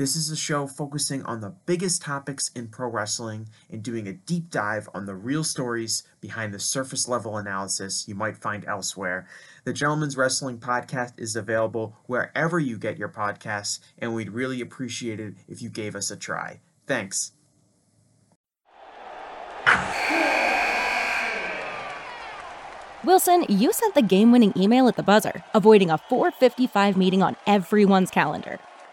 This is a show focusing on the biggest topics in pro wrestling and doing a deep dive on the real stories behind the surface level analysis you might find elsewhere. The Gentleman's Wrestling Podcast is available wherever you get your podcasts, and we'd really appreciate it if you gave us a try. Thanks. Wilson, you sent the game winning email at the buzzer, avoiding a 455 meeting on everyone's calendar.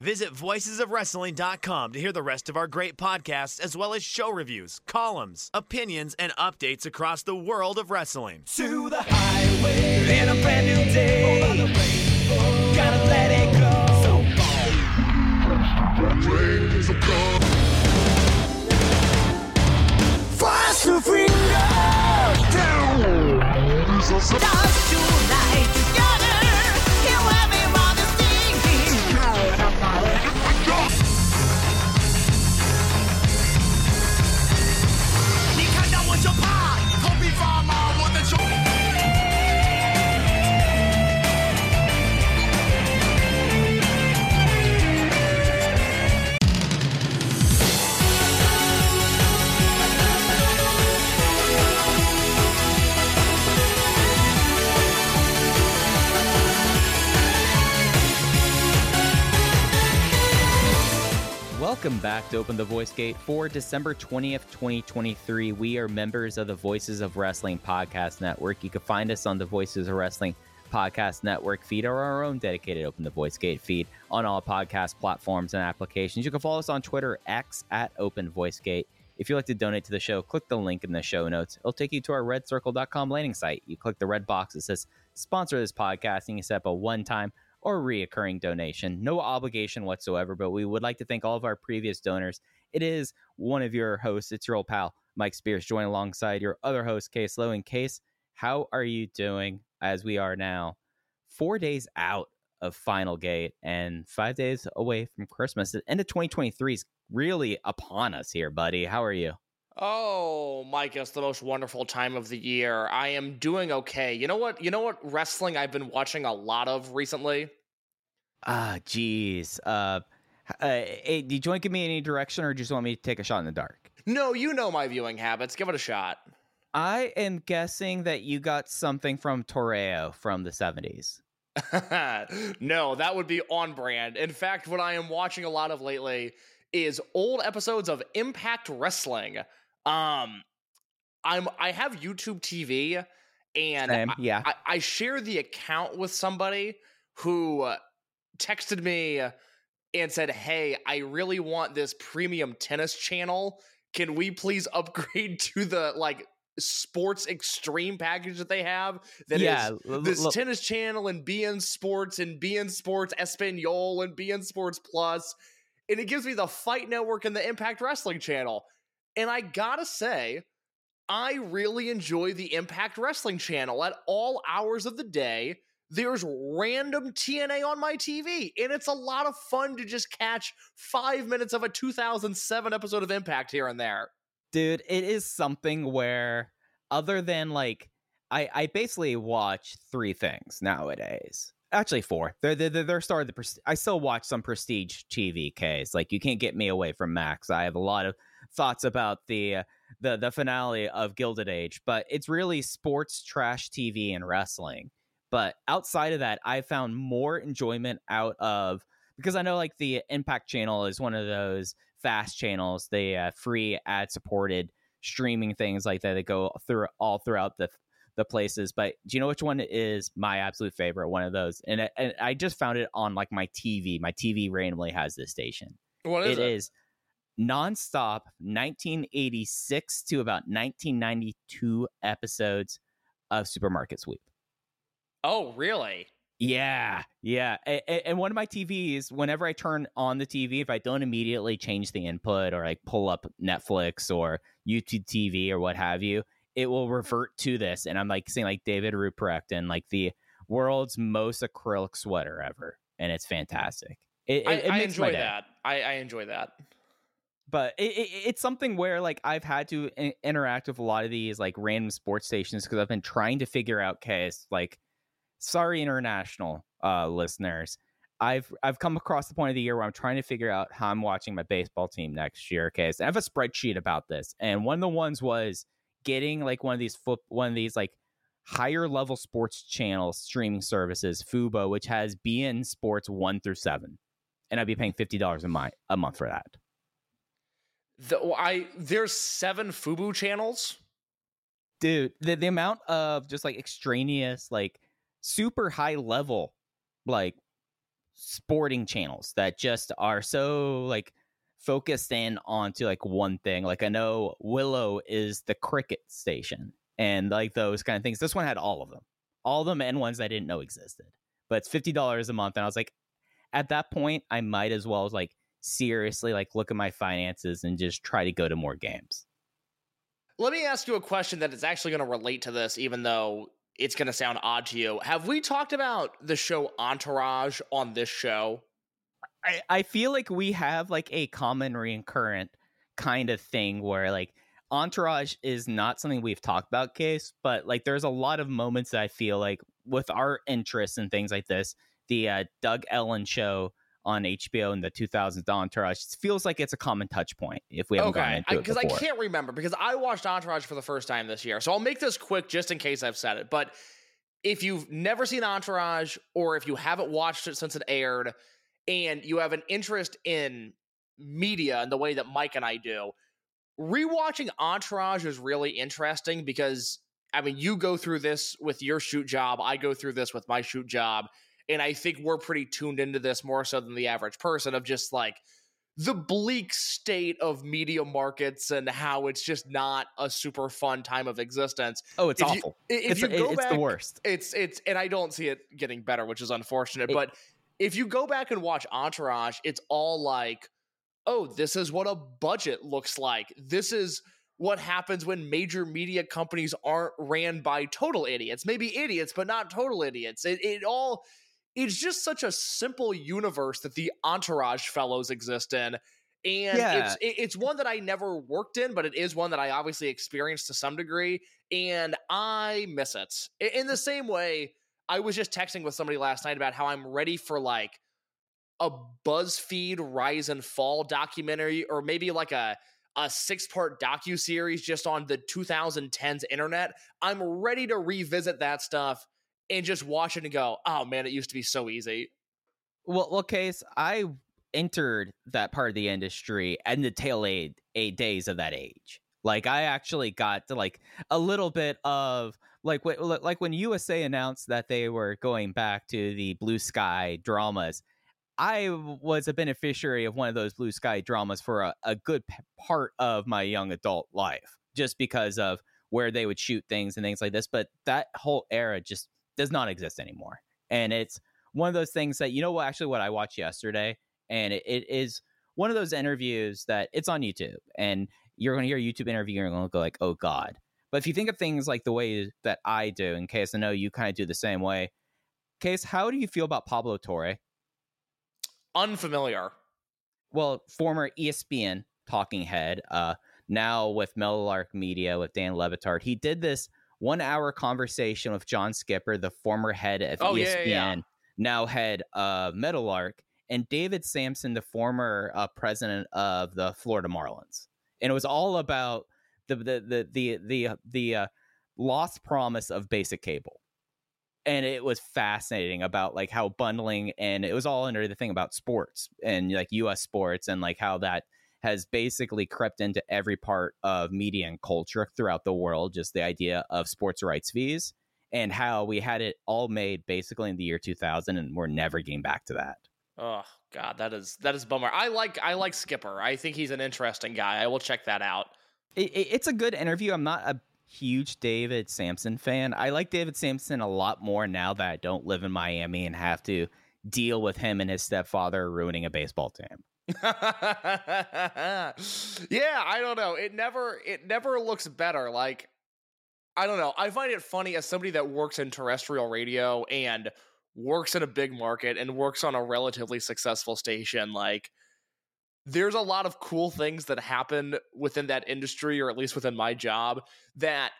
Visit voicesofwrestling.com to hear the rest of our great podcasts, as well as show reviews, columns, opinions, and updates across the world of wrestling. To the highway in a brand new day. Gotta let it go. Fast to finger down. Dust tonight your power. Welcome back to Open the Voice Gate for December 20th, 2023. We are members of the Voices of Wrestling Podcast Network. You can find us on the Voices of Wrestling Podcast Network feed or our own dedicated Open the Voice Gate feed on all podcast platforms and applications. You can follow us on Twitter, X at Open Voice Gate. If you'd like to donate to the show, click the link in the show notes. It'll take you to our redcircle.com landing site. You click the red box that says sponsor this podcast and you set up a one time or reoccurring donation. No obligation whatsoever, but we would like to thank all of our previous donors. It is one of your hosts, it's your old pal, Mike Spears, joined alongside your other host, Case Lowe. And Case, how are you doing as we are now four days out of Final Gate and five days away from Christmas? The end of 2023 is really upon us here, buddy. How are you? Oh, Mike, it's the most wonderful time of the year. I am doing okay. You know what? You know what wrestling I've been watching a lot of recently? Ah, jeez. Uh, uh, hey, did you want to give me any direction or just want me to take a shot in the dark? No, you know my viewing habits. Give it a shot. I am guessing that you got something from Toreo from the 70s. no, that would be on brand. In fact, what I am watching a lot of lately is old episodes of Impact Wrestling. Um, I'm I have YouTube TV, and Same, I, yeah. I, I share the account with somebody who uh, texted me and said, "Hey, I really want this premium tennis channel. Can we please upgrade to the like sports extreme package that they have that is yeah, l- this l- tennis channel and beIN Sports and beIN Sports Espanol and beIN Sports Plus, and it gives me the Fight Network and the Impact Wrestling channel. And I gotta say, I really enjoy the Impact Wrestling channel at all hours of the day. There's random TNA on my TV, and it's a lot of fun to just catch five minutes of a 2007 episode of Impact here and there. dude it is something where other than like i i basically watch three things nowadays actually four they're they're, they're starting the pres- i still watch some prestige tv case like you can't get me away from max i have a lot of thoughts about the uh, the the finale of gilded age but it's really sports trash tv and wrestling but outside of that i found more enjoyment out of because i know like the impact channel is one of those fast channels, the uh, free ad supported streaming things like that that go through all throughout the the places. But do you know which one is my absolute favorite? One of those, and, I- and I just found it on like my TV. My TV randomly has this station. What is it it? is nonstop 1986 to about 1992 episodes of Supermarket Sweep. Oh, really? Yeah, yeah. And one of my TVs, whenever I turn on the TV, if I don't immediately change the input or like pull up Netflix or YouTube TV or what have you, it will revert to this. And I'm like seeing like David Ruprecht and like the world's most acrylic sweater ever. And it's fantastic. It, I, it, I enjoy that. I, I enjoy that. But it, it, it's something where like I've had to interact with a lot of these like random sports stations because I've been trying to figure out case like sorry international uh listeners. I've i've come across the point of the year where i'm trying to figure out how i'm watching my baseball team next year so i have a spreadsheet about this and one of the ones was getting like one of these foot one of these like higher level sports channel streaming services fubo which has beIN sports 1 through 7 and i'd be paying $50 a month a month for that The, I there's seven Fubo channels. dude the, the amount of just like extraneous like super high level like sporting channels that just are so like focused in onto like one thing. Like i know willow is the cricket station and like those kind of things. This one had all of them. All of them and ones i didn't know existed. But it's $50 a month and i was like at that point i might as well like seriously like look at my finances and just try to go to more games Let me ask you a question that is actually going to relate to this, even though it's going to sound odd to you. Have we talked about the show Entourage on this show? I, I feel like we have like a common recurrent kind of thing where like entourage is not something we've talked about case but like there's a lot of moments that i feel like with our interests and things like this the uh, doug ellin show on hbo in the 2000s entourage it feels like it's a common touch point if we haven't gone Okay, into it because I, can't remember because I watched Entourage for the first time this year, so I'll make this quick just in case I've said it. But if you've never seen Entourage, or if you haven't watched it since it aired, and you have an interest in media and the way that Mike and I do, rewatching Entourage is really interesting because I mean, you go through this with your shoot job, I go through this with my shoot job, and I think we're pretty tuned into this more so than the average person of just like the bleak state of media markets and how it's just not a super fun time of existence. oh it's if awful i- if it's, you go it's the worst It's it's and I don't see it getting better, which is unfortunate. It- but if you go back and watch Entourage, it's all like, oh, this is what a budget looks like. This is what happens when major media companies aren't ran by total idiots. Maybe idiots, but not total idiots. It, it all it's just such a simple universe that the Entourage fellows exist in. And Yeah. it's it's one that I never worked in, but it is one that I obviously experienced to some degree, and I miss it. In the same way, I was just texting with somebody last night about how I'm ready for like a BuzzFeed Rise and Fall documentary, or maybe like a a six part docu series just on the 2010s internet, I'm ready to revisit that stuff and just watch it and go, oh man, it used to be so easy. Well, well, case I entered that part of the industry and the tail aid eight days of that age. Like I actually got to like a little bit of like like when USA announced that they were going back to the blue sky dramas. I was a beneficiary of one of those blue sky dramas for a, a good p- part of my young adult life, just because of where they would shoot things and things like this. But that whole era just does not exist anymore. And it's one of those things that, you know what, actually, what I watched yesterday, and it, it is one of those interviews that it's on YouTube. And you're going to hear a YouTube interview and you're going to go like, oh God. But if you think of things like the way that I do, in case I know you kind of do the same way, case, how do you feel about Pablo Torre? Unfamiliar. Well, former ESPN talking head, uh, now with Meadowlark Media with Dan Le Batard. He did this one hour conversation with John Skipper, the former head of Oh, ESPN, yeah, yeah, now head of Meadowlark, and David Samson, the former uh, president of the Florida Marlins. And it was all about the the the the the, the uh, lost promise of basic cable. And it was fascinating about like how bundling and it was all under the thing about sports and like US sports and like how that has basically crept into every part of media and culture throughout the world. Just the idea of sports rights fees and how we had it all made basically in the year 2000, and we're never getting back to that. Oh God, that is that is bummer. I like I like Skipper. I think he's an interesting guy. I will check that out. It, it, it's a good interview. I'm not a huge David Samson fan. I like David Samson a lot more now that I don't live in Miami and have to deal with him and his stepfather ruining a baseball team. yeah, I don't know. It never it never looks better. Like I don't know. I find it funny as somebody that works in terrestrial radio and works in a big market and works on a relatively successful station like there's a lot of cool things that happen within that industry or at least within my job that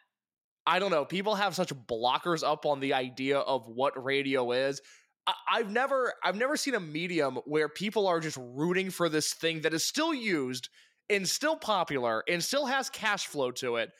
I don't know, people have such blockers up on the idea of what radio is. I've never I've never seen a medium where people are just rooting for this thing that is still used and still popular and still has cash flow to it.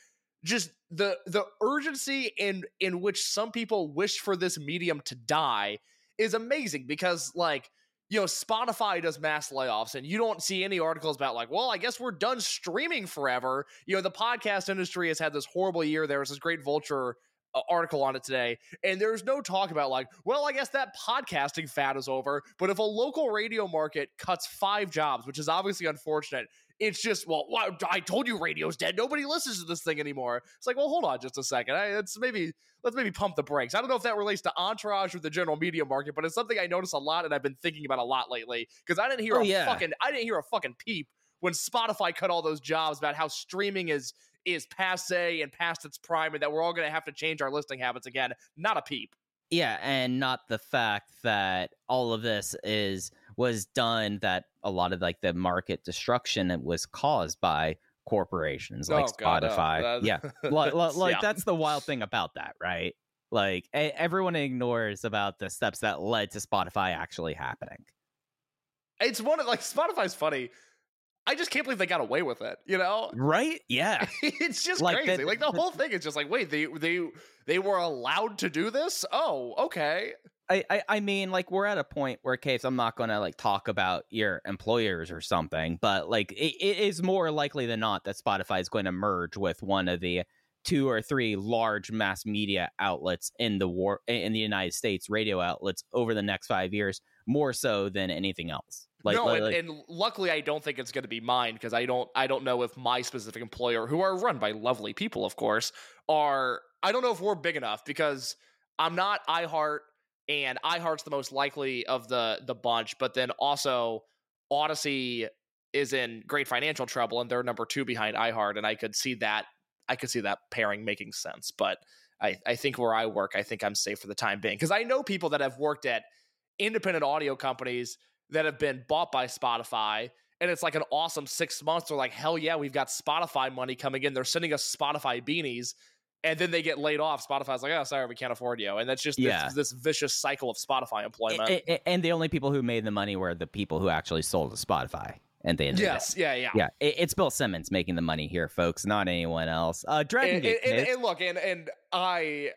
Just the the urgency in in which some people wish for this medium to die is amazing because like you know Spotify does mass layoffs and you don't see any articles about like well I guess we're done streaming forever. You know the podcast industry has had this horrible year. There was this great vulture uh, article on it today and there's no talk about like well i guess that podcasting fad is over but if a local radio market cuts five jobs which is obviously unfortunate it's just well why- i told you radio's dead. Nobody listens to this thing anymore. It's like well hold on just a second. I, it's maybe let's maybe pump the brakes. I don't know if that relates to entourage or the general media market but it's something i notice a lot and i've been thinking about a lot lately because i didn't hear Oh, a yeah. fucking i didn't hear a fucking peep when spotify cut all those jobs about how streaming is is passe and past its prime and that we're all going to have to change our listing habits again. Not a peep. Yeah, and not the fact that all of this is was done that a lot of like the market destruction that was caused by corporations like Oh, God, no. Spotify. Yeah, like, like, Yeah. that's the wild thing about that, right? Like everyone ignores about the steps that led to Spotify actually happening. It's one of like Spotify's funny. I just can't believe they got away with it. You know, Right? Yeah. it's just Like crazy. that- like the whole thing is just like, wait, they they they were allowed to do this? Oh, okay. I, I I mean, like we're at a point where, case I'm not gonna like talk about your employers or something, but like it, it is more likely than not that Spotify is going to merge with one of the two or three large mass media outlets in the war in the United States, radio outlets over the next five years, more so than anything else. Like, no, like- and, like- and luckily, I don't think it's going to be mine because I don't. I don't know if my specific employer, who are run by lovely people, of course, are. I don't know if we're big enough because I'm not iHeart, and iHeart's the most likely of the the bunch. But then also, Audacy is in great financial trouble, and they're number two behind iHeart, and I could see that. I could see that pairing making sense, but. I, I think where I work, I think I'm safe for the time being because I know people that have worked at independent audio companies that have been bought by Spotify. And it's like an awesome six months. They're like, hell yeah, we've got Spotify money coming in. They're sending us Spotify beanies. And then they get laid off. Spotify's like, oh, sorry, we can't afford you. And that's just this, Yeah. this vicious cycle of Spotify employment. A- a- and the only people who made the money were the people who actually sold to Spotify. And they yes, yeah, yeah, yeah. It, it's Bill Simmons making the money here, folks, not anyone else. Uh, Dragon and, Gate. and, and, and look, and and I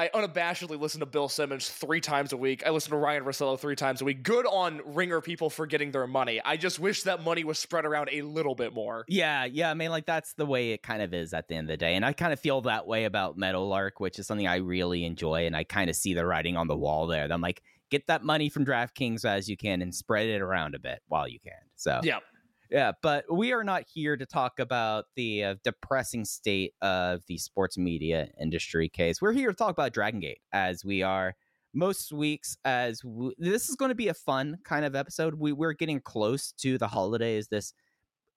I unabashedly listen to Bill Simmons three times a week. I listen to Ryen Russillo three times a week. Good on Ringer people for getting their money. I just wish that money was spread around a little bit more. Yeah, yeah. I mean, like that's the way it kind of is at the end of the day, and I kind of feel that way about Meadowlark, which is something I really enjoy, and I kind of see the writing on the wall there. I'm like, get that money from DraftKings as you can, and spread it around a bit while you can. So Yeah. Yeah. But we are not here to talk about the uh, depressing state of the sports media industry case. We're here to talk about Dragon Gate, as we are most weeks. As w- this is going to be a fun kind of episode. We we're getting close to the holidays. This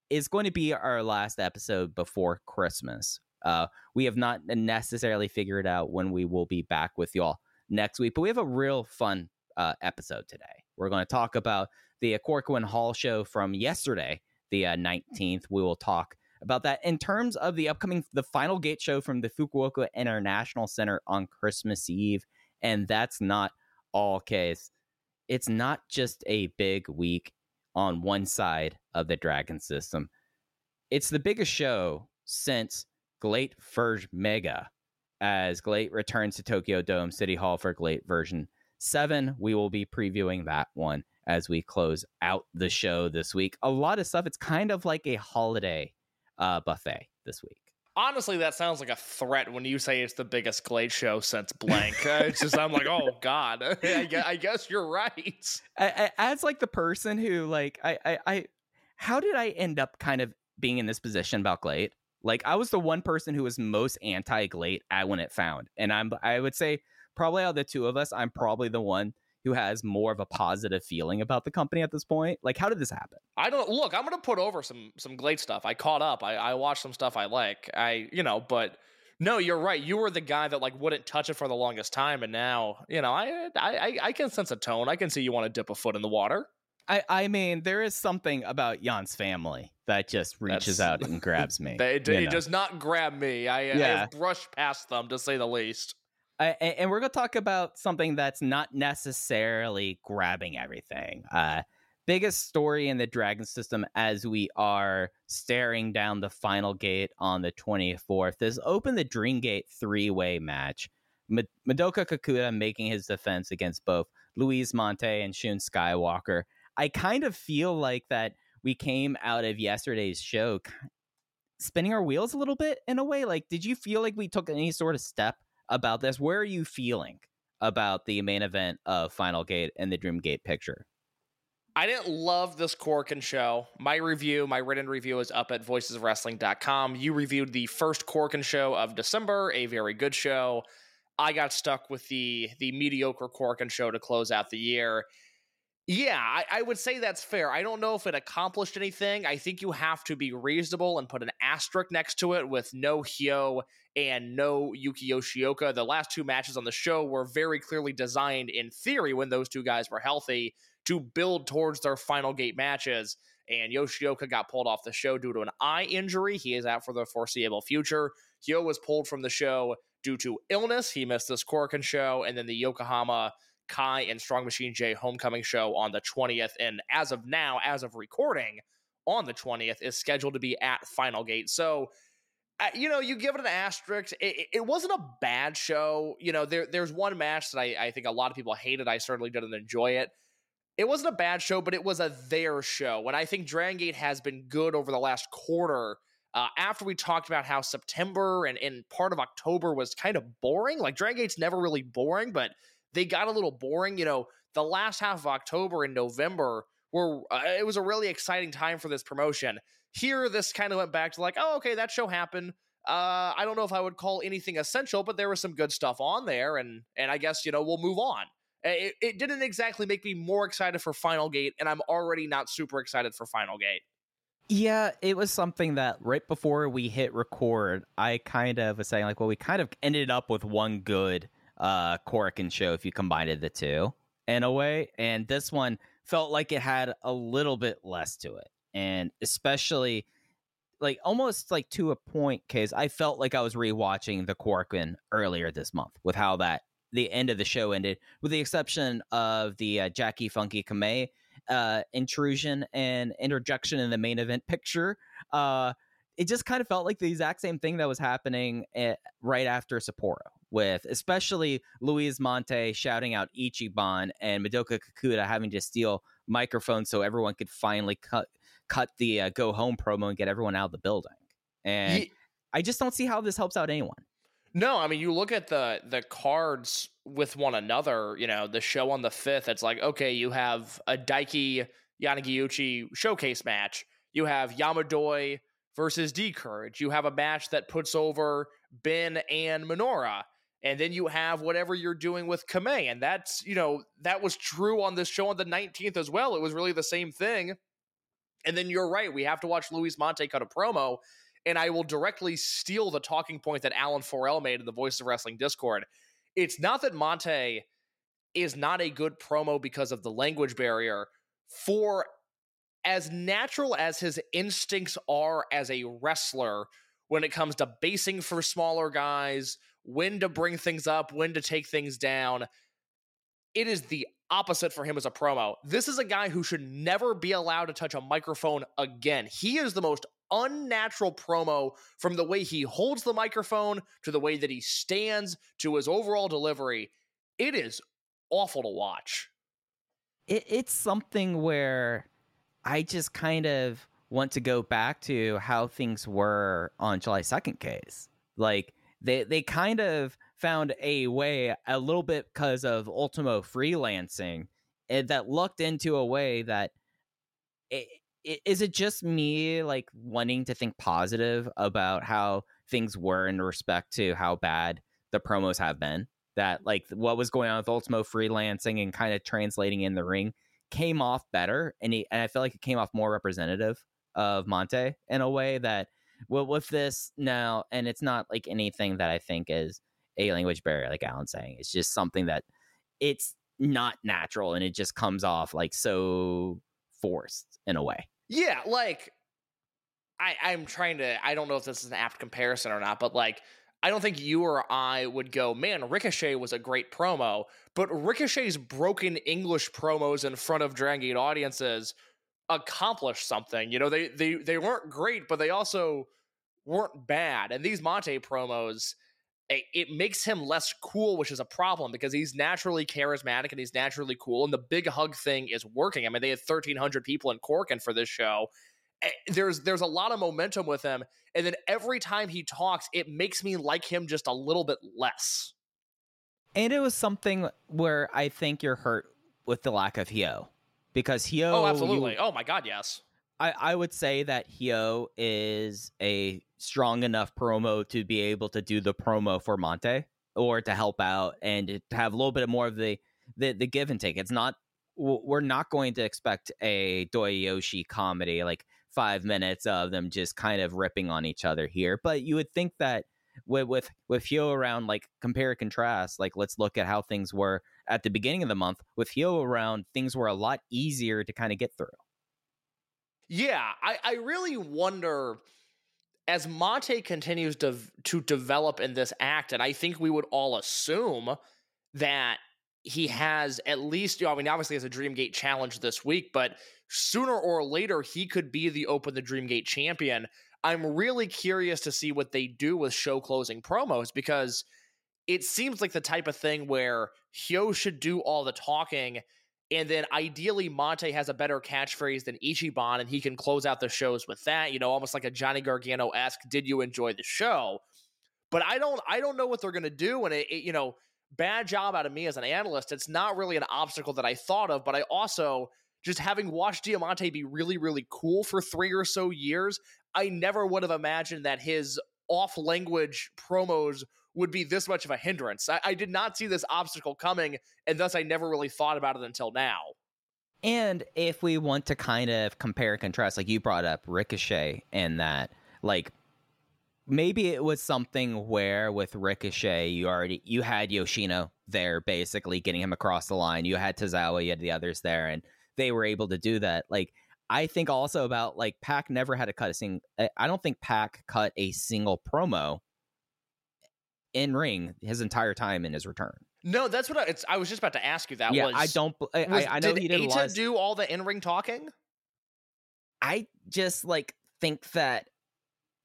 is going to be our last episode before Christmas. Uh, we have not necessarily figured out when we will be back with y'all next week, but we have a real fun uh, episode today. We're going to talk about the Korakuen Hall show from yesterday, the uh, 19th. We will talk about that in terms of the upcoming, the final gate show from the Fukuoka International Center on Christmas Eve. And that's not all case. It's not just a big week on one side of the Dragon system. It's the biggest show since GLEAT Verge Mega, as GLEAT returns to Tokyo Dome City Hall for GLEAT version 7. We will be previewing that one as we close out the show this week. A lot of stuff. It's kind of like a holiday uh, buffet this week. Honestly, that sounds like a threat when you say it's the biggest GLEAT show since blank. Uh, it's just I'm like, oh god, I guess, I guess you're right. I, I, as like the person who like I, I I how did I end up kind of being in this position about GLEAT? Like I was the one person who was most anti GLEAT at when it found, and I'm I would say probably out of the two of us, I'm probably the one who has more of a positive feeling about the company at this point. Like, how did this happen? I don't look. I'm gonna put over some some GLEAT stuff. I caught up. I, I watched some stuff I like. I you know, but no, you're right. You were the guy that like wouldn't touch it for the longest time, and now you know I I I can sense a tone. I can see you want to dip a foot in the water. I, I mean, there is something about Jan's family that just reaches That's- out and grabs me. It, it does not grab me. I, I Yeah. have brushed past them to say the least. A- and we're going to talk about something that's not necessarily grabbing everything. Uh, biggest story in the Dragon system as we are staring down the final gate on the 24th is open the Dream Gate three way match. Ma- Madoka Kakuta making his defense against both Luis Mante and Shun Skywalker. I kind of feel like that we came out of yesterday's show spinning our wheels a little bit in a way. Like, did you feel like we took any sort of step about this? Where are you feeling about the main event of Final Gate and the Dream Gate picture? I didn't love this Korakuen show. My review, my written review is up at voicesofwrestling.com. You reviewed the first Korakuen show of December, a very good show. I got stuck with the the mediocre Korakuen show to close out the year. Yeah, I, I would say that's fair. I don't know if it accomplished anything. I think you have to be reasonable and put an asterisk next to it with no Hyo and no Yuki Yoshioka. The last two matches on the show were very clearly designed in theory when those two guys were healthy to build towards their final gate matches. And Yoshioka got pulled off the show due to an eye injury. He is out for the foreseeable future. Hyo was pulled from the show due to illness. He missed this Korakuen show and then the Yokohama Kai and Strong Machine J homecoming show on the 20th. And as of now, as of recording on the 20th, is scheduled to be at Final Gate. So, you know, you give it an asterisk. It, it- it wasn't a bad show. You know, there there's one match that I, I think a lot of people hated. I certainly didn't enjoy it. It wasn't a bad show, but it was a their show. And I think Dragon Gate has been good over the last quarter. Uh, after we talked about how September and, and part of October was kind of boring, like Dragon Gate's never really boring, but they got a little boring. You know, the last half of October and November were uh, it was a really exciting time for this promotion. Here, this kind of went back to like, oh, okay, that show happened. Uh, I don't know if I would call anything essential, but there was some good stuff on there, and and I guess you know we'll move on. It, it didn't exactly make me more excited for Final Gate, and I'm already not super excited for Final Gate. Yeah, it was something that right before we hit record, I kind of was saying like, well, we kind of ended up with one good uh Korakuen show if you combined the two in a way, and this one felt like it had a little bit less to it, and especially like almost like to a point case i felt like i was rewatching the Korakuen earlier this month with how that the end of the show ended with the exception of the uh, Jacky Funky Kamei uh, intrusion and interjection in the main event picture. Uh, it just kind of felt like the exact same thing that was happening at, right after Sapporo, with especially Luis Mante shouting out Ichiban and Madoka Kakuta having to steal microphones so everyone could finally cut cut the uh, go home promo and get everyone out of the building. And I just don't see how this helps out anyone. No, I mean you look at the the cards with one another. You know, the show on the fifth. It's like okay, you have a Daiki Yanagiuchi showcase match. You have Yamadoi versus D'Courage. You have a match that puts over Ben and Minora. And then you have whatever you're doing with Kamei. And that's, you know, that was true on this show on the 19th as well. It was really the same thing. And then you're right. We have to watch Luis Mante cut a promo and I will directly steal the talking point that Alan Forel made in the Voice of Wrestling Discord. It's not that Mante is not a good promo because of the language barrier. For as natural as his instincts are as a wrestler when it comes to basing for smaller guys, when to bring things up, when to take things down, it is the opposite for him as a promo. This is a guy who should never be allowed to touch a microphone again. He is the most unnatural promo from the way he holds the microphone to the way that he stands to his overall delivery. It is awful to watch. It, it's something where I just kind of want to go back to how things were on July 2nd case. Like they they kind of found a way a little bit because of Ultimo freelancing eh, that looked into a way that it, it, is it just me like wanting to think positive about how things were in respect to how bad the promos have been? That like what was going on with Ultimo freelancing and kind of translating in the ring came off better and, he, and I feel like it came off more representative of Mante in a way that well with this now and it's not like anything that I think is a language barrier like Alan's saying it's just something that it's not natural and it just comes off like so forced in a way. Yeah, like I I'm trying to I don't know if this is an apt comparison or not, but like I don't think you or I would go, man, Ricochet was a great promo, but Ricochet's broken English promos in front of Dragon audiences accomplished something. You know, they they they weren't great, but they also weren't bad. And these Mante promos, it, it makes him less cool, which is a problem because he's naturally charismatic and he's naturally cool. And the big hug thing is working. I mean, they had 1,300 people in Korakuen for this show. Eh, There's there's a lot of momentum with him, and then every time he talks, it makes me like him just a little bit less. and it was something where I think you're hurt with the lack of Hyo because Hyo Oh, you- absolutely. Oh my god, yes. I, I would say that Hyo is a strong enough promo to be able to do the promo for Mante or to help out and to have a little bit more of the the, the give and take. It's not we're not going to expect a Doyoshi comedy like five minutes of them just kind of ripping on each other here. But you would think that with with with Hyo around, like compare and contrast, like let's look at how things were at the beginning of the month. With Hyo around, things were a lot easier to kind of get through. Yeah, I, I really wonder as Mante continues to to develop in this act, and I think we would all assume that he has at least, you know, I mean, obviously has a Dreamgate challenge this week, but sooner or later he could be the Open the Dreamgate champion. I'm really curious to see what they do with show closing promos because it seems like the type of thing where Hyo should do all the talking and then ideally Mante has a better catchphrase than Ichiban and he can close out the shows with that, you know, almost like a Johnny Gargano-esque did you enjoy the show? But I don't I don't know what they're to do and it, it, you know, bad job out of me as an analyst. It's not really an obstacle that I thought of, but I also just having watched Diamante be really really cool for 3 or so years, I never would have imagined that his off language promos would be this much of a hindrance. I, I did not see this obstacle coming, and thus I never really thought about it until now. And if we want to kind of compare and contrast, like you brought up Ricochet and that, like maybe it was something where with Ricochet, you already you had Yoshino there basically getting him across the line. You had Tozawa, you had the others there, and they were able to do that. Like I think also about like Pac never had to cut a single. Eh, I don't think Pac cut a single promo in ring his entire time in his return. No, that's what I, it's. I was just about to ask you that. yeah, was, I don't. I, eh, was- I, I know did he did a Eita lot. of- do all the in ring talking? I just like think that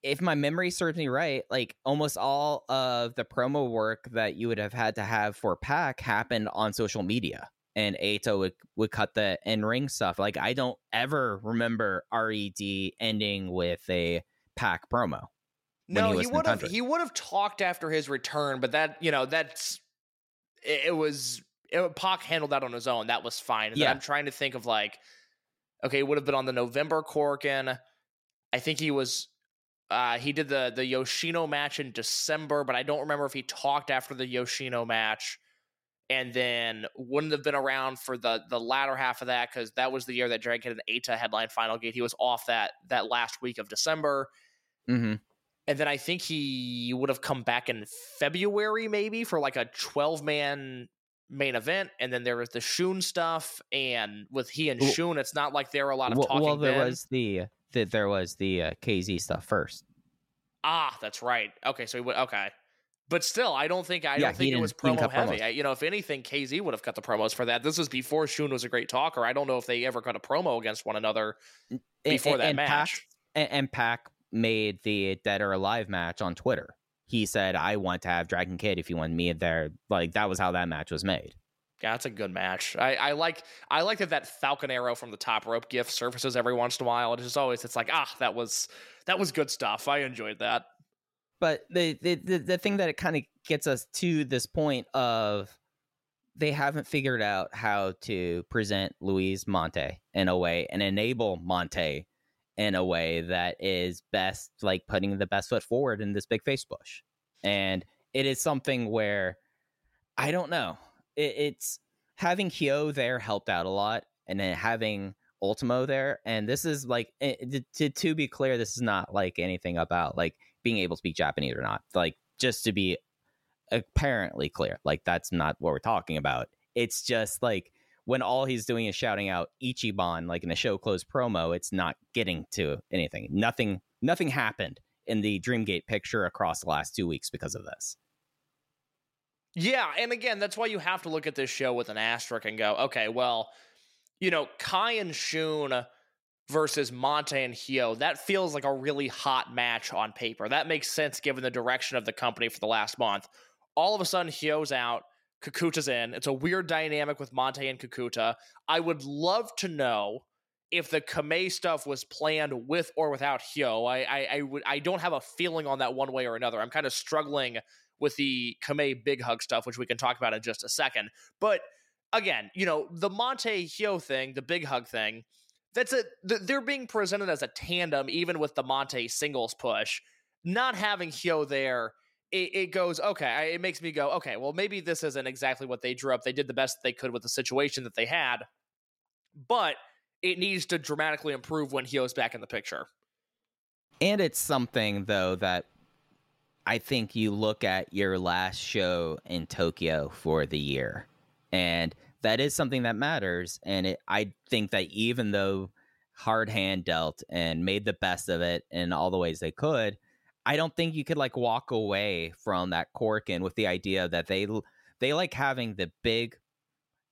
if my memory serves me right, like almost all of the promo work that you would have had to have for Pac happened on social media. And Ato would, would cut the in ring stuff. Like I don't ever remember RED ending with a Pac promo. No, he he, would have. He would have talked after his return, but that you know that's it, it was. It, Pac handled that on his own. That was fine. And Yeah. I'm trying to think of like, okay, it would have been on the November Korakuen. I think he was. Uh, he did the the Yoshino match in December, but I don't remember if he talked after the Yoshino match. And then wouldn't have been around for the the latter half of that because that was the year that Drake had an Eita headline Final Gate. He was off that that last week of December. Mm-hmm. And then I think he would have come back in February, maybe for like a 12 man main event. And then there was the Shun stuff. And with he and Well- Shun, it's not like there were a lot of Well, talking. well, there then. was the, the there was the uh, KZ stuff first. Ah, that's right. Okay, so he would. Okay. But still, I don't think I Yeah, don't think it was didn't- he didn't promo heavy. I, you know, if anything, KZ would have cut the promos for that. This was before Shun was a great talker. I don't know if they ever cut a promo against one another before and- that and match. Pac, and, and Pac made the Dead or Alive match on Twitter. He said, "I want to have Dragon Kid if you want me there." Like that was how that match was made. Yeah, that's a good match. I, I like I like that that Falcon arrow from the top rope gift surfaces every once in a while. It's just always it's like ah that was that was good stuff. I enjoyed that. But the the the, the thing that it kind of gets us to this point of they haven't figured out how to present Luis Mante in a way and enable Mante in a way that is best like putting the best foot forward in this big face push. And it is something where I don't know. It, it's having Hyo there helped out a lot, and then having Ultimo there. And this is like eh, to, to to be clear, this is not like anything about like being able to speak Japanese or not. Like just to be apparently clear, like that's not what we're talking about. It's just like when all he's doing is shouting out Ichiban, like in a show close promo, it's not getting to anything. Nothing, nothing happened in the Dreamgate picture across the last two weeks because of this. Yeah, and again, that's why you have to look at this show with an asterisk and go, okay, well, you know, Kai and Shun versus Mante and Hyo, that feels like a really hot match on paper. That makes sense given the direction of the company for the last month. All of a sudden, Hyo's out, Kakuta's in. It's a weird dynamic with Mante and Kakuta. I would love to know if the Kamei stuff was planned with or without Hyo. I, I, I would I don't have a feeling on that one way or another. I'm kind of struggling with the Kamei big hug stuff, which we can talk about in just a second. But again, you know, the Mante Hyo thing, the big hug thing, that's a th- they're being presented as a tandem, even with the Mante singles push. Not having Hyo there, it, it goes okay. It makes me go okay. Well, maybe this isn't exactly what they drew up. They did the best they could with the situation that they had, but it needs to dramatically improve when Hyo's back in the picture. And it's something though that I think you look at your last show in Tokyo for the year, and that is something that matters. And it, I think that even though hard hand dealt and made the best of it in all the ways they could, I don't think you could like walk away from that Korakuen with the idea that they they like having the big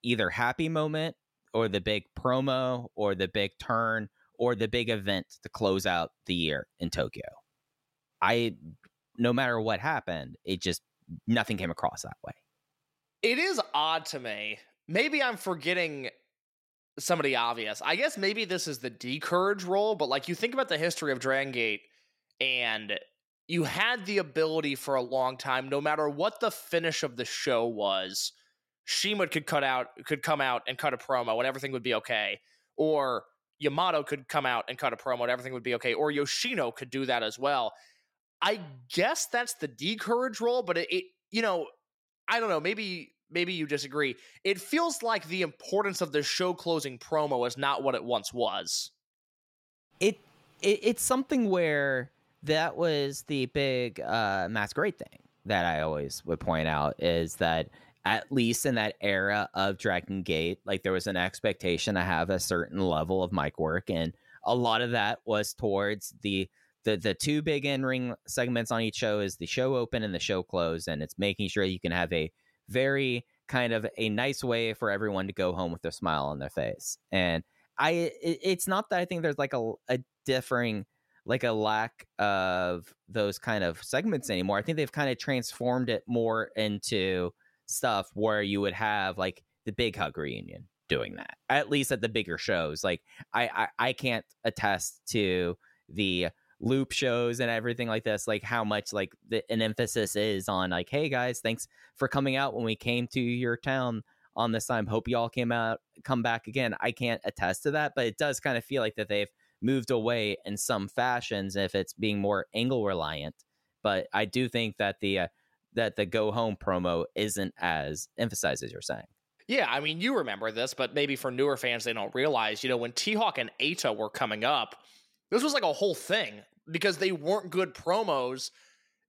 either happy moment or the big promo or the big turn or the big event to close out the year in Tokyo. I no matter what happened, it just nothing came across that way. It is odd to me. Maybe I'm forgetting somebody obvious. I guess maybe this is the D'Courage role, but like you think about the history of Dragon Gate and you had the ability for a long time, no matter what the finish of the show was, CIMA could cut out could come out and cut a promo and everything would be okay. Or Yamato could come out and cut a promo and everything would be okay. Or Yoshino could do that as well. I guess that's the D'Courage role, but it, it you know, I don't know, maybe maybe you disagree. It feels like the importance of the show closing promo is not what it once was. It, it it's something where that was the big uh masquerade thing that I always would point out is that at least in that era of Dragon Gate, like there was an expectation to have a certain level of mic work, and a lot of that was towards the the the two big in ring segments on each show is the show open and the show close, and it's making sure you can have a very kind of a nice way for everyone to go home with a smile on their face. And I, it, it's not that I think there's like a, a differing, like a lack of those kind of segments anymore. I think they've kind of transformed it more into stuff where you would have like the big hug reunion doing that at least at the bigger shows like I, I i can't attest to the loop shows and everything like this like how much like the, an emphasis is on like hey guys thanks for coming out when we came to your town on this time. Hope y'all came out come back again. I can't attest to that but it does kind of feel like that they've moved away in some fashions if it's being more angle reliant but i do think that the uh, that the go home promo isn't as emphasized as you're saying. Yeah, I mean, you remember this, but maybe for newer fans, they don't realize, you know, when T Hawk and Eita were coming up, this was like a whole thing because they weren't good promos.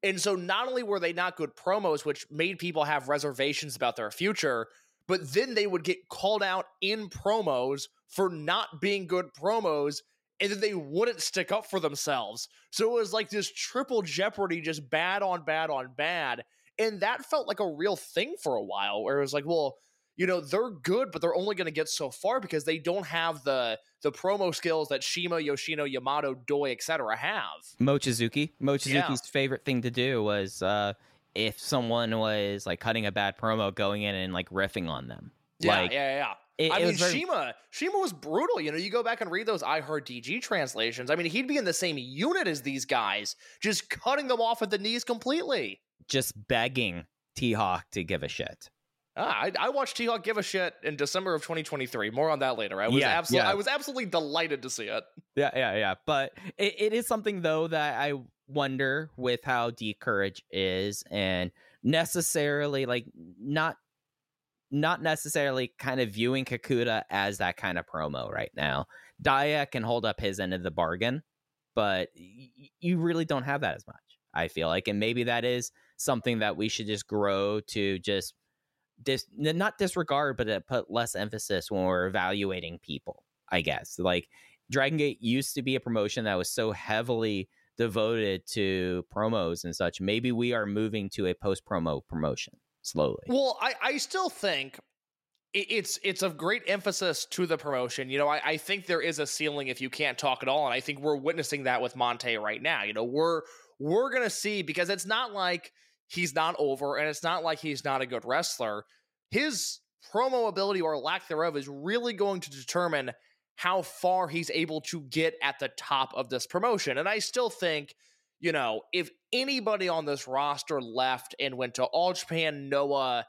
And so not only were they not good promos, which made people have reservations about their future, but then they would get called out in promos for not being good promos and then they wouldn't stick up for themselves. So it was like this triple jeopardy, just bad on bad on bad. And that felt like a real thing for a while, where it was like, well, you know they're good, but they're only going to get so far because they don't have the the promo skills that Shima, Yoshino, Yamato, Doi, etc. have. Mochizuki, Mochizuki's yeah. favorite thing to do was uh, if someone was like cutting a bad promo, going in and like riffing on them. Yeah, like, yeah, yeah. It, I it mean, very... Shima, Shima was brutal. You know, you go back and read those I Heart DG translations. I mean, he'd be in the same unit as these guys, just cutting them off at the knees completely. Just begging T Hawk to give a shit. Ah, I, I, watched T-Hawk give a shit in December of 2023. More on that later. I was yeah, absolutely, yeah. I was absolutely delighted to see it. Yeah, yeah, yeah. But it, it is something though that I wonder with how D'Courage is, and necessarily like not, not necessarily kind of viewing Kakuta as that kind of promo right now. Daya can hold up his end of the bargain, but y- you really don't have that as much. I feel like, and maybe that is something that we should just grow to just dis not disregard, but uh, put less emphasis when we're evaluating people. I guess like Dragon Gate used to be a promotion that was so heavily devoted to promos and such. Maybe we are moving to a post promo promotion slowly. Well, I, I still think it's it's of great emphasis to the promotion. You know, I, I think there is a ceiling if you can't talk at all, and I think we're witnessing that with Mante right now. You know, we're we're gonna see because it's not like he's not over, and it's not like he's not a good wrestler. His promo ability or lack thereof is really going to determine how far he's able to get at the top of this promotion. And I still think, you know, if anybody on this roster left and went to All Japan, Noah,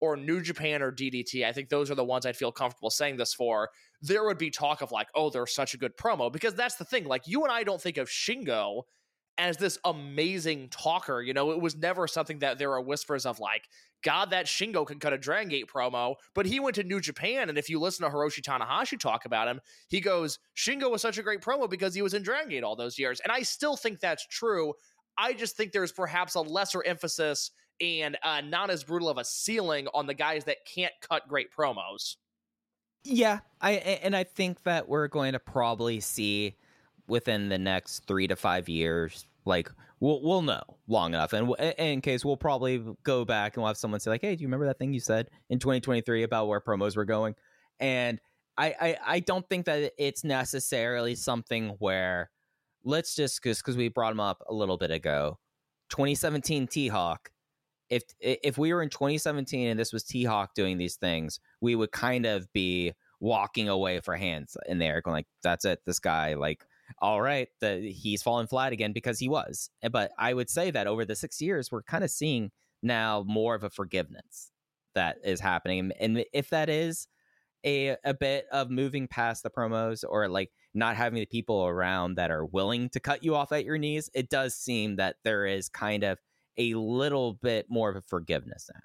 or New Japan or DDT, I think those are the ones I'd feel comfortable saying this for. There would be talk of like, oh, they're such a good promo because that's the thing. Like, you and I don't think of Shingo as this amazing talker. You know, it was never something that there are whispers of like, God, that Shingo can cut a Dragon Gate promo. But he went to New Japan, and if you listen to Hiroshi Tanahashi talk about him, he goes, Shingo was such a great promo because he was in Dragon Gate all those years. And I still think that's true. I just think there's perhaps a lesser emphasis and uh, not as brutal of a ceiling on the guys that can't cut great promos. Yeah, I and I think that we're going to probably see within the next three to five years. Like we'll we'll know long enough, and in case we'll probably go back and we'll have someone say like, "Hey, do you remember that thing you said in 2023 about where promos were going?" And I I, I don't think that it's necessarily something where let's just because we brought him up a little bit ago, 2017 T Hawk. If if we were in 2017 and this was T Hawk doing these things, we would kind of be walking away for hands in there, going like, "That's it, this guy like." All right, the, he's fallen flat again because he was. Eh, but I would say that over the six years, we're kind of seeing now more of a forgiveness that is happening. And if that is a, a bit of moving past the promos or like not having the people around that are willing to cut you off at your knees, it does seem that there is kind of a little bit more of a forgiveness now.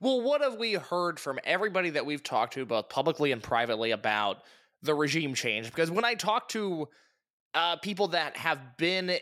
Well, what have we heard from everybody that we've talked to, both publicly and privately, about the regime change? Because when I talk to uh, people that have been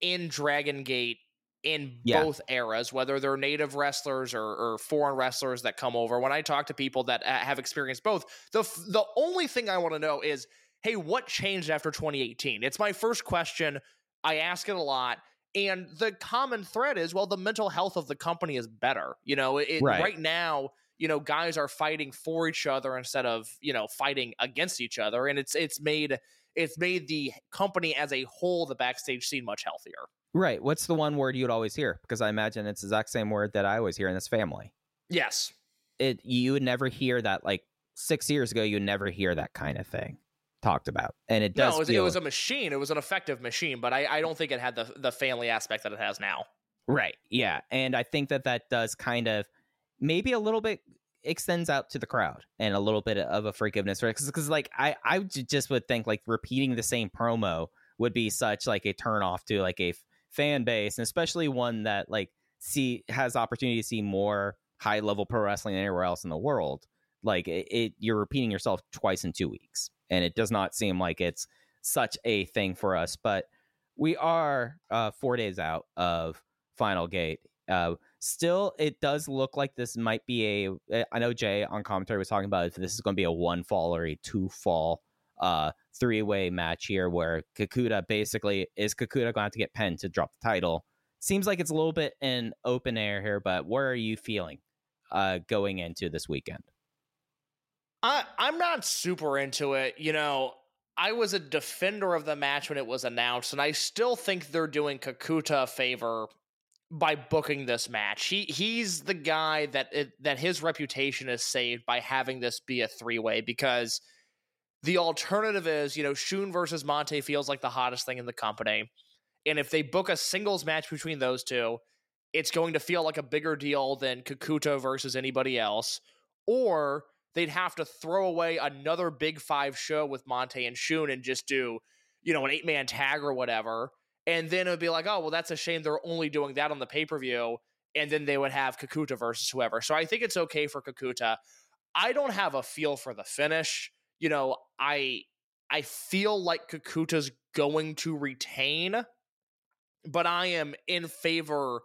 in Dragon Gate in yeah. both eras, whether they're native wrestlers or, or, foreign wrestlers that come over. When I talk to people that uh, have experienced both, the the only thing I want to know is, hey, what changed after 2018? It's my first question. I ask it a lot. And the common thread is, well, the mental health of the company is better. You know, it, Right. right now, you know, guys are fighting for each other instead of, you know, fighting against each other. And it's it's made it's made the company as a whole, the backstage scene much healthier. Right. What's the one word you'd always hear? Because I imagine it's the exact same word that I always hear in this family. Yes. It you would never hear that like six years ago. You never hear that kind of thing talked about, and it No, does. it was, it was a machine. It was an effective machine, but I, I don't think it had the the family aspect that it has now. Right. Yeah. And I think that that does kind of maybe a little bit extends out to the crowd and a little bit of a forgiveness right because like i just would think like repeating the same promo would be such like a turn off to like a f- fan base and especially one that like see has opportunity to see more high level pro wrestling anywhere else in the world. Like it, it you're repeating yourself twice in two weeks and it does not seem like it's such a thing for us but we are uh four days out of final gate. Uh still it does look like this might be a i know jay on commentary was talking about if this is going to be a one fall or a two fall uh three way match here where kakuta basically is kakuta going to have to get pinned to drop the title seems like it's a little bit in open air here but where are you feeling uh going into this weekend I I'm not super into it. You know, I was a defender of the match when it was announced, and I still think they're doing Kakuta a favor by booking this match. He he's the guy that it, that his reputation is saved by having this be a three way because the alternative is you know Shun versus Mante feels like the hottest thing in the company, and if they book a singles match between those two, it's going to feel like a bigger deal than Kakuta versus anybody else, or they'd have to throw away another big five show with Mante and Shun and just do, you know, an eight man tag or whatever. And then it would be like, oh, well, that's a shame they're only doing that on the pay per view. And then they would have Kakuta versus whoever. So I think it's okay for Kakuta. I don't have a feel for the finish. You know, I I feel like Kakuta's going to retain, but I am in favor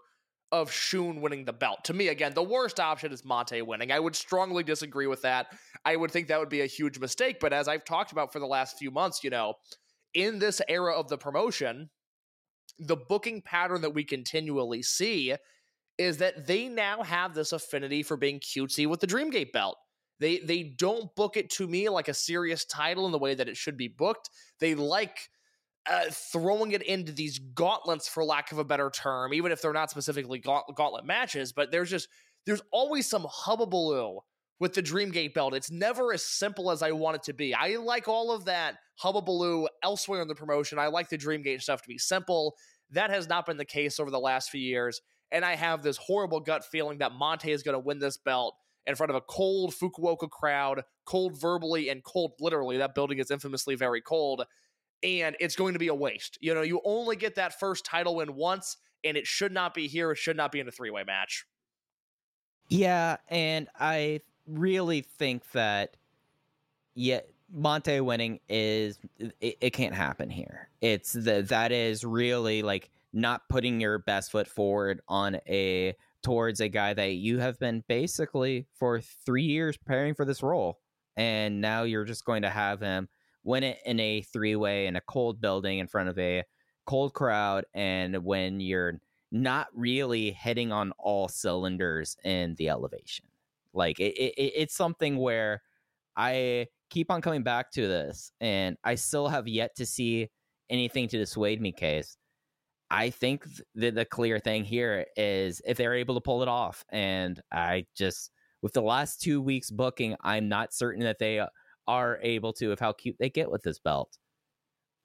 of Shun winning the belt. To me, again, the worst option is Mante winning. I would strongly disagree with that. I would think that would be a huge mistake. But as I've talked about for the last few months, you know, in this era of the promotion, the booking pattern that we continually see is that they now have this affinity for being cutesy with the Dreamgate belt. They they don't book it to me like a serious title in the way that it should be booked. They like uh, throwing it into these gauntlets, for lack of a better term, even if they're not specifically gaunt- gauntlet matches. But there's just there's always some hubbubaloo with the Dreamgate belt. It's never as simple as I want it to be. I like all of that hubbubaloo elsewhere in the promotion. I like the Dreamgate stuff to be simple. That has not been the case over the last few years. And I have this horrible gut feeling that Mante is going to win this belt in front of a cold Fukuoka crowd, cold verbally and cold literally. That building is infamously very cold. And it's going to be a waste. You know, you only get that first title win once, and it should not be here. It should not be in a three way match. Yeah, and I really think that yeah, Mante winning is it, it can't happen here. It's the that is really like not putting your best foot forward on a towards a guy that you have been basically for 3 years preparing for this role and now you're just going to have him win it in a three-way in a cold building in front of a cold crowd and when you're not really hitting on all cylinders in the elevation. Like it, it, it's something where I keep on coming back to this, and I still have yet to see anything to dissuade me. Case, I think the the clear thing here is if they're able to pull it off, and I just with the last two weeks booking, I'm not certain that they are able to of how cute they get with this belt.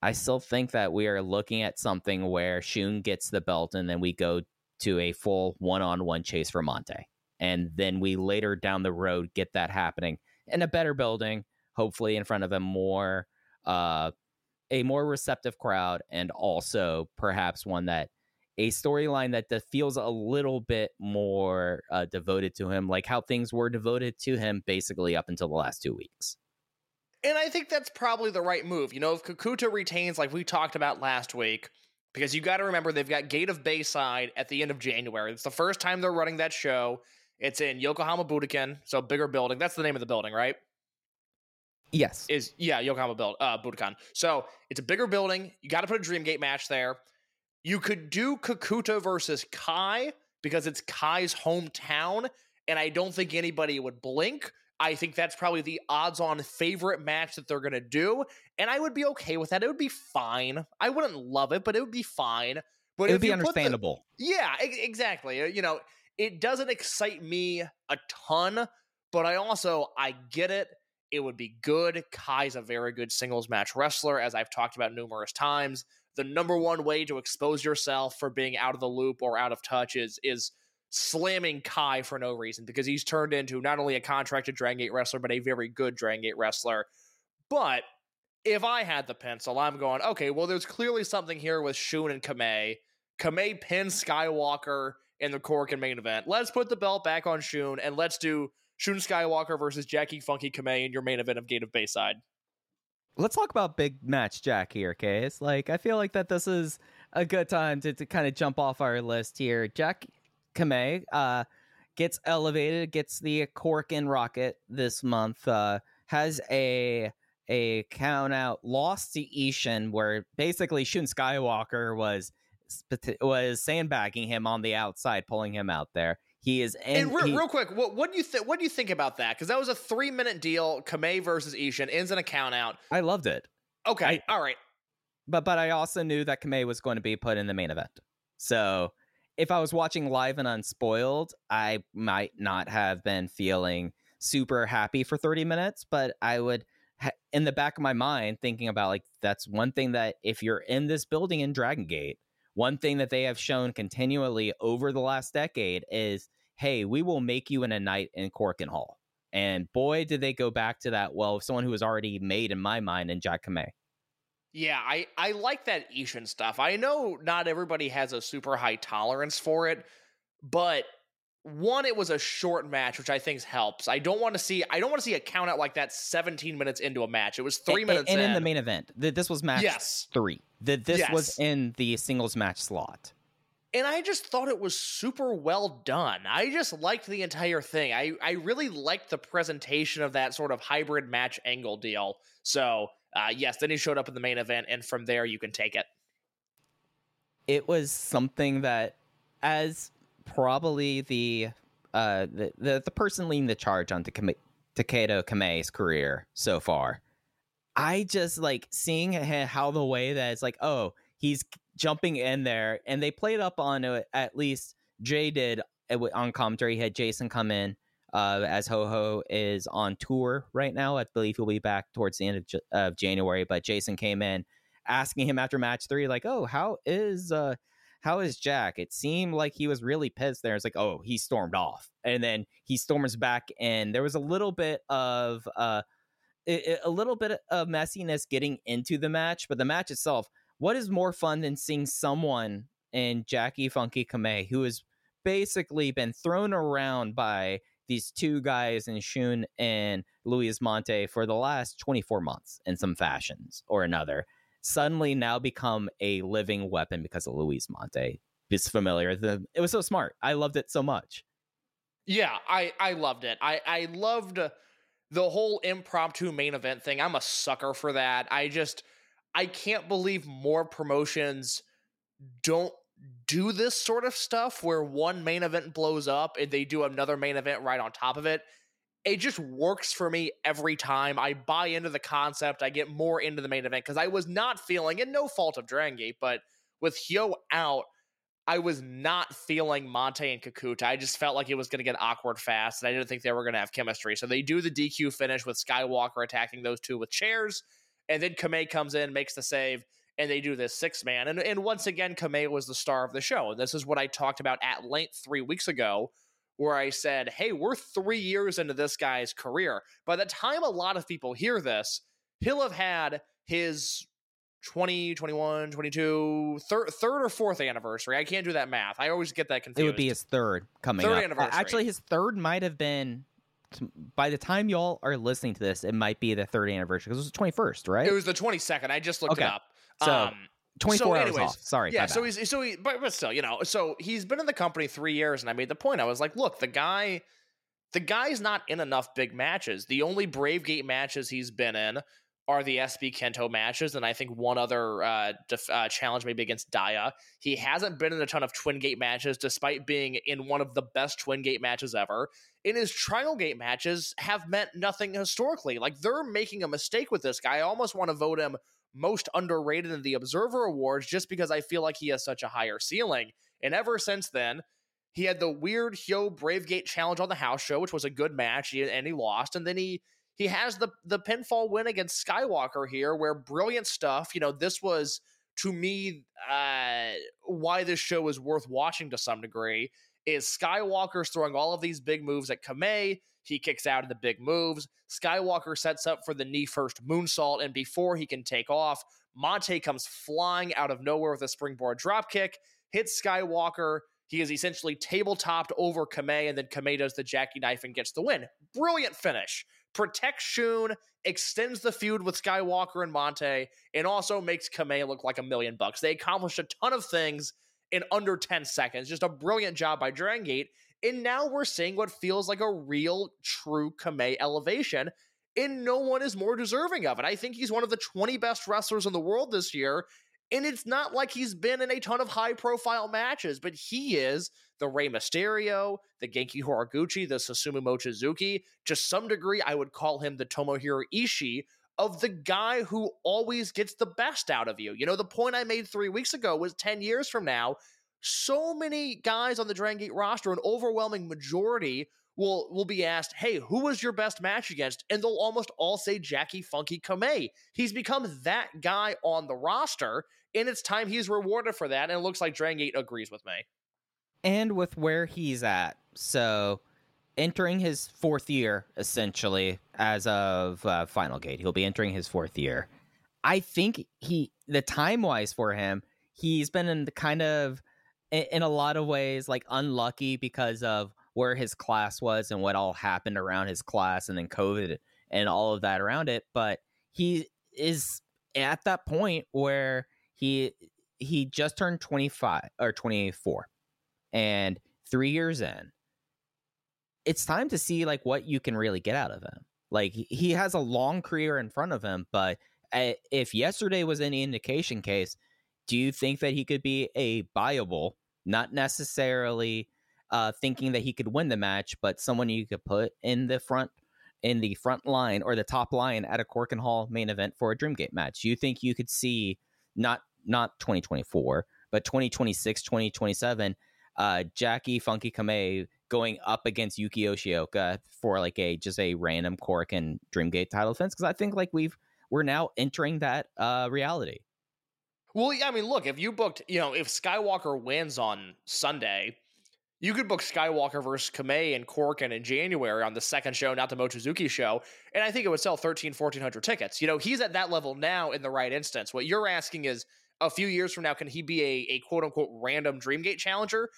I still think that we are looking at something where Shun gets the belt and then we go to a full one on one chase for Mante. And then we later down the road get that happening in a better building, hopefully in front of a more uh a more receptive crowd and also perhaps one that a storyline that feels a little bit more uh, devoted to him, like how things were devoted to him basically up until the last two weeks. And I think that's probably the right move. You know, if Kakuta retains, like we talked about last week, because you got to remember they've got Gate of Bayside at the end of January. It's the first time they're running that show. It's in Yokohama Budokan, so bigger building. That's the name of the building, right? Yes. Is yeah, Yokohama build uh Budokan. So it's a bigger building. You got to put a Dreamgate match there. You could do Kakuta versus Kai because it's Kai's hometown, and I don't think anybody would blink. I think that's probably the odds on favorite match that they're going to do. And I would be okay with that. It would be fine. I wouldn't love it, but it would be fine. But it would be put the- understandable. yeah, exactly. You know, it doesn't excite me a ton, but I also I get it. It would be good. Kai's a very good singles match wrestler, as I've talked about numerous times. The number one way to expose yourself for being out of the loop or out of touch is is slamming Kai for no reason because he's turned into not only a contracted Dragon Gate wrestler, but a very good Dragon Gate wrestler. But if I had the pencil, I'm going, okay, well, there's clearly something here with Shun and Kamei. Kamei pins Skywalker in the Korakuen main event. Let's put the belt back on Shun and let's do Shun Skywalker versus Jacky Funky Kamei in your main event of Gate of Bayside. Let's talk about big match Jack here, Case. Like, I feel like that this is a good time to, to kind of jump off our list here. Jack Kamei uh, gets elevated, gets the cork and rocket this month. Uh, has a a count out loss to Ishin, where basically Shun Skywalker was was sandbagging him on the outside, pulling him out there. He is in, And, real, he- real quick, what, what do you think? What do you think about that? Because that was a three minute deal. Kamei versus Ishin ends in a count out. I loved it. Okay, all right. but but I also knew that Kamei was going to be put in the main event. So if I was watching live and unspoiled, I might not have been feeling super happy for 30 minutes, but I would ha- in the back of my mind thinking about like that's one thing that if you're in this building in Dragon Gate, one thing that they have shown continually over the last decade is hey, we will make you in a night in Korakuen Hall. And boy, did they go back to that. Well, someone who was already made in my mind in Jack Kamei. Yeah, I, I like that Ishin stuff. I know not everybody has a super high tolerance for it, but one, it was a short match, which I think helps. I don't want to see I don't want to see a count out like that 17 minutes into a match. It was three and, minutes and in the main event. This was match Yes. three. Th- This was in the singles match slot. and I just thought it was super well done. I just liked the entire thing. I, I really liked the presentation of that sort of hybrid match angle deal. So, uh, yes, then he showed up in the main event, and from there you can take it. It was something that, as probably the uh the the, the person leading the charge on Takedo Kamei's career so far, I just like seeing how the way that it's like, oh, he's jumping in there, and they played up on it. At least Jay did uh, on commentary. He had Jason come in uh, as Ho Ho is on tour right now. I believe he'll be back towards the end of, of January. But Jason came in asking him after match three, like, "Oh, how is uh, how is Jack?" It seemed like he was really pissed. There, it's like, "Oh, he stormed off," and then he storms back, and there was a little bit of uh, i- i- a little bit of messiness getting into the match, but the match itself. What is more fun than seeing someone in Jacky Funky Kamei who has basically been thrown around by these two guys in Shun and Luis Mante for the last 24 months in some fashions or another, suddenly now become a living weapon because of Luis Mante. Is familiar. The, it was so smart. I loved it so much. Yeah, I I loved it. I I loved the whole impromptu main event thing. I'm a sucker for that. I just I can't believe more promotions don't do this sort of stuff where one main event blows up and they do another main event right on top of it. It just works for me every time. I buy into the concept. I get more into the main event because I was not feeling, and no fault of Dragon Gate, but with Hyo out, I was not feeling Mante and Kakuta. I just felt like it was going to get awkward fast, and I didn't think they were going to have chemistry. So they do the DQ finish with Skywalker attacking those two with chairs, and then Kamei comes in, makes the save, and they do this six man. And, and once again, Kamei was the star of the show. And this is what I talked about at length three weeks ago, where I said, hey, we're three years into this guy's career. By the time a lot of people hear this, he'll have had his 20, 21, 22, third, third or fourth anniversary. I can't do that math. I always get that confused. It would be his third coming Third up. anniversary. Actually, his third might have been. By the time y'all are listening to this, it might be the third anniversary because it was the twenty first, right? It was the 22nd. I just looked Okay. it up. So, um, 24 hours anyways, off. Sorry. Yeah, so he's so he, but, but still, you know, so he's been in the company three years, and I made the point. I was like, look, the guy, the guy's not in enough big matches. The only Brave Gate matches he's been in are the SB Kento matches, and I think one other uh, def- uh, challenge maybe against Daya. He hasn't been in a ton of Twin Gate matches, despite being in one of the best Twin Gate matches ever. In his Triangle Gate matches, have meant nothing historically. Like they're making a mistake with this guy. I almost want to vote him most underrated in the Observer Awards just because I feel like he has such a higher ceiling. And ever since then, he had the weird Hyo Bravegate challenge on the house show, which was a good match, and he lost. And then he he has the the pinfall win against Skywalker here, where brilliant stuff. You know, this was to me uh, why this show is worth watching to some degree. Is Skywalker's throwing all of these big moves at Kamei. He kicks out of the big moves. Skywalker sets up for the knee first moonsault, and before he can take off, Mante comes flying out of nowhere with a springboard dropkick, hits Skywalker. He is essentially tabletopped over Kamei, and then Kamei does the Jackie knife and gets the win. Brilliant finish protects Shun, extends the feud with Skywalker and Mante, and also makes Kamei look like a million bucks. They accomplished a ton of things in under 10 seconds. Just a brilliant job by Dragon Gate. And now we're seeing what feels like a real, true Kamei elevation. And no one is more deserving of it. I think he's one of the 20 best wrestlers in the world this year. And it's not like he's been in a ton of high profile matches, but he is the Rey Mysterio, the Genki Horiguchi, the Susumu Mochizuki. To some degree, I would call him the Tomohiro Ishii of the guy who always gets the best out of you. You know, the point I made three weeks ago was 10 years from now, so many guys on the Dragon Gate roster, an overwhelming majority will will be asked, "Hey, who was your best match against?" And they'll almost all say Jacky Funky Kamei. He's become that guy on the roster, and it's time he's rewarded for that. And it looks like Dragon Gate agrees with me and with where he's at. So, entering his fourth year, essentially, as of uh, Final Gate, he'll be entering his fourth year. I think he, the time wise for him, he's been in the kind of, in a lot of ways, like unlucky because of where his class was and what all happened around his class and then COVID and all of that around it. But he is at that point where he he just turned 25 or 24 and three years in, it's time to see like what you can really get out of him. Like he has a long career in front of him, but eh, if yesterday was any indication case, do you think that he could be a viable, not necessarily uh, thinking that he could win the match, but someone you could put in the front in the front line or the top line at a Korakuen Hall main event for a Dreamgate match? You think you could see not not 2024, but 2026, 2027 uh, Jacky Funky Kamei going up against Yuki Yoshioka for like a just a random Korakuen Dreamgate title defense because I think like we've we're now entering that uh, reality. Well, yeah, I mean, look, if you booked, you know, if Skywalker wins on Sunday, you could book Skywalker versus Kamei and Korakuen in January on the second show, not the Mochizuki show, and I think it would sell 13, 1400 tickets. You know, he's at that level now in the right instance. What you're asking is a few years from now, can he be a, a quote unquote random Dreamgate challenger?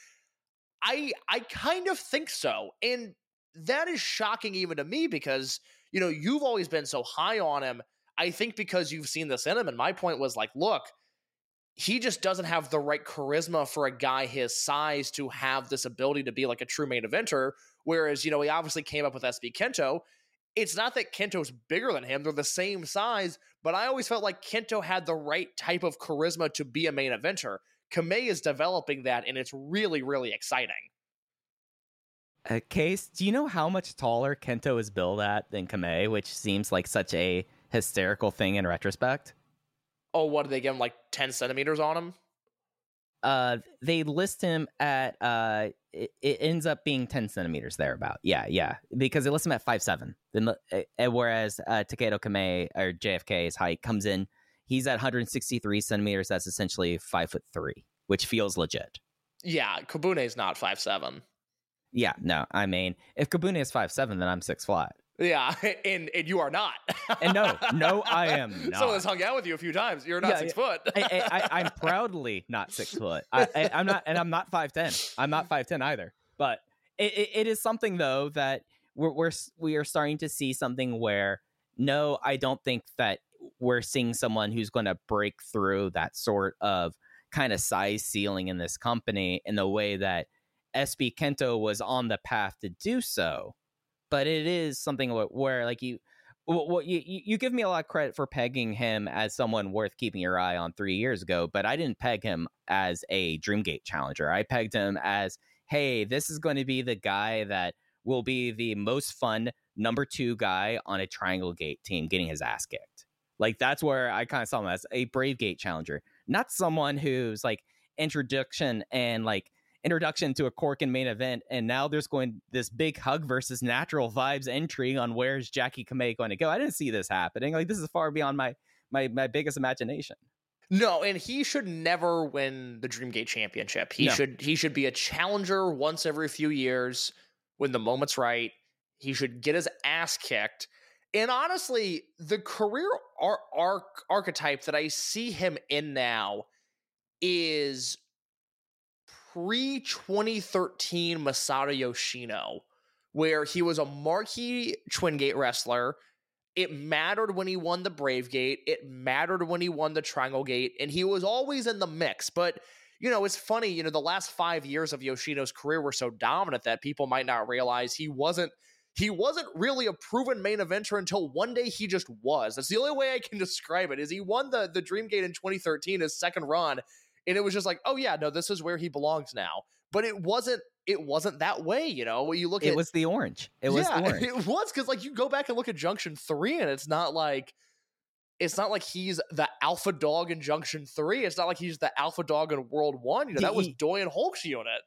I I kind of think so. And that is shocking even to me because, you know, you've always been so high on him. I think because you've seen this in him. And my point was like, look, he just doesn't have the right charisma for a guy his size to have this ability to be like a true main eventer. Whereas, you know, he obviously came up with SB Kento it's not that Kento's bigger than him, they're the same size, but I always felt like Kento had the right type of charisma to be a main eventer. Kamei is developing that, and it's really, really exciting. Uh, Case, do you know how much taller Kento is billed at than Kamei, which seems like such a hysterical thing in retrospect? Oh, what did they give him? Like 10 centimeters on him? Uh, they list him at uh, it, it, ends up being ten centimeters thereabout. Yeah, yeah, because they list him at five seven. Then, uh, whereas uh, Takedo Kamei or JFK's height comes in, he's at 163 centimeters. That's essentially five foot three, which feels legit. Yeah, Kobune is not five seven. Yeah, no, I mean, if Kabune is five seven, then I'm six flat. Yeah, and and you are not. and no, no, I am not. Someone has hung out with you a few times. You're not yeah, six foot. I, am proudly not six foot. I, am not, and I'm not five ten. I'm not five ten either. But it, it, it is something though that we're, we're we are starting to see something where no, I don't think that we're seeing someone who's going to break through that sort of kind of size ceiling in this company in the way that SB Kento was on the path to do so but it is something where, like you well, you, you give me a lot of credit for pegging him as someone worth keeping your eye on three years ago, but I didn't peg him as a Dreamgate challenger. I pegged him as, hey, this is going to be the guy that will be the most fun number two guy on a Triangle Gate team getting his ass kicked. Like that's where I kind of saw him as a Brave Gate challenger, not someone who's like introduction and like introduction to a Korakuen main event, and now there's going this big hug versus natural vibes intrigue on where's Jacky Kamei going to go. I didn't see this happening. Like this is far beyond my my my biggest imagination. No, and he should never win the Dreamgate Championship. He no. should he should be a challenger once every few years when the moment's right. He should get his ass kicked. And honestly, the career arc archetype that I see him in now is pre 2013 Masato Yoshino, where he was a marquee Twin Gate wrestler. It mattered when he won the Brave Gate. It mattered when he won the Triangle Gate, and he was always in the mix. But you know, it's funny. You know, the last five years of Yoshino's career were so dominant that people might not realize he wasn't he wasn't really a proven main eventer until one day he just was. That's the only way I can describe it. Is he won the the Dream Gate in 2013, his second run, and it was just like, oh yeah, no, this is where he belongs now. But it wasn't. It wasn't that way, you know. When you look it at was the orange. It was yeah, the orange. It was because like you go back and look at Junction Three, and it's not like it's not like he's the alpha dog in Junction Three. It's not like he's the alpha dog in World One. You know, that was Doyen Hulk's unit,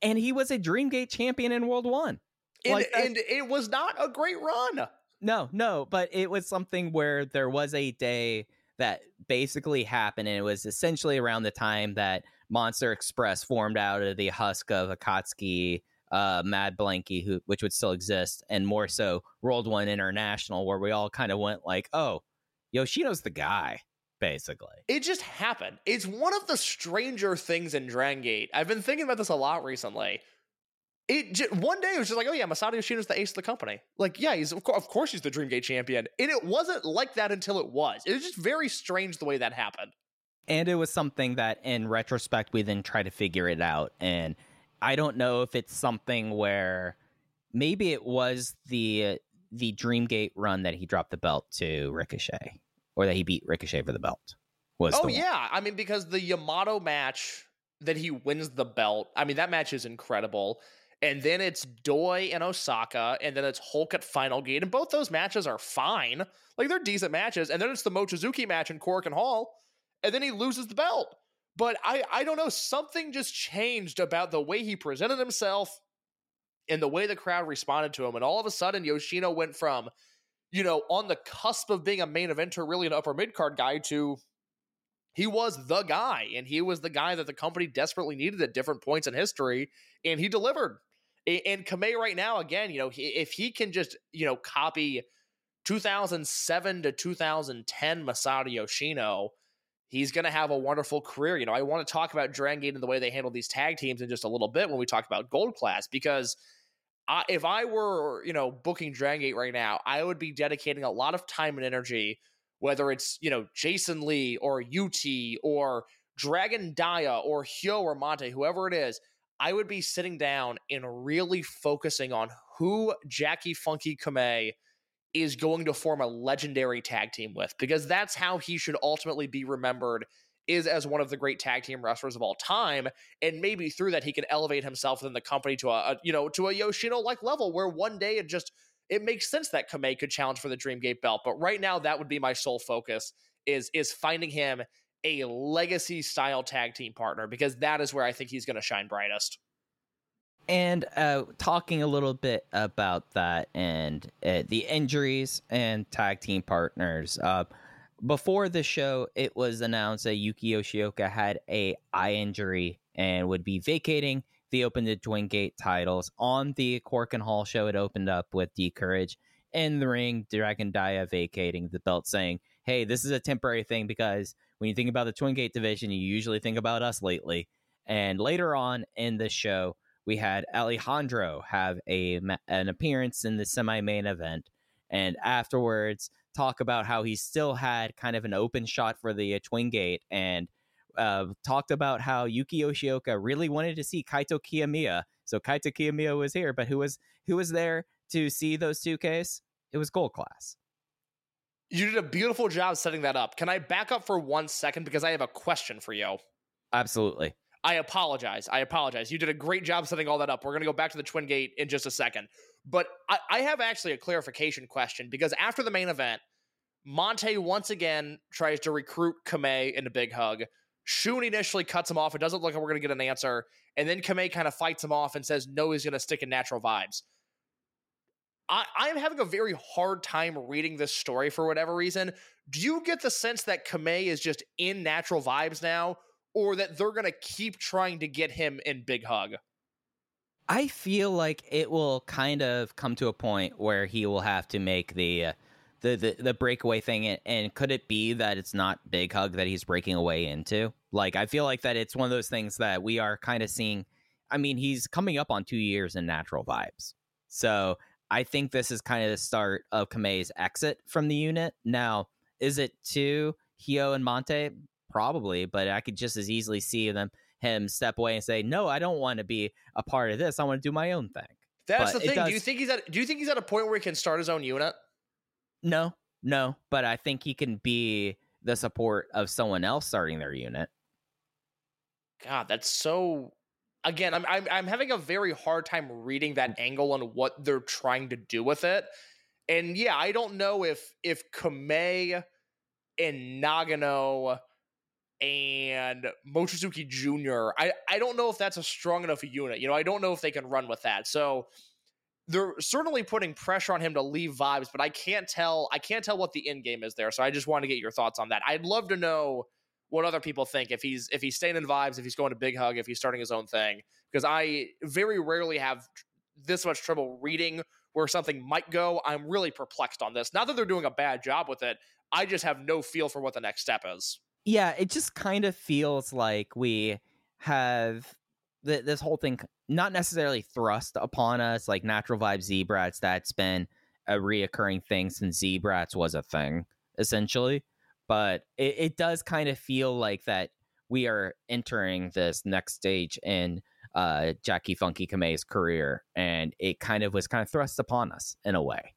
and he was a Dreamgate champion in World One. And, like and it was not a great run. No, no, but it was something where there was a day that basically happened, and it was essentially around the time that Monster Express formed out of the husk of Akatsuki, uh, Mad Blanky, who which would still exist, and more so World One International, where we all kind of went like, "Oh, Yoshino's the guy." Basically, it just happened. It's one of the stranger things in Dragon Gate. I've been thinking about this a lot recently it just, one day it was just like, oh yeah, Masato Yoshino's the ace of the company. Like, yeah, he's of, co- of course he's the Dreamgate champion, and it wasn't like that until it was. It was just very strange the way that happened. And it was something that, in retrospect, we then try to figure it out. And I don't know if it's something where maybe it was the the Dreamgate run that he dropped the belt to Ricochet, or that he beat Ricochet for the belt. Was oh yeah, I mean because the Yamato match that he wins the belt. I mean that match is incredible and then it's Doi and Osaka, and then it's Hulk at Final Gate, and both those matches are fine. Like they're decent matches, and then it's the Mochizuki match in Korakuen Hall, and then he loses the belt. But I, I don't know, something just changed about the way he presented himself and the way the crowd responded to him. And all of a sudden, Yoshino went from, you know, on the cusp of being a main eventer, really an upper mid card guy, to he was the guy, and he was the guy that the company desperately needed at different points in history, and he delivered. And Kamei right now, again, you know, if he can just, you know, copy 2007 to 2010 Masato Yoshino, he's going to have a wonderful career. You know, I want to talk about Dragon Gate and the way they handle these tag teams in just a little bit when we talk about Gold Class, because I, if I were, you know, booking Dragon Gate right now, I would be dedicating a lot of time and energy, whether it's, you know, Jason Lee or UT or Dragon Dia or Hyo or Mante, whoever it is – I would be sitting down and really focusing on who Jacky Funky Kamei is going to form a legendary tag team with because that's how he should ultimately be remembered is as one of the great tag team wrestlers of all time. And maybe through that he can elevate himself within the company to a, a you know to a Yoshino like level where one day it just it makes sense that Kamei could challenge for the Dreamgate belt. But right now that would be my sole focus is is finding him a legacy style tag team partner because that is where I think he's going to shine brightest. And uh, talking a little bit about that and uh, the injuries and tag team partners. Uh, before the show, it was announced that Yuki Yoshioka had a eye injury and would be vacating the Open to Twin Gate titles. On the Korakuen Hall show, it opened up with D Courage in the ring, Dragon Dia vacating the belt, saying, hey, this is a temporary thing because when you think about the Twin Gate division, you usually think about us lately. And later on in the show, we had Alejandro have a an appearance in the semi main event, and afterwards talk about how he still had kind of an open shot for the uh, Twin Gate, and uh, talked about how Yuki Yoshioka really wanted to see Kaito Kiyomiya. So Kaito Kiyomiya was here, but who was who was there to see those two case? It was Gold Class. You did a beautiful job setting that up. Can I back up for one second because I have a question for you? Absolutely. I apologize. I apologize. You did a great job setting all that up. We're going to go back to the Twin Gate in just a second. But I, I have actually a clarification question because after the main event, Mante once again tries to recruit Kamei into Big Hug. Shun initially cuts him off. It doesn't look like we're going to get an answer. And then Kamei kind of fights him off and says, no, he's going to stick in natural vibes. I, I'm having a very hard time reading this story for whatever reason. Do you get the sense that Kamei is just in natural vibes now, or that they're going to keep trying to get him in Big Hug? I feel like it will kind of come to a point where he will have to make the uh, the, the the breakaway thing and, and could it be that it's not big hug that he's breaking away into like i feel like that it's one of those things that we are kind of seeing i mean he's coming up on two years in natural vibes so i think this is kind of the start of kamei's exit from the unit now is it to hyo and mante probably but i could just as easily see them him step away and say no i don't want to be a part of this i want to do my own thing That's But the thing. does- Do you think he's at do you think he's at a point where he can start his own unit? No, no, but I think he can be the support of someone else starting their unit. God, that's so. Again, I'm, I'm I'm having a very hard time reading that mm. angle on what they're trying to do with it. And yeah, I don't know if if Kamei and Nagano and Mochizuki Jr. I I don't know if that's a strong enough unit. You know, I don't know if they can run with that. So they're certainly putting pressure on him to leave vibes, but I can't tell I can't tell what the end game is there. So I just want to get your thoughts on that. I'd love to know what other people think if he's if he's staying in vibes, if he's going to big hug, if he's starting his own thing. Because I very rarely have this much trouble reading where something might go. I'm really perplexed on this. Not that they're doing a bad job with it. I just have no feel for what the next step is. Yeah, it just kind of feels like we have th- this whole thing not necessarily thrust upon us like natural vibe Zebrats. That's been a reoccurring thing since Zebrats was a thing, essentially. But it, it does kind of feel like that we are entering this next stage in uh, Jacky Funky Kamei's career, and it kind of was kind of thrust upon us in a way.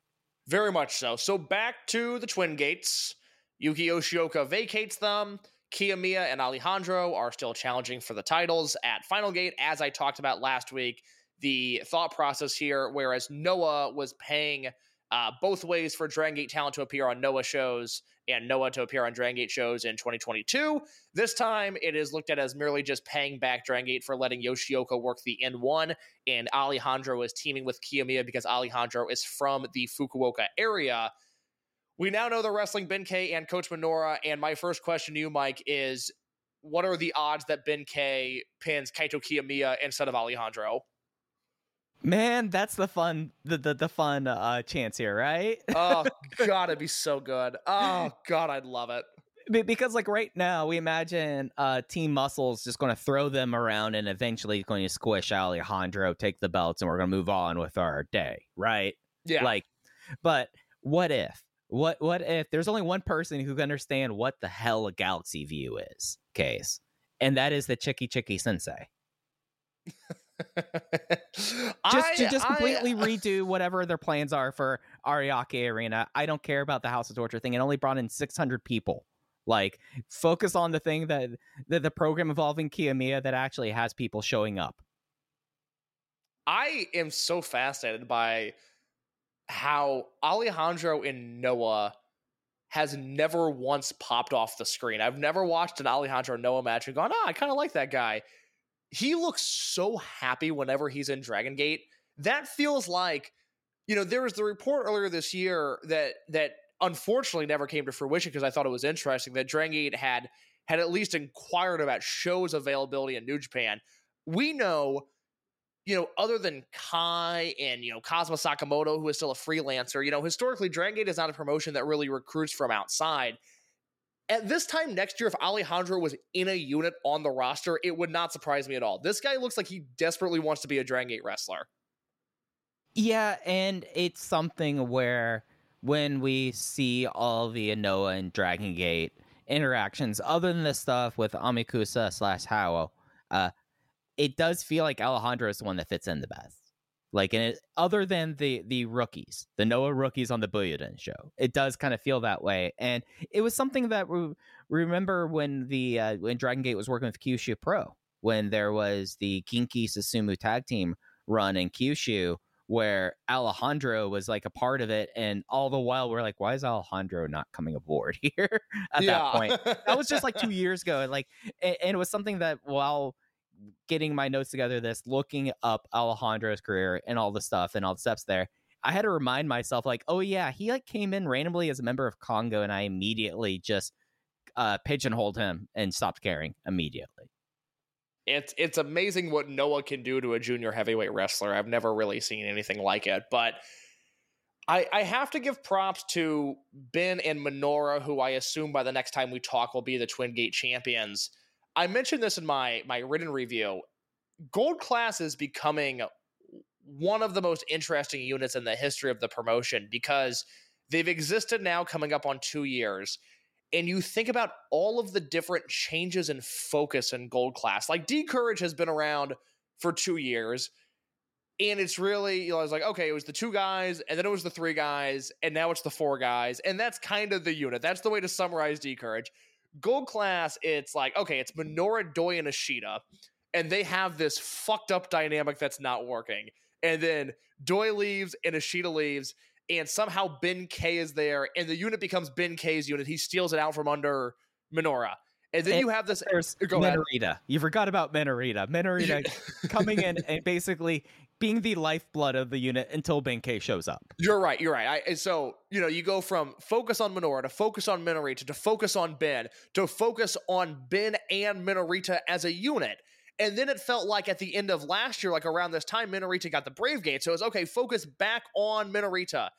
Very much so. So back to the Twin Gates. Yuki Yoshioka vacates them. Kiyomiya and Alejandro are still challenging for the titles at Final Gate, as I talked about last week. The thought process here, whereas Noah was paying uh, both ways for Dragon Gate talent to appear on Noah shows and Noah to appear on Dragon Gate shows in 2022. This time, it is looked at as merely just paying back Dragon Gate for letting Yoshioka work the N1, and Alejandro is teaming with Kiyomiya because Alejandro is from the Fukuoka area. We now know the wrestling Ben K and Coach Minoru, and my first question to you, Mike, is what are the odds that Ben K pins Kaito Kiyomiya instead of Alejandro? Man, that's the fun the the, the fun uh chance here, right? Oh god, it'd be so good. Oh god, I'd love it. Because like right now we imagine uh team muscles just going to throw them around and eventually going to squish alejandro take the belts and we're going to move on with our day right Yeah. like but what if what what if there's only one person who can understand what the hell a galaxy view is case and that is the chicky chicky sensei just to I- just I- completely uh, redo whatever their plans are for Ariake Arena. I don't care about the House of Torture thing. It only brought in 600 people. Like, focus on the thing that the, the program involving Kiyomiya that actually has people showing up. I am so fascinated by how Alejandro in Noah has never once popped off the screen. I've never watched an Alejandro Noah match and gone, oh, I kind of like that guy. He looks so happy whenever he's in Dragon Gate. That feels like, you know, there was the report earlier this year that that unfortunately never came to fruition because I thought it was interesting that Dragon Gate had had at least inquired about shows availability in New Japan. We know you know, other than Kai and, you know, Cosmo Sakamoto, who is still a freelancer, you know, historically, Dragon Gate is not a promotion that really recruits from outside. At this time next year, if Alejandro was in a unit on the roster, it would not surprise me at all. This guy looks like he desperately wants to be a Dragon Gate wrestler. Yeah, and it's something where when we see all the Anoa and Dragon Gate interactions, other than the stuff with Amakusa slash Howo, uh, it does feel like Alejandro is the one that fits in the best. Like, and it, other than the the rookies, the Noah rookies on the Buyuden show, it does kind of feel that way. And it was something that we remember when the uh, when Dragon Gate was working with Kyushu Pro, when there was the Kinky Susumu tag team run in Kyushu, where Alejandro was like a part of it, and all the while we're like, why is Alejandro not coming aboard here at Yeah. that point? That was just like two years ago, and like, and, and it was something that while getting my notes together, this looking up Alejandro's career and all the stuff and all the steps there. I had to remind myself, like, oh yeah, he like came in randomly as a member of Congo, and I immediately just uh, pigeonholed him and stopped caring immediately. It's it's amazing what Noah can do to a junior heavyweight wrestler. I've never really seen anything like it. But I I have to give props to Ben and Minoru, who I assume by the next time we talk will be the Twin Gate champions. I mentioned this in my my written review. Gold class is becoming one of the most interesting units in the history of the promotion because they've existed now coming up on two years and you think about all of the different changes in focus in gold class. Like D'Courage has been around for two years and it's really you know i was like okay it was the two guys and then it was the three guys and now it's the four guys and that's kind of the unit. That's the way to summarize D'Courage gold class it's like okay it's Minoru Doi and ashita and they have this fucked up dynamic that's not working and then Doi leaves and Ashita leaves, and somehow Ben K is there, and the unit becomes Ben K's unit. He steals it out from under Minoura. And then And you have this. There's. You forgot about Minorita. Minorita coming in and basically being the lifeblood of the unit until Benkei shows up. You're right. You're right. I, so you know, you go from focus on Minoura to focus on Minorita to focus on Ben to focus on Ben and Minorita as a unit. And then it felt like at the end of last year, like around this time, Minorita got the Brave Gate. So it was okay, focus back on Minorita.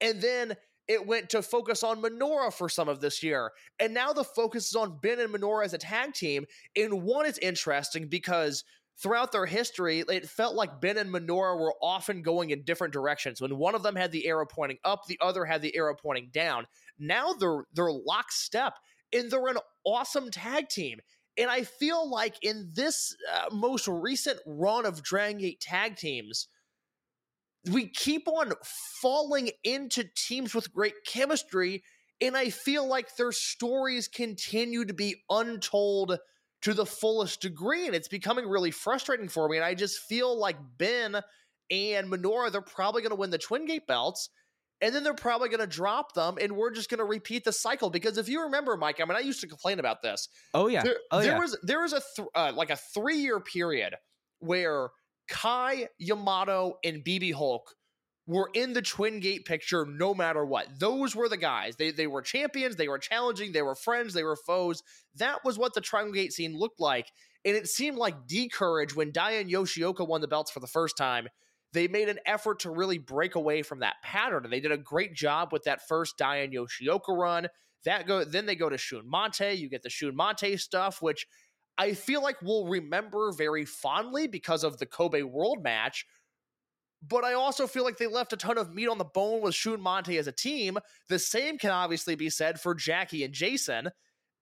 And then it went to focus on Minoura for some of this year. And now the focus is on Ben and Minoura as a tag team. And one is interesting because throughout their history, it felt like Ben and Minoura were often going in different directions. When one of them had the arrow pointing up, the other had the arrow pointing down. Now they're they're lockstep and they're an awesome tag team. And I feel like in this uh, most recent run of Dragon Gate tag teams, we keep on falling into teams with great chemistry. And I feel like their stories continue to be untold to the fullest degree. And it's becoming really frustrating for me. And I just feel like Ben and Minoura, they're probably going to win the Twin Gate belts. And then they're probably going to drop them, and we're just going to repeat the cycle. Because if you remember, Mike, I mean, I used to complain about this. Oh yeah. There, oh there yeah. was there was a th- uh, like a three year period where Kai Yamato and BB Hulk were in the Twin Gate picture no matter what. Those were the guys. They they were champions. They were challenging. They were friends. They were foes. That was what the Triangle Gate scene looked like. And it seemed like D'Courage when Diane Yoshioka won the belts for the first time. They made an effort to really break away from that pattern, and they did a great job with that first Diane Yoshioka run. That go then they go to Shun Mante. You get the Shun Mante stuff, which I feel like we'll remember very fondly because of the Kobe World match. But I also feel like they left a ton of meat on the bone with Shun Mante as a team. The same can obviously be said for Jacky and Jason.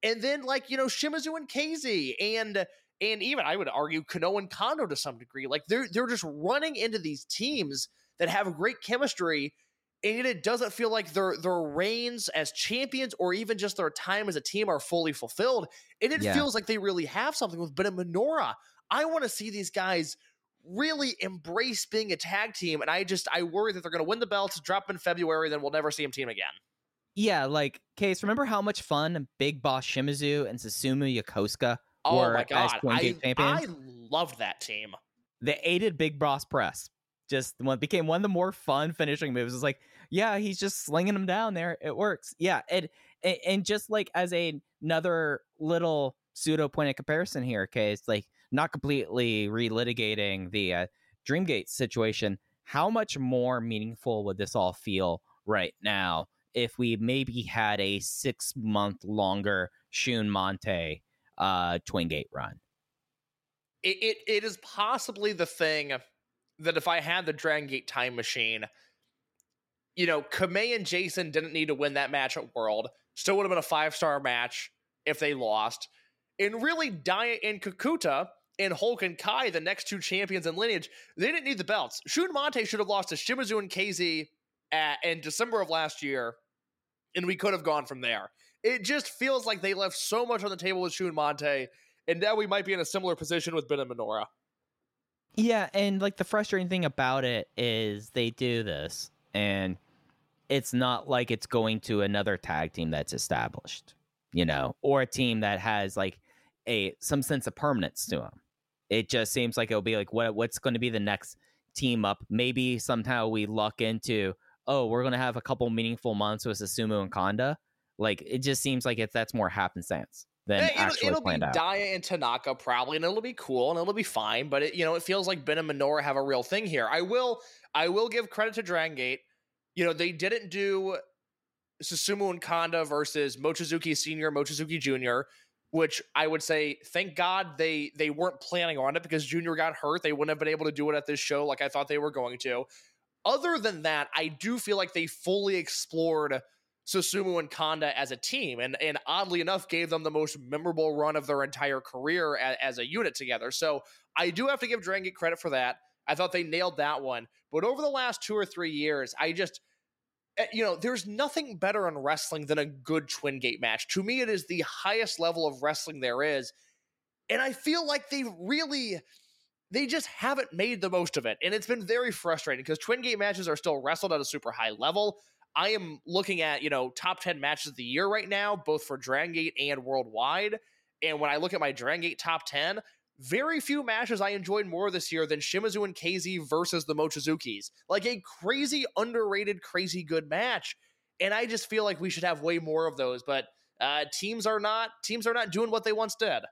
And then, like, you know, Shimizu and KZ and and even I would argue Kano and Kondo to some degree. Like they're they're just running into these teams that have great chemistry, and it doesn't feel like their their reigns as champions or even just their time as a team are fully fulfilled. And it Yeah. feels like they really have something with Ben and Minoura. I want to see these guys really embrace being a tag team, and I just I worry that they're going to win the belts, drop in February, then we'll never see them team again. Yeah, like Case, remember how much fun Big Boss Shimizu and Susumu Yokosuka Oh were my as god, Twin I, champions? I loved that team. they aided Big Boss Press. Just one became one of the more fun finishing moves. It's like, yeah, he's just slinging them down there. It works. Yeah, and and, and just like as a, another little pseudo point of comparison here, okay, it's like not completely relitigating the uh, Dreamgate situation. How much more meaningful would this all feel right now if we maybe had a six month longer Shun Mante uh, Twin Gate run? It, it it is possibly the thing that if I had the Dragon Gate time machine, you know, Kamei and Jason didn't need to win that match at World. Still would have been a five star match if they lost. And really, Dia and Kakuta, and Hulk and Kai, the next two champions in lineage, they didn't need the belts. Shun Mante should have lost to Shimizu and KZ at, in December of last year, and we could have gone from there. It just feels like they left so much on the table with Shun Mante, and now we might be in a similar position with Ben and Minoura. Yeah, and like the frustrating thing about it is they do this, and it's not like it's going to another tag team that's established, you know, or a team that has like a some sense of permanence to them. It just seems like it'll be like what what's going to be the next team up. Maybe somehow we luck into oh we're going to have a couple meaningful months with Susumu and Kanda. Like it just seems like it's that's more happenstance than actually it'll, it'll be out. Daya and Tanaka probably, and it'll be cool and it'll be fine. But it, you know, it feels like Ben and Minoura have a real thing here. I will, I will give credit to Dragon Gate. You know, they didn't do Susumu and Kanda versus Mochizuki Senior, Mochizuki Junior, which I would say, thank God they they weren't planning on it because Junior got hurt. They wouldn't have been able to do it at this show like I thought they were going to. Other than that, I do feel like they fully explored Susumu and Kanda as a team, and and oddly enough, gave them the most memorable run of their entire career as, as a unit together. So I do have to give Dragon credit for that. I thought they nailed that one, but over the last two or three years, I just Eh, you know, there's nothing better in wrestling than a good Twin Gate match. To me, it is the highest level of wrestling there is, and I feel like they really they just haven't made the most of it. And it's been very frustrating because Twin Gate matches are still wrestled at a super high level. I am looking at, you know, top 10 matches of the year right now, both for Dragon Gate and worldwide. And when I look at my Dragon Gate top 10, very few matches I enjoyed more this year than Shimizu and KZ versus the Mochizukis. Like a crazy, underrated, crazy good match. And I just feel like we should have way more of those. But uh, teams are not teams are not doing what they once did.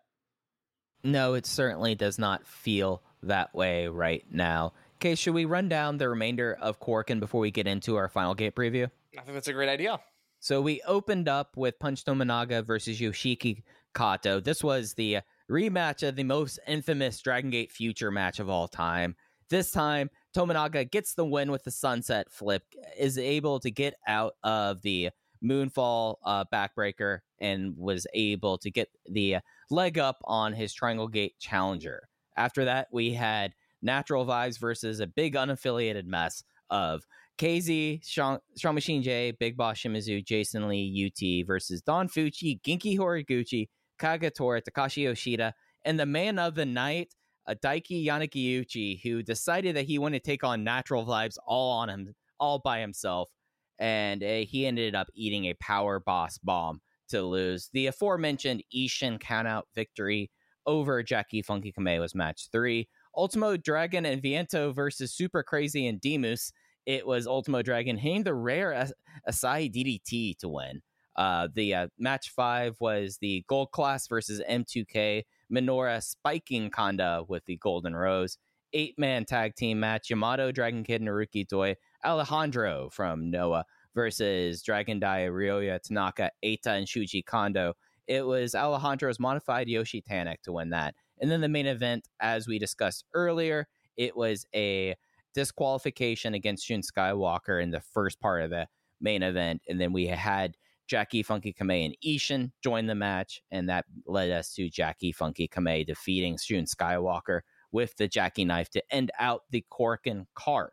No, it certainly does not feel that way right now. Okay, should we run down the remainder of Korakuen before we get into our final gate preview? I think that's a great idea. So we opened up with Punch Tominaga versus Yoshiki Kato. This was the rematch of the most infamous Dragon Gate Future match of all time. This time, Tominaga gets the win with the sunset flip, is able to get out of the moonfall uh, backbreaker, and was able to get the leg up on his Triangle Gate challenger. After that, we had Natural Vibes versus a big unaffiliated mess of KZ, Strong, Machine J, Big Boss Shimizu, Jason Lee, UT versus Don Fujii, Genki Horiguchi, Kagatora, Takashi Yoshida, and the man of the night, a Daiki Yanagiuchi, who decided that he wanted to take on Natural Vibes all on him, all by himself, and uh, he ended up eating a power boss bomb to lose. The aforementioned Ishin countout victory over Jacky Funky Kamei was match three. Ultimo Dragon and Viento versus Super Crazy and Demus. It was Ultimo Dragon hitting the rare As- Asai DDT to win. Uh, the uh, match five was the Gold Class versus M2K. Minoura spiking Kanda with the Golden Rose. Eight man tag team match Yamato, Dragon Kid, Naruki Doi, Alejandro from Noah versus Dragon Dia, Ryoya Tanaka, Eita, and Shuji Kondo. It was Alejandro's modified Yoshi Tanek to win that. And then the main event, as we discussed earlier, it was a disqualification against Shun Skywalker in the first part of the main event. And then we had Jacky Funky Kamei and Ishin joined the match. And that led us to Jacky Funky Kamei defeating Shun Skywalker with the Jackie knife to end out the Korakuen card.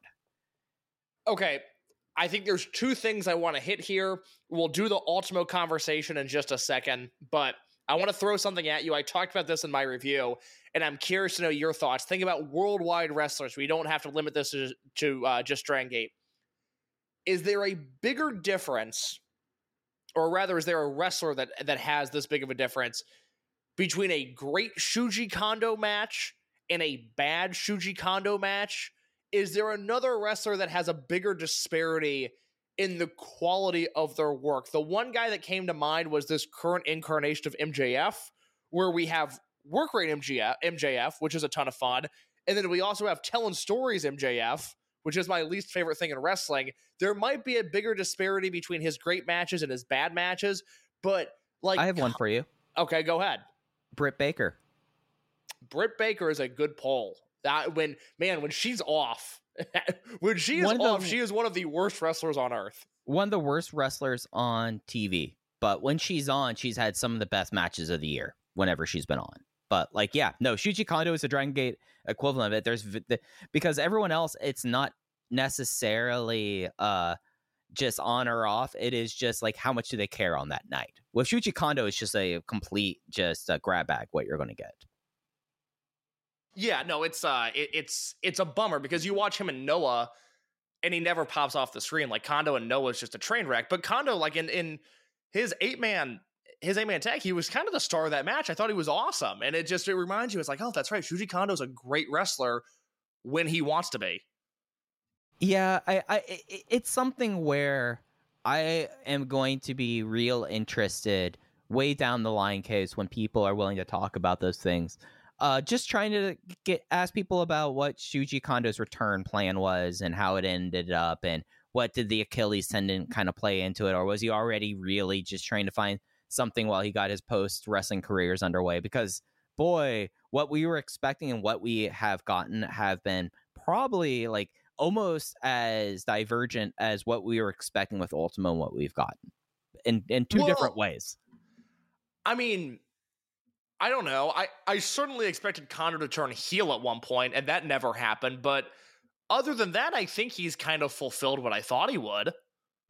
Okay, I think there's two things I want to hit here. We'll do the Ultimo conversation in just a second, but I want to throw something at you. I talked about this in my review, and I'm curious to know your thoughts. Think about worldwide wrestlers. We don't have to limit this to, to uh, just. Is there a bigger difference, or rather, is there a wrestler that that has this big of a difference between a great Shuji Kondo match and a bad Shuji Kondo match? Is there another wrestler that has a bigger disparity in the quality of their work? The one guy that came to mind was this current incarnation of MJF, where we have work rate MJF, MJF, which is a ton of fun. And then we also have telling stories MJF, which is my least favorite thing in wrestling. There might be a bigger disparity between his great matches and his bad matches, but like I have one for you. Okay, go ahead. Britt Baker. Britt Baker is a good poll. That when man, when she's off, when she is One of the- off, she is one of the worst wrestlers on earth. One of the worst wrestlers on TV. But when she's on, she's had some of the best matches of the year whenever she's been on. But like, yeah, no, Shuji Kondo is a Dragon Gate equivalent of it. There's because everyone else, it's not necessarily uh just on or off. It is just like how much do they care on that night. With Shuji Kondo, it's just a complete just a grab bag what you're going to get. Yeah, no, it's uh, it, it's it's a bummer because you watch him and Noah, and he never pops off the screen. Like Kondo and Noah is just a train wreck. But Kondo, like in in his eight man his eight man tag, he was kind of the star of that match. I thought he was awesome, and it just it reminds you, it's like, oh, that's right, Shuji Kondo's a great wrestler when he wants to be. Yeah, I, I, it's something where I am going to be real interested way down the line case when people are willing to talk about those things. Uh, just trying to get ask people about what Shuji Kondo's return plan was and how it ended up, and what did the Achilles tendon kind of play into it, or was he already really just trying to find something while he got his post wrestling careers underway? Because boy, what we were expecting and what we have gotten have been probably like almost as divergent as what we were expecting with Ultimo and what we've gotten in in two well, different ways. I mean, I don't know. I I certainly expected Kondo to turn heel at one point, and that never happened. But other than that, I think he's kind of fulfilled what I thought he would.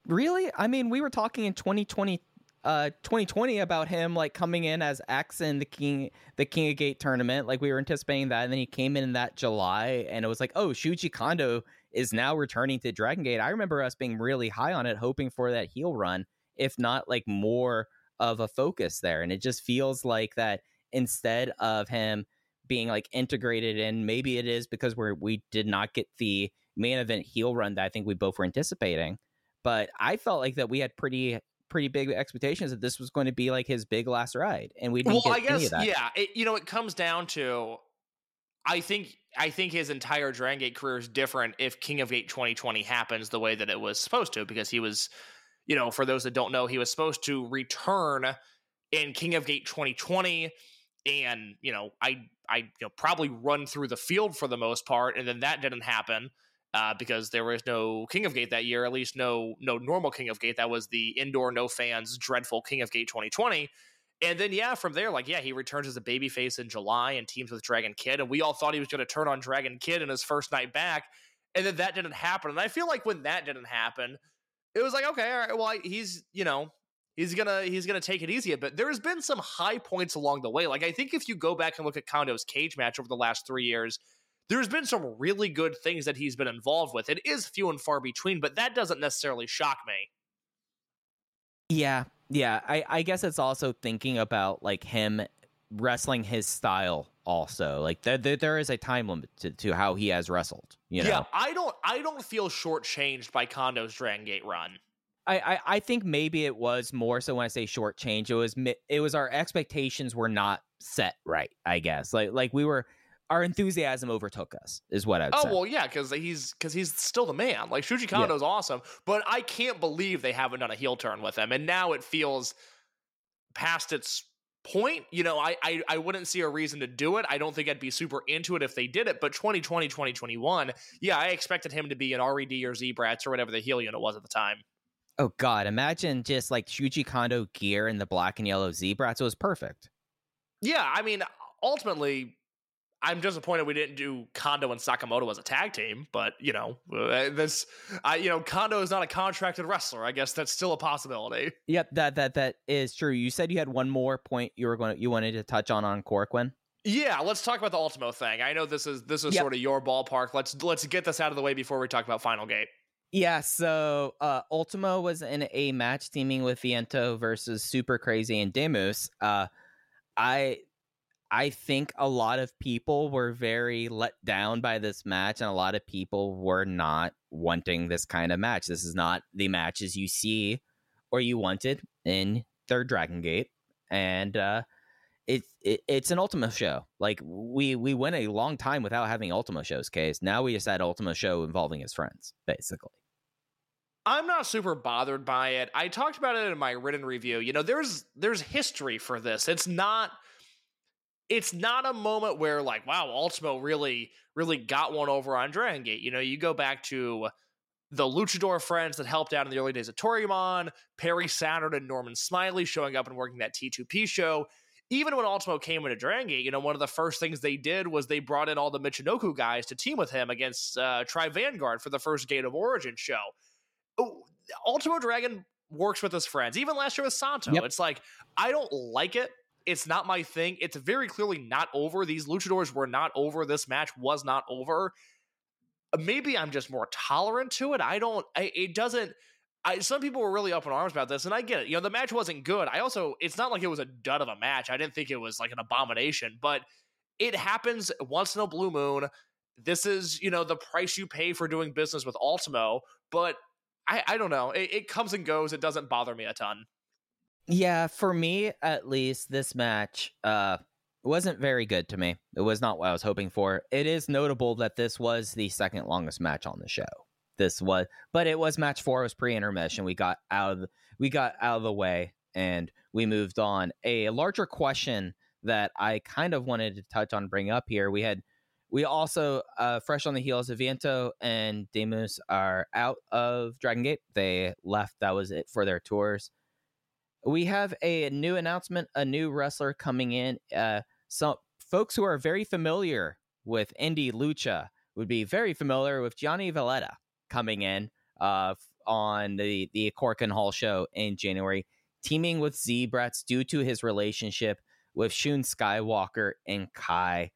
Really? I mean, we were talking in 2020 uh 2020 about him like coming in as X in the King the King of Gate tournament. Like we were anticipating that, and then he came in in that July, and it was like, oh, Shuji Kondo is now returning to Dragon Gate. I remember us being really high on it, hoping for that heel run, if not like more of a focus there. And it just feels like that instead of him being like integrated in, maybe it is because we're we did not get the main event heel run that I think we both were anticipating. But I felt like that we had pretty pretty big expectations that this was going to be like his big last ride, and we didn't well, get I guess, any of that. Yeah, it, you know, it comes down to I think I think his entire Dragon Gate career is different if King of Gate 2020 happens the way that it was supposed to, because he was, you know, for those that don't know, he was supposed to return in King of Gate 2020, and you know, I I you know probably run through the field for the most part, and then that didn't happen uh, because there was no King of Gate that year, at least no no normal King of Gate. That was the indoor no fans dreadful King of Gate 2020. And then yeah, from there, like yeah, he returns as a babyface in July and teams with Dragon Kid, and we all thought he was going to turn on Dragon Kid in his first night back, and then that didn't happen. And I feel like when that didn't happen, it was like okay, all right, well he's you know he's gonna he's gonna take it easy a bit. There's been some high points along the way. Like I think if you go back and look at Kondo's cage match over the last three years, there's been some really good things that he's been involved with. It is few and far between, but that doesn't necessarily shock me. Yeah, yeah. I, I guess it's also thinking about like him wrestling his style also like there, there, there is a time limit to, to how he has wrestled you know? yeah i don't i don't feel shortchanged by kondo's dragon gate run I, I, I think maybe it was more so when I say short change, it was it was our expectations were not set right. I guess like like we were our enthusiasm overtook us is what I'd oh, say. well, yeah, because he's because he's still the man. Like Shuji Kondo's yeah. awesome, but I can't believe they haven't done a heel turn with him, and now it feels past its point. You know, I, I I wouldn't see a reason to do it. I don't think I'd be super into it if they did it. But 2020, 2021, yeah, I expected him to be an RED or Z-Brats or whatever the heel unit was at the time. Oh God, imagine just like Shuji Kondo gear in the black and yellow Z-Brats. It was perfect. Yeah, I mean, ultimately I'm disappointed we didn't do Kondo and Sakamoto as a tag team, but you know, uh, this, I, you know, Kondo is not a contracted wrestler. I guess that's still a possibility. Yep, that that that is true. You said you had one more point you were going to, you wanted to touch on on Korakuen. Yeah, let's talk about the Ultimo thing. I know this is this is yep. sort of your ballpark. Let's let's get this out of the way before we talk about Final Gate. Yeah, so uh, Ultimo was in a match teaming with Viento versus Super Crazy and Demus. Uh, I I think a lot of people were very let down by this match, and a lot of people were not wanting this kind of match. This is not the matches you see or you wanted in Third Dragon Gate, and uh, it, it it's an Ultimo show. Like we we went a long time without having Ultimo shows. Case now we just had Ultimo show involving his friends, basically. I'm not super bothered by it. I talked about it in my written review. You know, there's there's history for this. It's not it's not a moment where like, wow, Ultimo really, really got one over on Dragon Gate. You know, you go back to the Luchador friends that helped out in the early days of Toryumon, Perry Saturn and Norman Smiley showing up and working that T2P show. even when Ultimo came into Dragon Gate, you know, one of the first things they did was they brought in all the Michinoku guys to team with him against uh, Tri Vanguard for the first Gate of Origin show. Oh, Ultimo Dragon works with his friends. Even last year with Santo, Yep. it's like I don't like it. It's not my thing. It's very clearly not over. These luchadors were not over. This match was not over. Uh, maybe I'm just more tolerant to it. I don't. I, it doesn't. I, some people were really up in arms about this, and I get it. You know, the match wasn't good. I also, it's not like it was a dud of a match. I didn't think it was like an abomination, but it happens once in a blue moon. This is, you know, the price you pay for doing business with Ultimo, but I, I don't know. It, it comes and goes. It doesn't bother me a ton. Yeah, for me at least, this match uh wasn't very good to me. It was not what I was hoping for. It is notable that this was the second longest match on the show. This was, but it was match four. It was pre-intermission. We got out of the, we got out of the way and we moved on. A larger question that I kind of wanted to touch on, bring up here. We had we also uh, fresh on the heels of Viento and Demus are out of Dragon Gate. They left. That was it for their tours we have a new announcement a new wrestler coming in uh some folks who are very familiar with indie lucha would be very familiar with johnny valletta coming in uh on the the Korakuen hall show in january teaming with zebrats due to his relationship with shun skywalker and kai.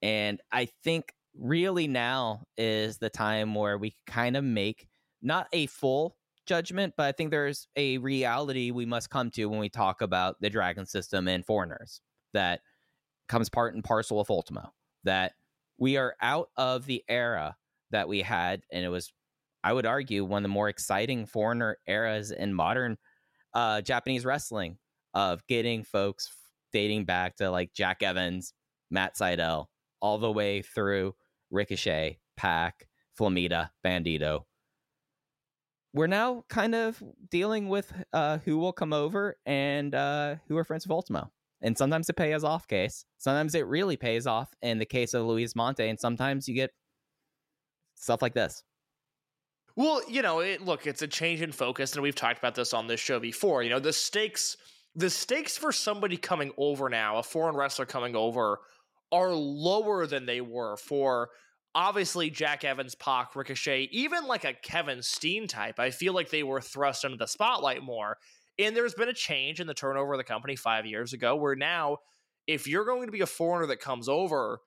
And i think really now is the time where we kind of make not a full judgment, but I think there's a reality we must come to when we talk about the dragon system and foreigners that comes part and parcel of Ultimo. That we are out of the era that we had, and it was, I would argue, one of the more exciting foreigner eras in modern uh, Japanese wrestling of getting folks dating back to like Jack Evans, Matt Sydal, all the way through Ricochet, Pac, Flamita, Bandito we're now kind of dealing with uh, who will come over and uh, who are friends of Ultimo. And sometimes it pays off case. Sometimes it really pays off in the case of Luis Mante. And sometimes you get stuff like this. Well, you know, it, look, it's a change in focus, and we've talked about this on this show before. You know, the stakes, the stakes for somebody coming over now, a foreign wrestler coming over, are lower than they were for obviously Jack Evans, Pac, Ricochet, even like a Kevin Steen type. I feel like they were thrust into the spotlight more. And there's been a change in the turnover of the company five years ago, where now, if you're going to be a foreigner that comes over,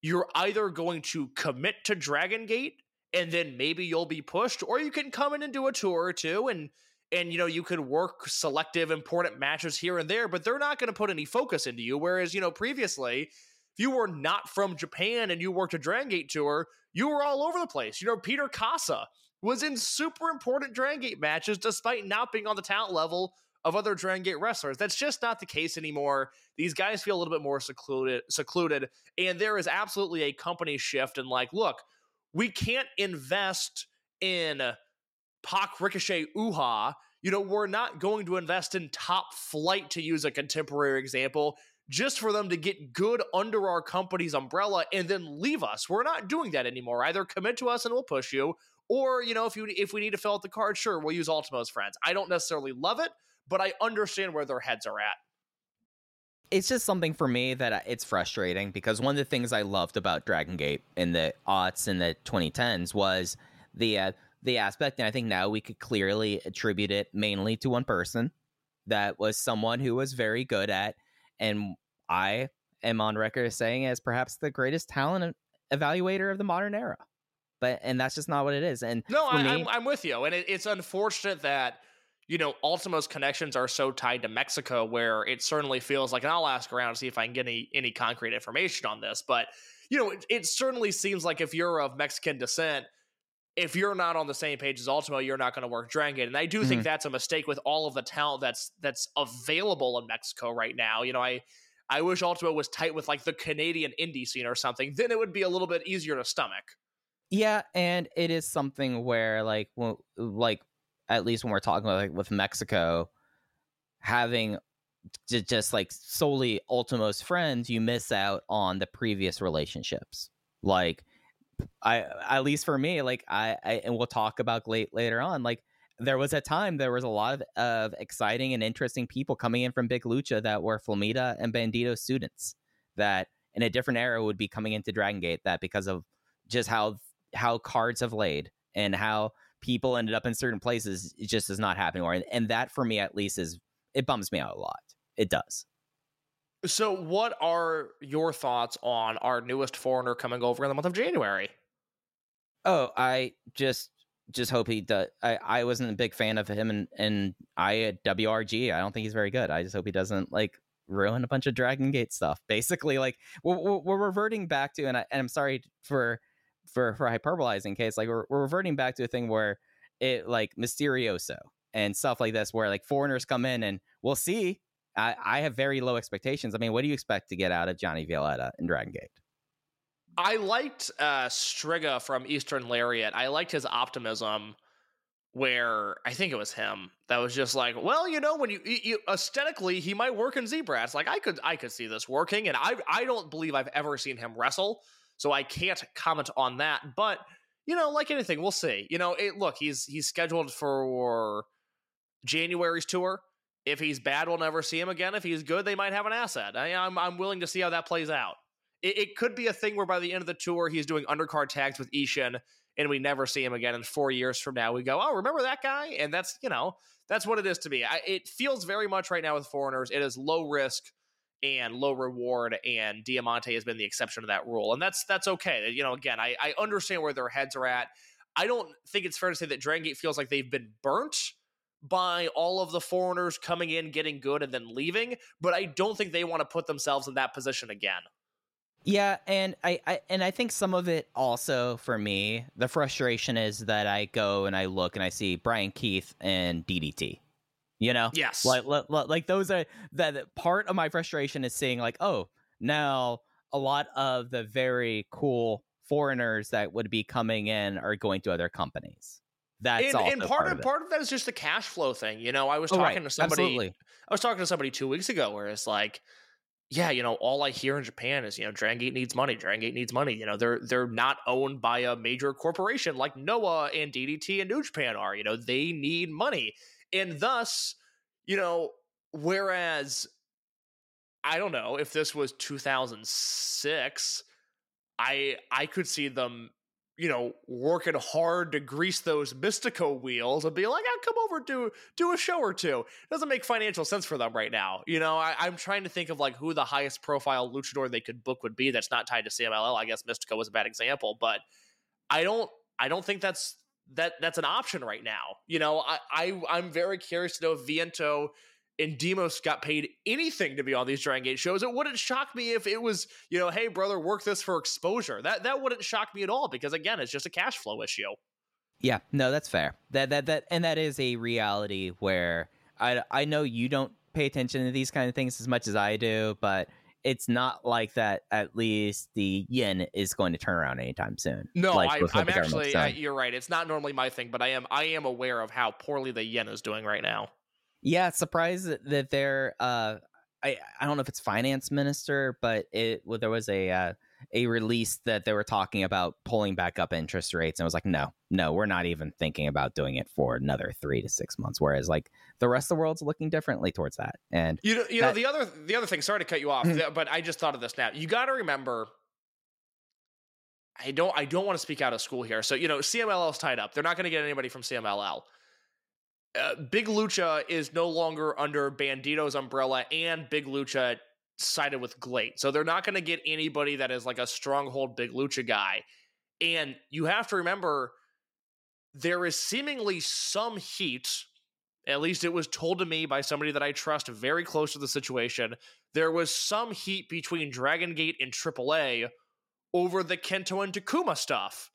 you're either going to commit to Dragon Gate and then maybe you'll be pushed, or you can come in and do a tour or two and and you know you could work selective important matches here and there, but they're not going to put any focus into you. Whereas, you know, previously, if you were not from Japan and you worked a Dragon Gate tour, you were all over the place. You know, Peter Kaasa was in super important Dragon Gate matches despite not being on the talent level of other Dragon Gate wrestlers. That's just not the case anymore. These guys feel a little bit more secluded, secluded, and there is absolutely a company shift. And like, look, we can't invest in Pac Ricochet Uhaa. You know, we're not going to invest in top flight to use a contemporary example just for them to get good under our company's umbrella and then leave us. We're not doing that anymore. Either commit to us and we'll push you, or you know, if you if we need to fill out the card, sure, we'll use Ultimo's friends. I don't necessarily love it, but I understand where their heads are at. It's just something for me that it's frustrating because one of the things I loved about Dragon Gate in the aughts and the 2010s was the uh, the aspect, and I think now we could clearly attribute it mainly to one person that was someone who was very good at, and I am on record as saying as perhaps the greatest talent evaluator of the modern era. But and that's just not what it is. And No, I, I'm, I'm with you, and it, it's unfortunate that you know Ultimo's connections are so tied to Mexico, where it certainly feels like. And I'll ask around to see if I can get any any concrete information on this, but you know, it, it certainly seems like if you're of Mexican descent, if you're not on the same page as Ultimo, you're not going to work Dragon Gate. And I do think Mhm. that's a mistake with all of the talent that's that's available in Mexico right now. You know, I I wish Ultimo was tight with like the Canadian indie scene or something. Then it would be a little bit easier to stomach. Yeah, and it is something where like well, like at least when we're talking about like with Mexico having j- just like solely Ultimo's friends, you miss out on the previous relationships. Like I at least for me, like I, I and we'll talk about late later on, like there was a time there was a lot of, of exciting and interesting people coming in from Big Lucha that were Flamita and Bandito students that in a different era would be coming into Dragon Gate that because of just how how cards have laid and how people ended up in certain places it just is not happening anymore. And, and that for me at least is it bums me out a lot. It does. So, what are your thoughts on our newest foreigner coming over in the month of January? Oh, I just just hope he does. I, I wasn't a big fan of him and and I at WRG. I don't think he's very good. I just hope he doesn't like ruin a bunch of Dragon Gate stuff. Basically, like we're, we're reverting back to, and, I, and I'm sorry for for for hyperbolizing case, like we're, we're reverting back to a thing where it like Mysterioso and stuff like this, where like foreigners come in and we'll see. I, I have very low expectations. I mean, what do you expect to get out of Johnny Violetta in Dragon Gate? I liked uh, Striga from Eastern Lariat. I liked his optimism, where I think it was him that was just like, well, you know, when you, you aesthetically, he might work in Z-Brats. Like I could, I could see this working, and I, I don't believe I've ever seen him wrestle, so I can't comment on that. But you know, like anything, we'll see. You know, it, look, he's he's scheduled for January's tour. If he's bad, we'll never see him again. If he's good, they might have an asset. I, I'm I'm willing to see how that plays out it, it, could be a thing where by the end of the tour he's doing undercard tags with Ishin and we never see him again. And four years from now we go, oh, remember that guy? And that's you know that's what it is to me. I, it feels very much right now with foreigners. It is low risk and low reward, and Diamante has been the exception to that rule, and that's that's okay. You know, again, I, I understand where their heads are at. I don't think it's fair to say that Dragon Gate feels like they've been burnt by all of the foreigners coming in, getting good, and then leaving. But I don't think they want to put themselves in that position again. Yeah, and I, I and I think some of it also for me, the frustration is that I go and I look and I see Brian Keith and DDT. You know, yes, like like, like those are that part of my frustration is seeing like, oh, now a lot of the very cool foreigners that would be coming in are going to other companies. That's and, and part, part of, of part of that is just the cash flow thing. You know, I was oh, talking right. to somebody. Absolutely. I was talking to somebody two weeks ago where it's like yeah, you know, all I hear in Japan is, you know, Dragon Gate needs money. Dragon Gate needs money. You know, they're they're not owned by a major corporation like Noah and DDT and New Japan are. You know, they need money. And thus, you know, whereas I don't know if this was 2006, I I could see them you know, working hard to grease those Mystico wheels and be like, I'll come over to do a show or two. It doesn't make financial sense for them right now. You know, I, am trying to think of like who the highest profile luchador they could book would be that's not tied to CMLL. I guess Mystico was a bad example, but I don't I don't think that's that that's an option right now. You know, I, I I'm very curious to know if Viento and Demus got paid anything to be on these Dragon Gate shows, it wouldn't shock me if it was, you know, hey brother, work this for exposure. That that wouldn't shock me at all because again, it's just a cash flow issue. Yeah, no, that's fair. That that that and that is a reality where I I know you don't pay attention to these kind of things as much as I do, but it's not like that. At least the yen is going to turn around anytime soon. No, like I, am actually. I, you're right. It's not normally my thing, but I am. I am aware of how poorly the yen is doing right now. Yeah, surprised that they're uh I I don't know if it's finance minister, but it well, there was a uh, a release that they were talking about pulling back up interest rates, and I was like, no, no, we're not even thinking about doing it for another three to six months. Whereas like the rest of the world's looking differently towards that. And you know, you that, know the other the other thing. Sorry to cut you off, but I just thought of this now. You got to remember. I don't. I don't want to speak out of school here. So you know, CMLL is tied up. They're not going to get anybody from CMLL. Uh, Big Lucha is no longer under Bandito's umbrella, and Big Lucha sided with GLEAT. So they're not going to get anybody that is like a stronghold Big Lucha guy. And you have to remember there is seemingly some heat. At least it was told to me by somebody that I trust very close to the situation. There was some heat between Dragon Gate and AAA over the Kento and Takuma stuff.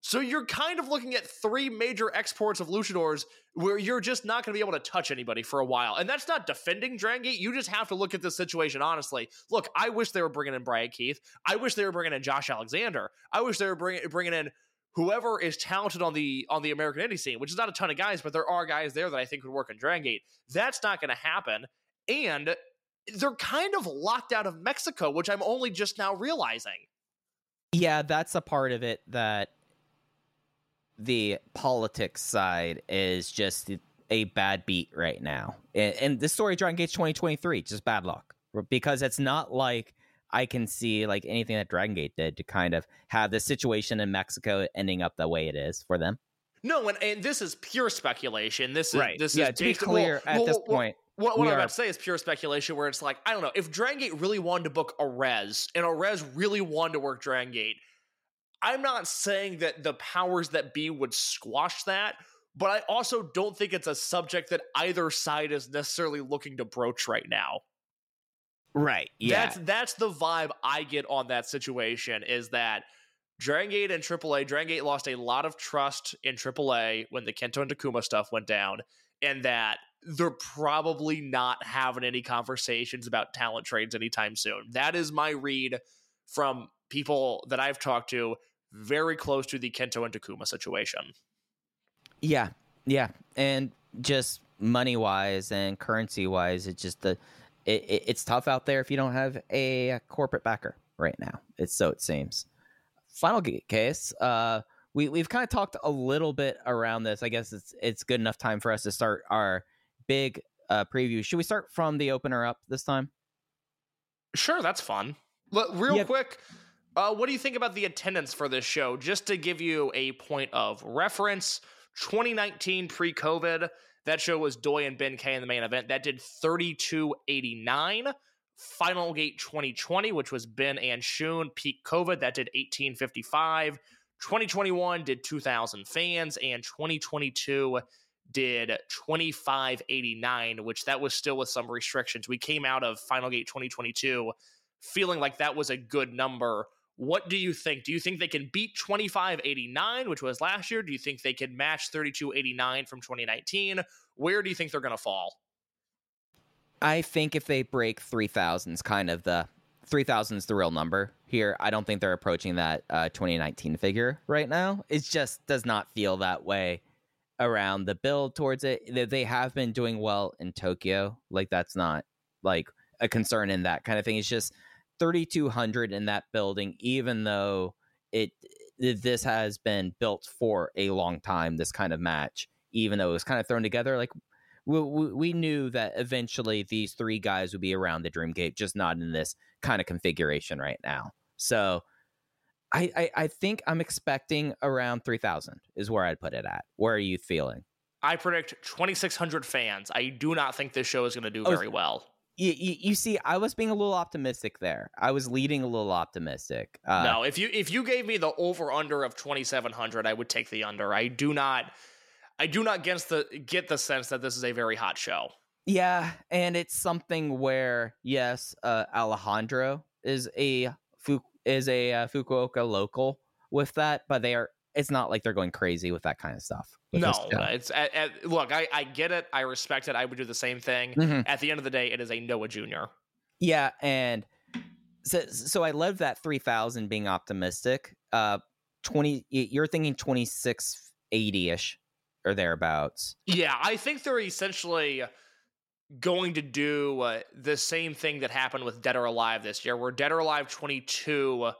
So you're kind of looking at three major exports of luchadors where you're just not going to be able to touch anybody for a while. And that's not defending Dragon Gate. You just have to look at this situation honestly. Look, I wish they were bringing in Brian Keith. I wish they were bringing in Josh Alexander. I wish they were bringing bringing in whoever is talented on the on the American indie scene, which is not a ton of guys, but there are guys there that I think would work in Dragon Gate. That's not going to happen. And they're kind of locked out of Mexico, which I'm only just now realizing. Yeah, that's a part of it that the politics side is just a bad beat right now. And, and the story Dragon Gate 2023, just bad luck. Because it's not like I can see like anything that Dragon Gate did to kind of have the situation in Mexico ending up the way it is for them. No, and, and this is pure speculation. This is Right. this Yeah, is to be clear, at this point, What, what I'm about to say is pure speculation, where it's like I don't know if Dragon Gate really wanted to book a res and a res really wanted to work Dragon Gate. I'm not saying that the powers that be would squash that, but I also don't think it's a subject that either side is necessarily looking to broach right now. Right. Yeah. That's that's the vibe I get on that situation is that Dragon Gate and AAA, Dragon Gate lost a lot of trust in AAA when the Kento and Takuma stuff went down, and that they're probably not having any conversations about talent trades anytime soon. That is my read from people that I've talked to very close to the Kento and Takuma situation. Yeah, yeah, and just money wise and currency wise, it's just the it, it, it's tough out there if you don't have a corporate backer right now. It's so it seems. Final case. Uh, we we've kind of talked a little bit around this. I guess it's it's good enough time for us to start our big uh, preview. Should we start from the opener up this time? Sure, that's fun. Look, real Yeah. quick, uh, what do you think about the attendance for this show? Just to give you a point of reference, 2019 pre COVID, that show was Doi and Ben K in the main event. That did 3289. Final Gate 2020, which was Ben and Shun, peak COVID, that did 1855. 2021 did 2,000 fans, and 2022 did 2589, which that was still with some restrictions. We came out of Final Gate 2022 feeling like that was a good number. What do you think? Do you think they can beat 2589, which was last year? Do you think they can match 3289 from 2019? Where do you think they're going to fall? I think if they break 3,000 is kind of the 3,000 is the real number here. I don't think they're approaching that uh, 2019 figure right now. It just does not feel that way around the build towards it. They have been doing well in Tokyo. Like, that's not like a concern in that kind of thing. It's just 3,200 in that building, even though it this has been built for a long time, this kind of match, even though it was kind of thrown together. Like, we, we, we knew that eventually these three guys would be around the Dream Gate, just not in this kind of configuration right now. So I, I, I think I'm expecting around 3,000 is where I'd put it at. Where are you feeling? I predict 2600 fans. I do not think this show is going to do Oh, very well. You, you, you see, I was being a little optimistic there. I was leading a little optimistic. Uh, no, if you if you gave me the over under of 2700, I would take the under. I do not I do not get the get the sense that this is a very hot show. Yeah, and it's something where yes, uh, Alejandro is a is a uh, Fukuoka local with that, but they are. It's not like they're going crazy with that kind of stuff. No, it's at, at, look. I, I get it. I respect it. I would do the same thing. Mhm. At the end of the day, it is a Noah Junior. Yeah, and so so I love that three thousand being optimistic. Uh, twenty. You're thinking twenty six eighty ish or thereabouts. Yeah, I think they're essentially going to do uh, the same thing that happened with Dead or Alive this year, where Dead or Alive 22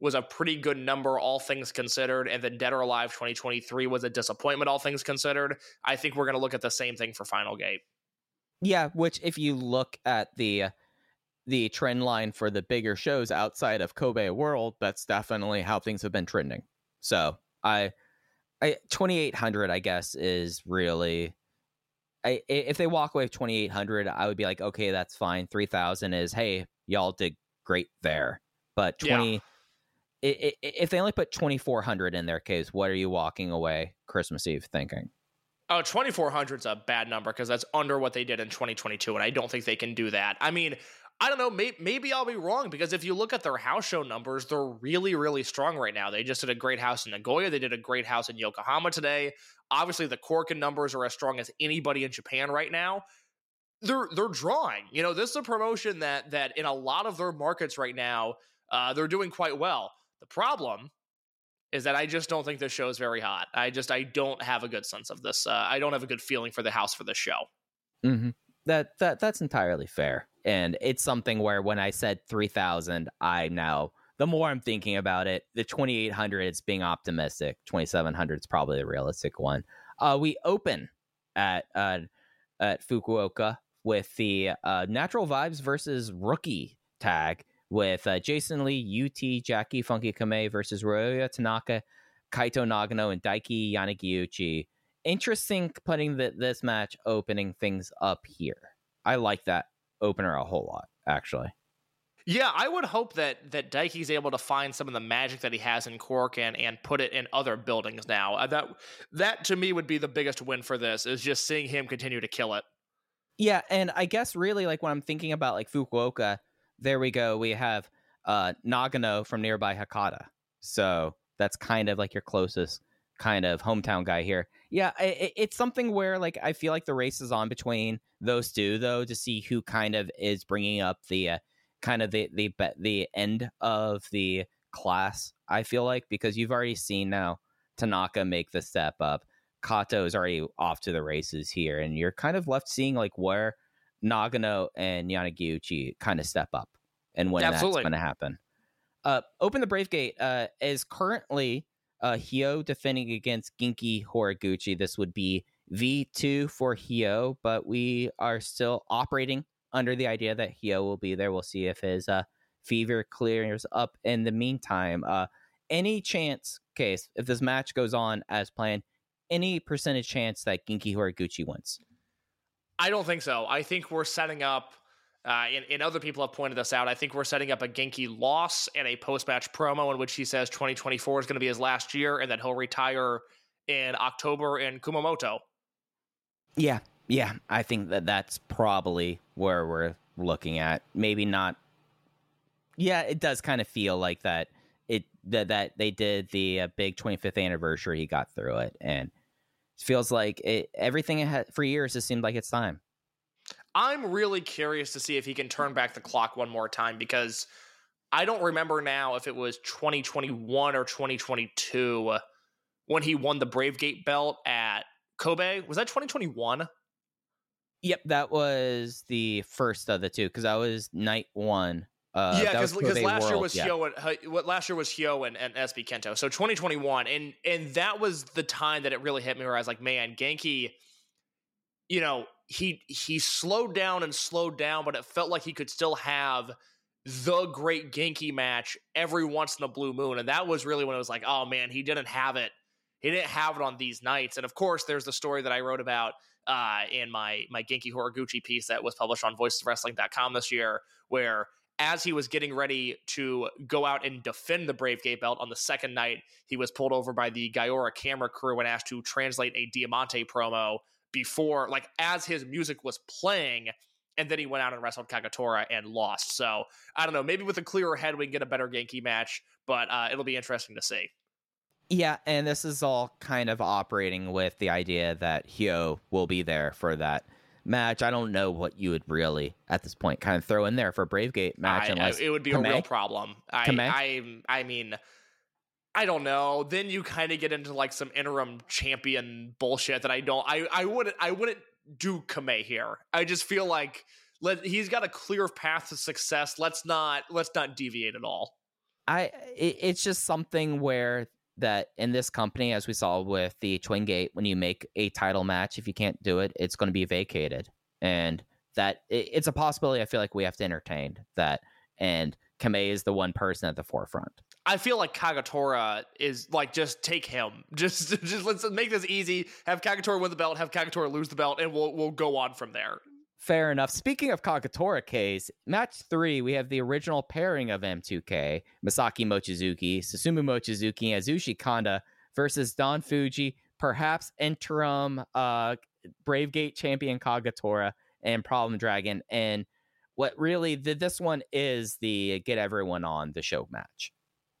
was a pretty good number, all things considered, and then Dead or Alive 2023 was a disappointment, all things considered. I think we're going to look at the same thing for Final Gate. Yeah, which if you look at the the trend line for the bigger shows outside of Kobe World, that's definitely how things have been trending. So I, I twenty eight hundred, I guess, is really. I, if they walk away with 2800 i would be like okay that's fine 3000 is hey y'all did great there but 20 i- i- if they only put 2400 in their case what are you walking away christmas eve thinking Oh, 2400 is a bad number because that's under what they did in 2022, and I don't think they can do that. I mean, I don't know. May- maybe I'll be wrong because if you look at their house show numbers, they're really, really strong right now. They just did a great house in Nagoya. They did a great house in Yokohama today. Obviously, the Korakuen numbers are as strong as anybody in Japan right now. They're they're drawing. You know, this is a promotion that that in a lot of their markets right now, uh, they're doing quite well. The problem is that I just don't think this show is very hot. I just I don't have a good sense of this. Uh, I don't have a good feeling for the house for this show. Mm-hmm. That that that's entirely fair, and it's something where when I said three thousand, I'm now the more I'm thinking about it, the 2800 is being optimistic. 2700 is probably the realistic one. Uh, we open at uh, at Fukuoka with the uh, Natural Vibes versus Rookie tag with uh, Jason Lee, UT, Jacky Funky Kamei versus Ryoya Tanaka, Kaito Nagano, and Daiki Yanagiuchi. Interesting putting the, this match opening things up here. I like that opener a whole lot, actually. Yeah, I would hope that that Daiki's able to find some of the magic that he has in Cork and and put it in other buildings now. Uh, that that to me would be the biggest win for this is just seeing him continue to kill it. Yeah, and I guess really like when I'm thinking about like Fukuoka, there we go. We have uh Nagano from nearby Hakata. So that's kind of like your closest kind of hometown guy here. Yeah, it, it's something where like I feel like the race is on between those two though to see who kind of is bringing up the uh, kind of the the the end of the class. I feel like because you've already seen now Tanaka make the step up. Kato is already off to the races here, and you're kind of left seeing like where Nagano and Yanagiuchi kind of step up and when Absolutely. that's going to happen. Uh, Open the Brave Gate uh, is currently uh, Hyo defending against Genki Horiguchi. This would be V2 for Hyo, but we are still operating under the idea that Hyo will be there. We'll see if his uh, fever clears up in the meantime. Uh, any chance, case, if this match goes on as planned, any percentage chance that Genki Horiguchi wins? I don't think so. I think we're setting up, uh, and, and other people have pointed this out. I think we're setting up a Genki loss and a post match promo in which he says 2024 is going to be his last year and that he'll retire in October in Kumamoto. Yeah, yeah, I think that that's probably where we're looking at. Maybe not. Yeah, it does kind of feel like that. It that that they did the uh, big 25th anniversary. He got through it, and feels like it, everything it had, for years. It seemed like it's time. I'm really curious to see if he can turn back the clock one more time because I don't remember now if it was 2021 or 2022 when he won the Brave Gate belt at Kobe. Was that 2021? Yep, that was the first of the two because that was night one. Uh, yeah, because last year was yeah. Hyo and what last year was Hyo and, and SB Kento. So 2021, and and that was the time that it really hit me where I was like, man, Genki, you know, he he slowed down and slowed down, but it felt like he could still have the great Genki match every once in a blue moon, and that was really when it was like, oh man, he didn't have it. He didn't have it on these nights, and of course, there's the story that I wrote about uh, in my my Genki Horiguchi piece that was published on VoicesWrestling.com this year, where as he was getting ready to go out and defend the Brave Gate belt on the second night, he was pulled over by the Gaora camera crew and asked to translate a Diamante promo before, like, as his music was playing. And then he went out and wrestled Kagatora and lost. So I don't know. Maybe with a clearer head, we can get a better Genki match, but uh, it'll be interesting to see. Yeah, and this is all kind of operating with the idea that Hyo will be there for that match. I don't know what you would really, at this point, kind of throw in there for a Brave Gate match. I- unless I, it would be Kamei? a real problem. I? I, I mean, I don't know. Then you kind of get into like some interim champion bullshit that I don't. I, I wouldn't. I wouldn't do Kamei here. I just feel like let he's got a clear path to success. Let's not. Let's not deviate at all. I it, it's just something where that in this company, as we saw with the Twin Gate, when you make a title match, if you can't do it, it's going to be vacated, and that it, it's a possibility. I feel like we have to entertain that, and Kamei is the one person at the forefront. I feel like Kagatora is like just take him. Just just let's make this easy. Have Kagatora win the belt. Have Kagatora lose the belt, and we'll we'll go on from there. Fair enough. Speaking of Kagatora case, match three, we have the original pairing of M2K, Masaki Mochizuki, Susumu Mochizuki, and Yasushi Kanda versus Don Fujii, perhaps interim uh, Brave Gate champion Kagatora and Problem Dragon. And what really the, this one is the get everyone on the show match.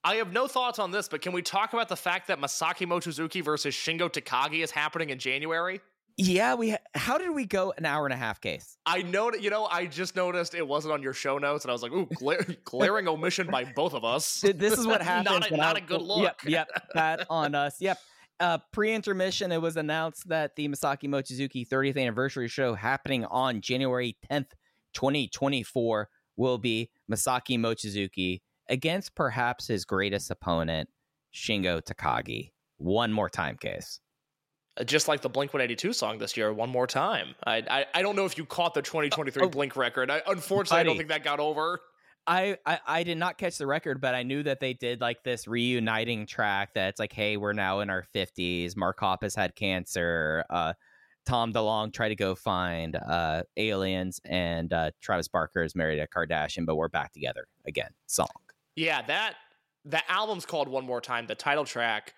I have no thoughts on this, but can we talk about the fact that Masaki Mochizuki versus Shingo Takagi is happening in January? Yeah, we. How did we go an hour and a half case? I know, you know, I just noticed it wasn't on your show notes, and I was like, "Ooh, gla- glaring omission by both of us." This is what happens. not a, not I- a good look. Yep, yep, that on us. Yep. Uh, pre-intermission, it was announced that the Masaki Mochizuki 30th anniversary show happening on January 10th, 2024, will be Masaki Mochizuki against perhaps his greatest opponent, Shingo Takagi. One more time, case. Uh, Just like the Blink 182 song this year, one more time. I I, I don't know if you caught the 2023 Oh. Blink record. I, unfortunately, I don't think that got over. I, I I did not catch the record, but I knew that they did like this reuniting track that's like, hey, we're now in our fifties. Mark Hoppus had cancer. Uh, Tom DeLonge tried to go find uh, aliens, and uh, Travis Barker is married a Kardashian, but we're back together again. Song. Yeah, that that album's called One More Time. The title track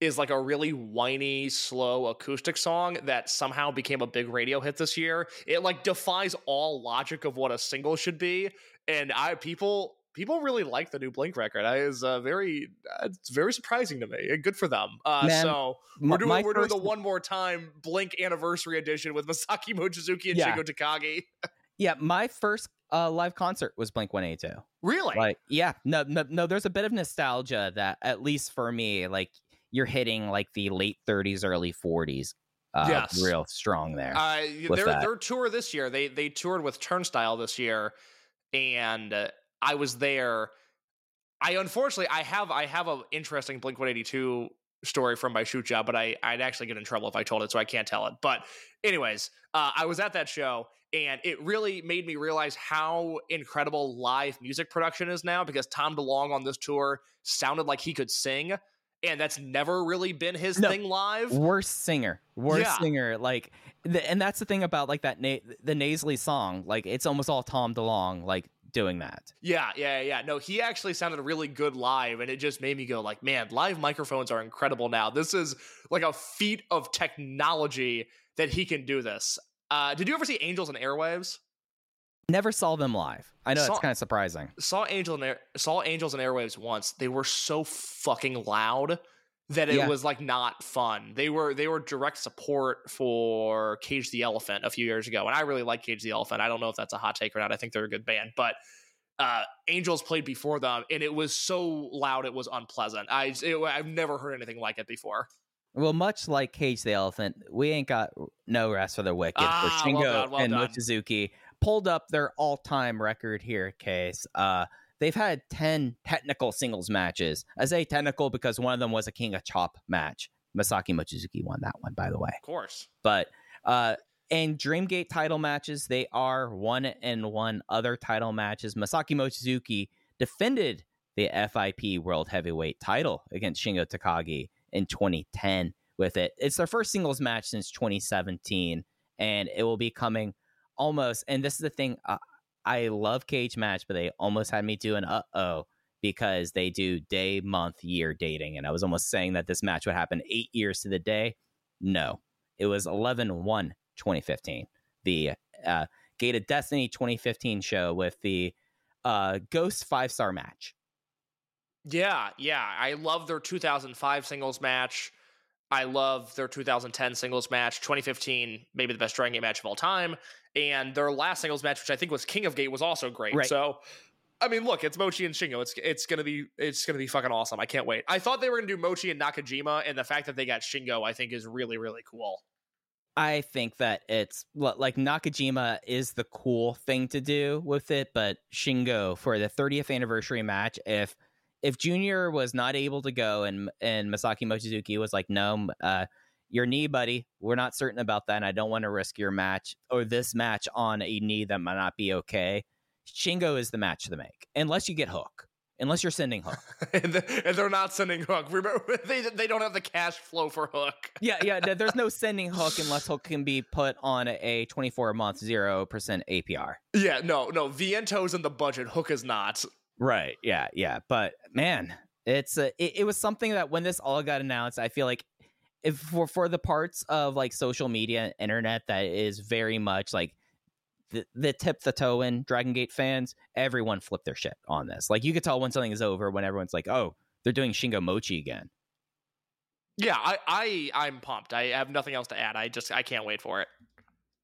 is like a really whiny, slow acoustic song that somehow became a big radio hit this year. It like defies all logic of what a single should be, and I people people really like the new Blink record. I is uh, very uh, it's very surprising to me. And good for them. Uh, Man, so we're doing my we're doing the one more time Blink anniversary edition with Masaki Mochizuki and Yeah. Shingo Takagi. Yeah, my first uh, live concert was Blink One Eighty Two. Really? Like, yeah, no, no, no. There's a bit of nostalgia that, at least for me, like you're hitting like the late 30s, early 40s. Uh, Yes. real strong there. Uh, their that. their tour this year, they they toured with Turnstile this year, and uh, I was there. I unfortunately I have I have an interesting Blink One Eighty Two story from my shoot job, but I I'd actually get in trouble if I told it, so I can't tell it. But anyways, uh, I was at that show. And it really made me realize how incredible live music production is now because Tom DeLonge on this tour sounded like he could sing, and that's never really been his No. thing live. worst singer worst Yeah. singer like the, and that's the thing about like that na- the nasally song like it's almost all tom delonge like doing that Yeah, yeah, yeah. No, he actually sounded really good live, and it just made me go like, man, live microphones are incredible now. This is like a feat of technology that he can do this. Uh, did you ever see Angels and Airwaves? Never saw them live i know Saw- it's kind of surprising Saw Angel and Air- saw Angels and Airwaves once. They were so fucking loud that it Yeah. was like not fun. They were they were direct support for Cage the Elephant a few years ago, and I really like Cage the Elephant. I don't know if that's a hot take or not. I think they're a good band, but uh, Angels played before them, and it was so loud it was unpleasant. I it, I've never heard anything like it before. well much like cage the elephant we ain't got no rest for the wicked Ah, for well done, well and done. mochizuki pulled up their all-time record here case uh They've had 10 technical singles matches. I say technical because one of them was a King of Chop match. Masaki Mochizuki won that one, by the way. Of course. But uh in Dreamgate title matches, they are one and one other title matches. Masaki Mochizuki defended the FIP World Heavyweight title against Shingo Takagi in 2010 with it. It's their first singles match since 2017, and it will be coming almost. And this is the thing uh, I love cage match, but they almost had me do an uh oh because they do day, month, year dating. And I was almost saying that this match would happen eight years to the day. No, it was 11 1 2015. The uh, Gate of Destiny 2015 show with the uh, Ghost five star match. Yeah, yeah. I love their 2005 singles match. I love their 2010 singles match. 2015, maybe the best Dragon Gate match of all time. And their last singles match, which I think was King of Gate, was also great. Right. So, I mean, look, it's Mochi and Shingo. It's it's gonna be it's gonna be fucking awesome. I can't wait. I thought they were gonna do Mochi and Nakajima, and the fact that they got Shingo, I think, is really really cool. I think that it's like Nakajima is the cool thing to do with it, but Shingo for the 30th anniversary match, if if Junior was not able to go and and Masaki Mochizuki was like, no, uh, your knee, buddy, we're not certain about that, and I don't want to risk your match or this match on a knee that might not be okay. Shingo is the match to make, unless you get Hook, unless you're sending Hook. and, the, and they're not sending Hook. Remember, they they don't have the cash flow for Hook. yeah, yeah. There's no sending Hook unless Hook can be put on a 24 month zero percent APR. Yeah, no, no. Viento's in the budget. Hook is not. Right. Yeah. Yeah. But man, it's a, it, it was something that when this all got announced, I feel like if for for the parts of like social media and internet that is very much like the, the tip the toe in Dragon Gate fans, everyone flipped their shit on this. Like you could tell when something is over when everyone's like, oh, they're doing Shingo Mochi again. Yeah, I, I I'm pumped. I have nothing else to add. I just I can't wait for it.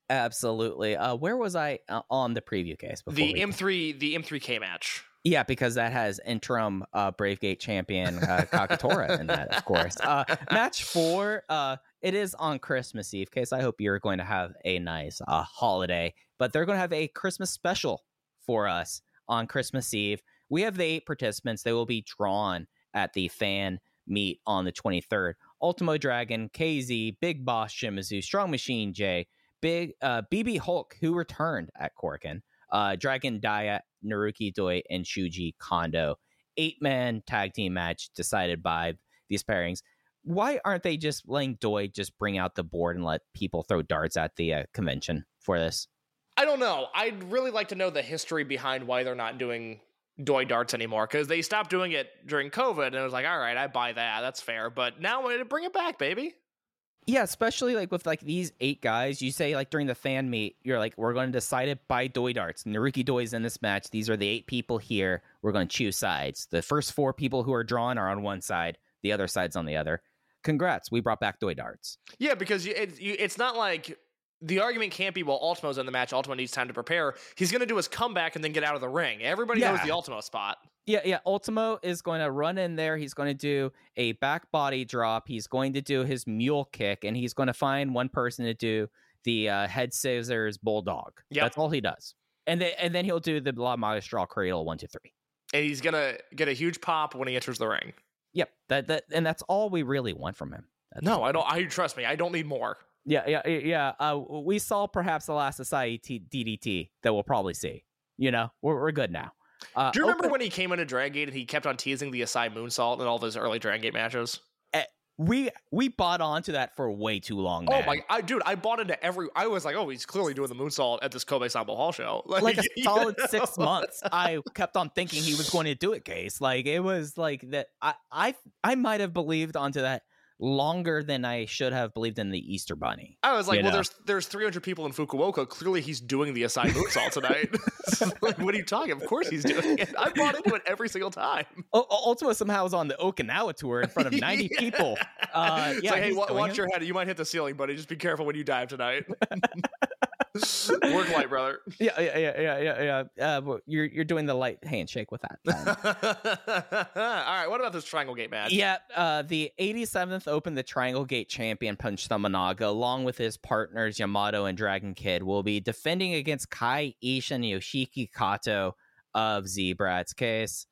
Absolutely. Uh, where was I uh, on the preview case? Before The M3 the M3K match. Yeah, because that has interim uh, Bravegate champion uh, Kagatora in that, of course. Uh, match four, uh, it is on Christmas Eve. Case, I hope you're going to have a nice uh, holiday, but they're going to have a Christmas special for us on Christmas Eve we have the eight participants. They will be drawn at the fan meet on the 23rd. Ultimo Dragon, KZ, Big Boss Shimizu, Strong Machine J, Big uh, BB Hulk, who returned at Korakuen, uh, Dragon Dia, Naruki Doi, and Shuji Kondo. Eight man tag team match decided by these pairings. Why aren't they just letting Doi just bring out the board and let people throw darts at the uh, convention for this? I don't know. I'd really like to know the history behind why they're not doing Doi darts anymore because they stopped doing it during COVID and it was like, all right, I buy that. That's fair. But now we bring it back, baby. Yeah, especially like with like these eight guys, you say like during the fan meet, you're like, we're going to decide it by Doi darts. Naruki Doi's in this match. These are the eight people here. We're going to choose sides. The first four people who are drawn are on one side. The other side's on the other. Congrats, we brought back Doi darts. Yeah, because it, it's not like the argument can't be well ultimo's in the match ultimo needs time to prepare he's going to do his comeback and then get out of the ring everybody Yeah. knows the ultimo spot Yeah, yeah. Ultimo is going to run in there. He's going to do a back body drop. He's going to do his mule kick, and he's going to find one person to do the uh, head scissors bulldog. Yeah, That's all he does. And then and then he'll do the La Magistral cradle one two three. and he's going to get a huge pop when he enters the ring Yep. That that and that's all we really want from him. That's no i don't i trust me i don't need more Yeah, yeah, yeah, yeah. Uh, we saw perhaps the last Society DDT that we'll probably see. You know, we're, we're good now. Uh, do you remember open- when he came into Dragon Gate and he kept on teasing the Asai moonsault in all of his early Dragon Gate matches? we we bought onto that for way too long? Oh my, I dude, I bought into every. I was like, oh, he's clearly doing the moonsault at this Kobe Sambo Hall show. like a solid know? six months i kept on thinking he was going to do it case like it was like that i i i might have believed onto that longer than i should have believed in the easter bunny I was like, well, know. there's there's 300 people in Fukuoka. Clearly, he's doing the Asai moonsault tonight. Like, what are you talking? Of course, he's doing it. I bought into it every single time. U- ultimo somehow was on the okinawa tour in front of 90 Yeah. people uh yeah like, hey, doing watch it. your head. You might hit the ceiling, buddy. Just be careful when you dive tonight. Work light, brother. yeah yeah yeah yeah yeah yeah uh, you're you're doing the light handshake with that All right, what about this Triangle Gate match? Yeah, uh, the 87th Open, the Triangle Gate champion Punch Tominaga, along with his partners Yamato and Dragon Kid, will be defending against Kai Ishin and Yoshiki Kato of Z-Brats case.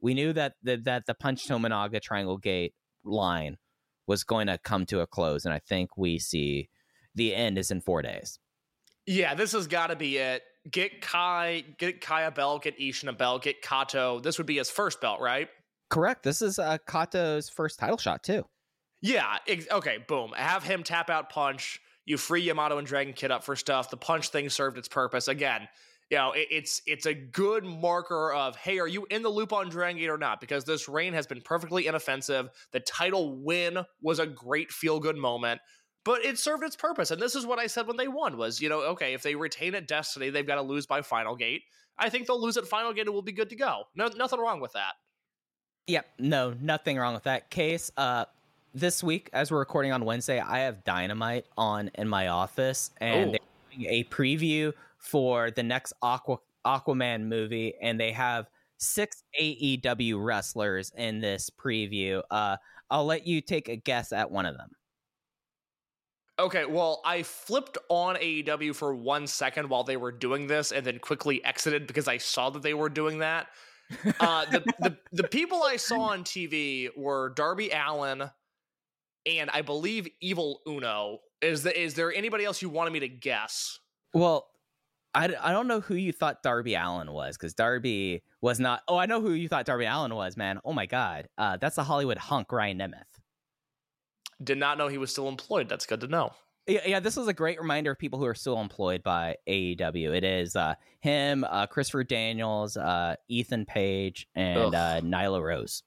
We knew that the, that the Punch Tominaga Triangle Gate line was going to come to a close, and I think we see the end is in four days. Yeah, this has got to be it. Get Kai, get Kai a belt, get Ishin a belt, get Kato. This would be his first belt, right? Correct. This is uh, Kato's first title shot too. Yeah. Ex- okay. Boom. Have him tap out punch. You free Yamato and Dragon Kid up for stuff. The punch thing served its purpose. Again, you know, it, it's it's a good marker of hey, are you in the loop on Dragon Gate or not? Because this reign has been perfectly inoffensive. The title win was a great feel good moment. But it served its purpose, and this is what I said when they won: was you know, okay, if they retain at Destiny, they've got to lose by Final Gate. I think they'll lose at Final Gate, and we'll be good to go. No, nothing wrong with that. Yep, no, nothing wrong with that case. Uh, this week, as we're recording on Wednesday, I have Dynamite on in my office, and Ooh. they're doing a preview for the next Aqua Aquaman movie, and they have six AEW wrestlers in this preview. Uh, I'll let you take a guess at one of them. Okay, well, I flipped on AEW for one second while they were doing this, and then quickly exited because I saw that they were doing that. Uh, the, the the people I saw on TV were Darby Allin and I believe Evil Uno. Is the, is there anybody else you wanted me to guess? Well, I, I don't know who you thought Darby Allin was because Darby was not. Oh, I know who you thought Darby Allin was, man. Oh my God, uh, that's the Hollywood hunk Ryan Nemeth. Did not know he was still employed. That's good to know. Yeah, yeah, this was a great reminder of people who are still employed by AEW. It is uh, him, uh, Christopher Daniels, uh, Ethan Page, and uh, Nyla Rose.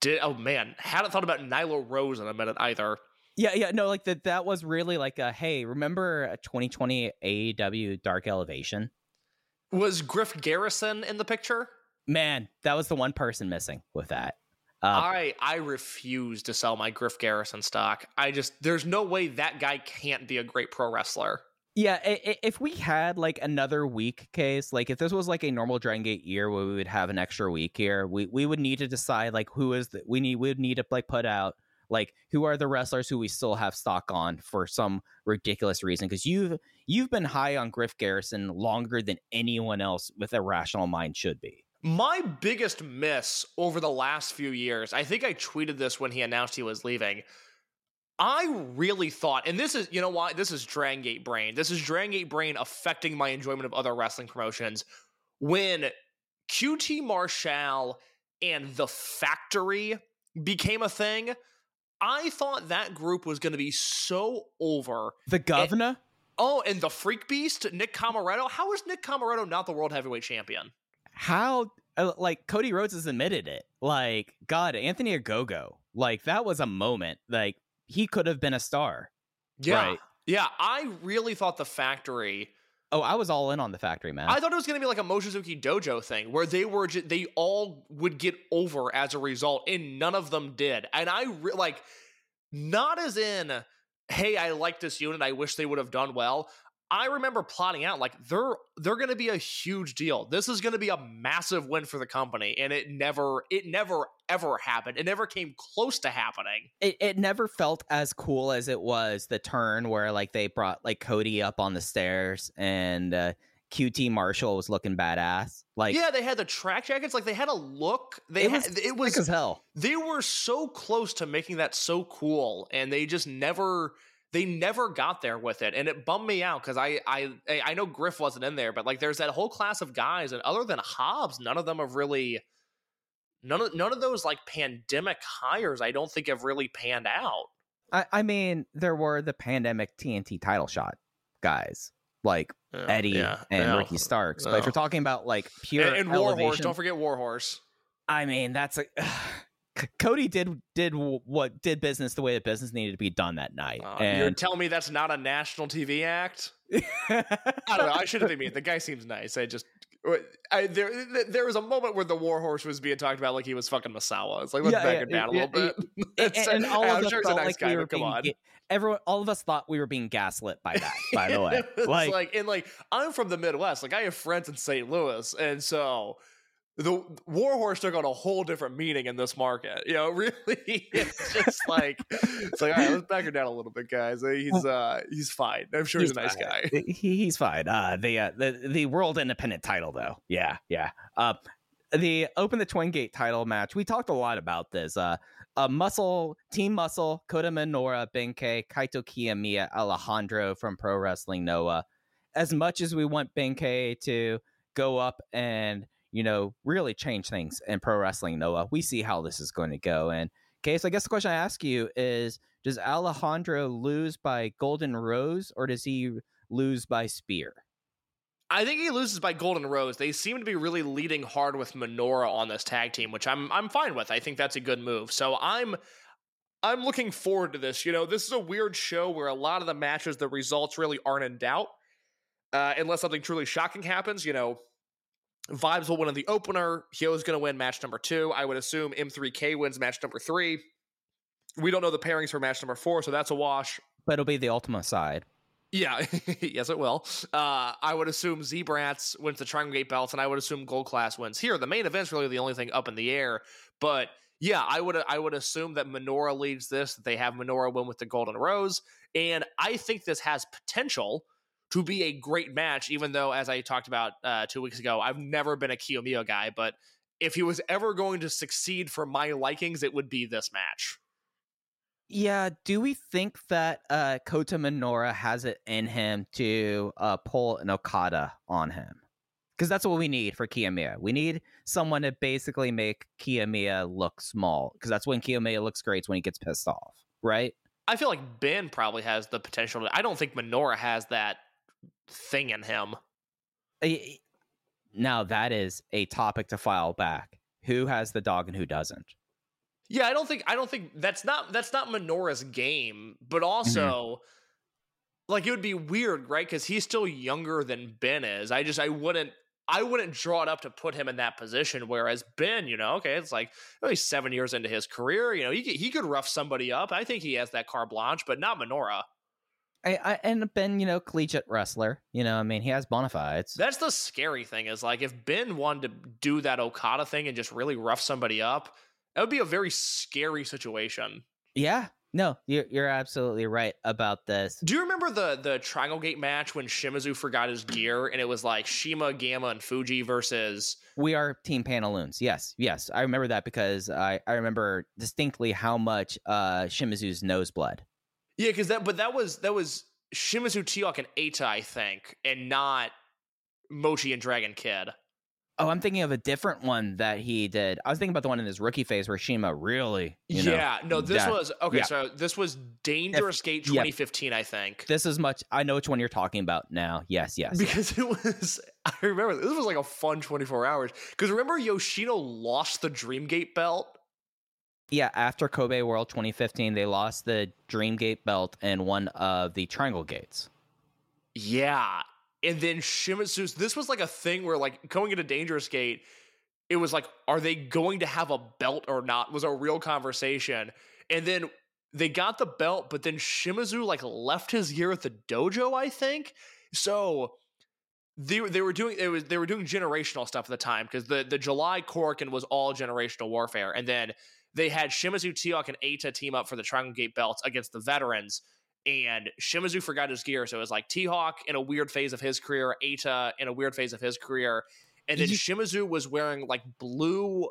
Did oh man, hadn't thought about Nyla Rose in a minute either. Yeah, yeah, no, like that. That was really like a hey, remember uh, 2020 AEW Dark Elevation? Was Griff Garrison in the picture? Man, that was the one person missing with that. Uh, I I refuse to sell my Griff Garrison stock. I just there's no way that guy can't be a great pro wrestler. Yeah, if we had like another week case, like if this was like a normal Dragon Gate year where we would have an extra week here, we, we would need to decide like who is the, we need we would need to like put out like who are the wrestlers who we still have stock on for some ridiculous reason because you've you've been high on Griff Garrison longer than anyone else with a rational mind should be. My biggest miss over the last few years, I think I tweeted this when he announced he was leaving. I really thought, and this is, you know what? This is Drangate Brain. This is Drangate Brain affecting my enjoyment of other wrestling promotions. When QT Marshall and The Factory became a thing, I thought that group was going to be so over. The governor? And, oh, and the Freak Beast, Nick Comoroto. How is Nick Comoroto not the world heavyweight champion? How, uh, like, Cody Rhodes has admitted it. Like, God, Anthony Ogogo, Like, that was a moment. Like, he could have been a star. Yeah. Right. Yeah. I really thought the factory. Oh, I was all in on the factory, man. I thought it was going to be like a Mochizuki Dojo thing where they were ju- they all would get over as a result, and none of them did. And I re- like not as in, hey, I like this unit. I wish they would have done well. I remember plotting out like they're they're going to be a huge deal. This is going to be a massive win for the company, and it never it never ever happened. It never came close to happening. It it never felt as cool as it was the turn where like they brought like Cody up on the stairs and uh, QT Marshall was looking badass. Like yeah, they had the track jackets. Like they had a look. They it had, was it was as hell. They were so close to making that so cool, and they just never they never got there with it, and it bummed me out because I I I know Griff wasn't in there, but like there's that whole class of guys, and other than Hobbs, none of them have really none of none of those like pandemic hires. I don't think have really panned out. I, I mean, there were the pandemic TNT title shot guys like Yeah, Eddie yeah, and yeah. Ricky Starks, but if you're talking about like pure and, and Warhorse, don't forget Warhorse. I mean, that's a C- Cody did did what did business the way that business needed to be done that night, Uh, you're telling me that's not a national TV act? I don't know. I shouldn't be mean. The guy seems nice. I just I, there there was a moment where the Warhorse was being talked about like he was fucking Misawa. It's like let's Yeah, back yeah, it down yeah, a little bit. and, It's- and all of us sure felt nice like guy, we were come being ga- everyone, all of us thought we were being gaslit by that. By the way, like, like and like I'm from the Midwest. Like I have friends in St. Louis, and so the Warhorse took on a whole different meaning in this market. You know, really, it's just like it's like all right, let's back her down a little bit, guys. He's uh he's fine. I'm sure he's, a nice fine. guy. He, he's fine. Uh, the uh, the the world independent title though, yeah, yeah. Uh, the open the twin gate title match. We talked a lot about this. Uh, uh muscle team muscle Kota Minoura, Benkei, Kaito Kiyomiya, Alejandro from Pro Wrestling Noah. As much as we want Benkei to go up and you know really change things in Pro Wrestling Noah, we see how this is going to go. And okay, so I guess the question I ask you is: Does Alejandro lose by Golden Rose, or does he lose by Spear? I think he loses by Golden Rose. They seem to be really leading hard with Minoura on this tag team, which I'm I'm fine with. I think that's a good move. So I'm I'm looking forward to this. You know, this is a weird show where a lot of the matches, the results really aren't in doubt, uh, unless something truly shocking happens. You know, Vibes will win in the opener. Hyo's going to win match number two. I would assume M3K wins match number three. We don't know the pairings for match number four, so that's a wash. But it'll be the Ultimo side. Yeah, yes, it will. Uh, I would assume Z-Brats wins the Triangle Gate belts, and I would assume Gold Class wins here. The main event's really the only thing up in the air, but yeah, I would I would assume that Minoura leads this. That they have Minoura win with the Golden Rose, and I think this has potential to be a great match. Even though, as I talked about uh, two weeks ago, I've never been a Kiyomiya guy, but if he was ever going to succeed for my likings, it would be this match. Yeah, do we think that uh, Kota Minoura has it in him to uh, pull an Okada on him? Because that's what we need for Kiyomiya. We need someone to basically make Kiyomiya look small. Because that's when Kiyomiya looks great, is when he gets pissed off, right? I feel like Ben probably has the potential. To, I don't think Minoura has that thing in him. Now that is a topic to file back. Who has the dog and who doesn't? Yeah, I don't think I don't think that's not that's not Minoura's game, but mm-hmm. also like it would be weird, right? Because he's still younger than Ben is. I just I wouldn't I wouldn't draw it up to put him in that position. Whereas Ben, you know, okay, it's like oh, he's seven years into his career. You know, he could, he could rough somebody up. I think he has that carte blanche, but not Minoura. I, I and Ben, you know, collegiate wrestler. You know, I mean, he has bona fides. That's the scary thing is like if Ben wanted to do that Okada thing and just really rough somebody up, that would be a very scary situation. Yeah, No, you're you're absolutely right about this. Do you remember the the Triangle Gate match when Shimizu forgot his gear and it was like CIMA, Gamma, and Fujii versus We are Team Pantaloons. Yes, yes, I remember that because I I remember distinctly how much uh Shimizu's nose bled. Yeah, because that but that was that was Shimizu T-Hawk and Eita, I think, and not Mochi and Dragon Kid. Oh, I'm thinking of a different one that he did. I was thinking about the one in his rookie phase where CIMA really, you know, yeah, no, this that- was okay. yeah. So this was Dangerous Gate yeah. 2015, I think. This is much. I know which one you're talking about now. Yes, yes. yes. because it was I remember this was like a fun 24 hours. Because remember Yoshino lost the Dreamgate belt? Yeah, after Kobe World 2015, they lost the Dreamgate belt and one of the Triangle Gates. Yeah. And then Shimizu's this was like a thing where like going into Dangerous Gate, it was like, are they going to have a belt or not? Was a real conversation. And then they got the belt, but then Shimizu like left his gear at the dojo, I think. So they they were doing it was they were doing generational stuff at the time because the the July Korakuen was all generational warfare, and then they had Shimizu, T-Hawk, and Eita team up for the Triangle Gate belts against the veterans. And Shimizu forgot his gear, so it was like T-Hawk in a weird phase of his career, Eita in a weird phase of his career, and then You- Shimizu was wearing like blue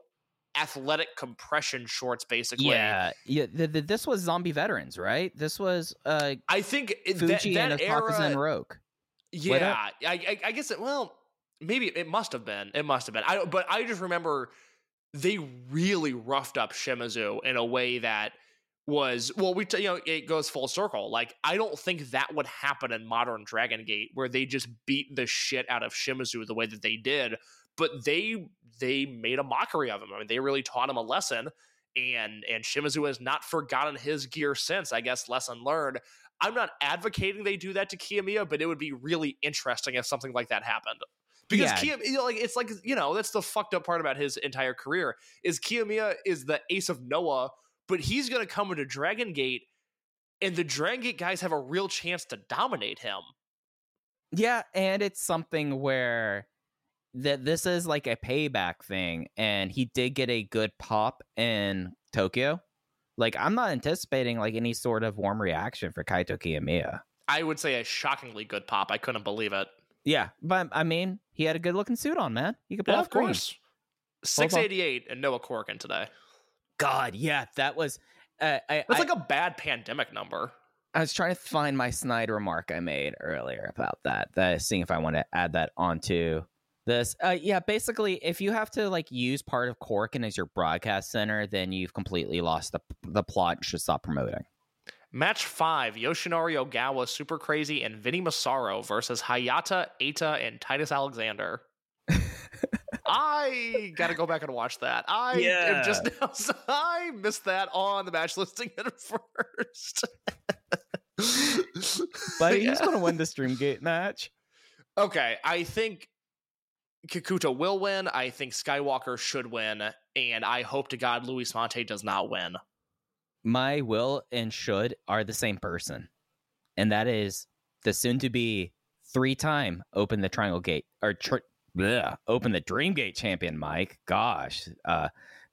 athletic compression shorts, basically. Yeah, yeah. The, the, this was Zombie Veterans, right? This was uh, I think it, that, Fuji that and era, Akaza and Roke. Yeah, I, I, I guess it. Well, maybe it must have been. It must have been. I, but I just remember they really roughed up Shimizu in a way that was well. We t- you know it goes full circle. Like I don't think that would happen in modern Dragon Gate where they just beat the shit out of Shimizu the way that they did. But they they made a mockery of him. I mean, they really taught him a lesson. And and Shimizu has not forgotten his gear since. I guess lesson learned. I'm not advocating they do that to Kiyomiya, but it would be really interesting if something like that happened. Because Yeah. Kiyomiya, like it's like you know, that's the fucked up part about his entire career is Kiyomiya is the ace of Noah, but he's going to come into Dragon Gate, and the Dragon Gate guys have a real chance to dominate him. Yeah, and it's something where that this is like a payback thing, and he did get a good pop in Tokyo. Like, I'm not anticipating like any sort of warm reaction for Kaito Kiyomiya. I would say a shockingly good pop. I couldn't believe it. Yeah, but I mean, he had a good looking suit on, man. You could pull Yeah, off of green. course. 688 and Noah Korakuen today. God, yeah, that was. Uh, I, That's I, like a bad pandemic number. I was trying to find my snide remark I made earlier about that. That seeing if I want to add that onto this. Uh, yeah, basically, if you have to like use part of Korakuen as your broadcast center, then you've completely lost the the plot. and Should stop promoting. Match five: Yoshinari Ogawa, Super Crazy, and Vinny Massaro versus Hayata, Eita, and Titus Alexander. I got to go back and watch that. I Yeah. am just now. I missed that on the match listing at first. But he's going to win the Dreamgate match. Okay, I think Kikuta will win. I think Skywalker should win, and I hope to God Luis Mante does not win. My will and should are the same person, and that is the soon-to-be three-time Open the Triangle Gate or tr- bleh, Open the Dreamgate champion. Mike, gosh, uh,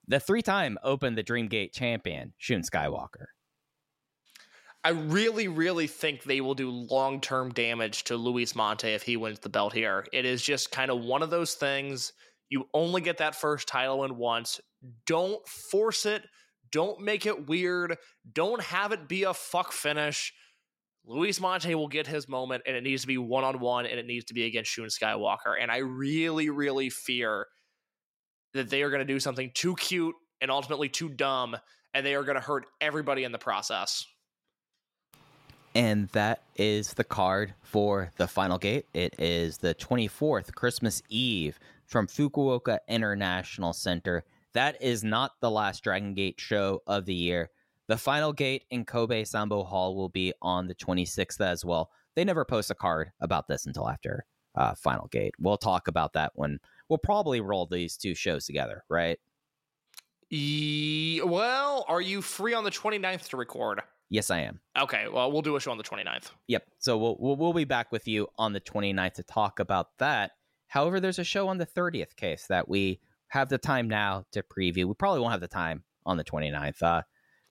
the three-time Open the Dreamgate champion, Shun Skywalker. I really, really think they will do long term damage to Luis Mante if he wins the belt here. It is just kind of one of those things. You only get that first title in once. Don't force it. Don't make it weird. Don't have it be a fuck finish. Luis Mante will get his moment, and it needs to be one on one, and it needs to be against Shun Skywalker. And I really, really fear that they are going to do something too cute and ultimately too dumb, and they are going to hurt everybody in the process. And that is the card for the final gate. It is the 24th, Christmas Eve, from Fukuoka International Center. That is not the last Dragon Gate show of the year. The final gate in Kobe Sambo Hall will be on the 26th as well. They never post a card about this until after uh, Final Gate. We'll talk about that when we'll probably roll these two shows together, right? E- well, are you free on the 29th to record? Yes, I am. Okay, well, we'll do a show on the 29th. Yep. So we'll, we'll we'll be back with you on the 29th to talk about that. However, there's a show on the 30th case that we have the time now to preview. We probably won't have the time on the 29th. Uh,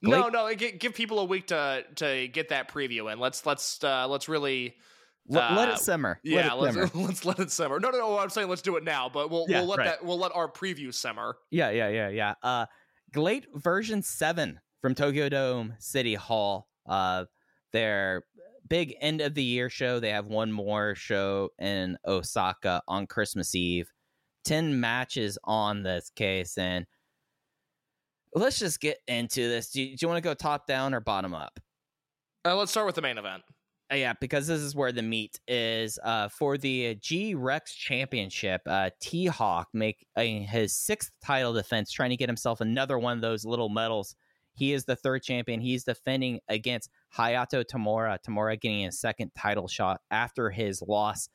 No, no, give, people a week to to get that preview in. Let's let's uh, let's really let, let uh, it simmer. Yeah, let it let's let's let it simmer. No, no, no. I'm saying let's do it now, but we'll Yeah, we'll let right. that we'll let our preview simmer. Yeah, yeah, yeah, yeah. Uh GLEAT version 7 from Tokyo Dome City Hall. Uh their big end of the year show. They have one more show in Osaka on Christmas Eve. 10 matches on this case and let's just get into this. Do you, do you want to go top down or bottom up? Uh, let's start with the main event. Uh, yeah, because this is where the meat is. Uh, for the G Rex Championship, uh, T Hawk make his sixth title defense, trying to get himself another one of those little medals. He is the third champion. He's defending against Hayato Tamura. Tamura getting a second title shot after his loss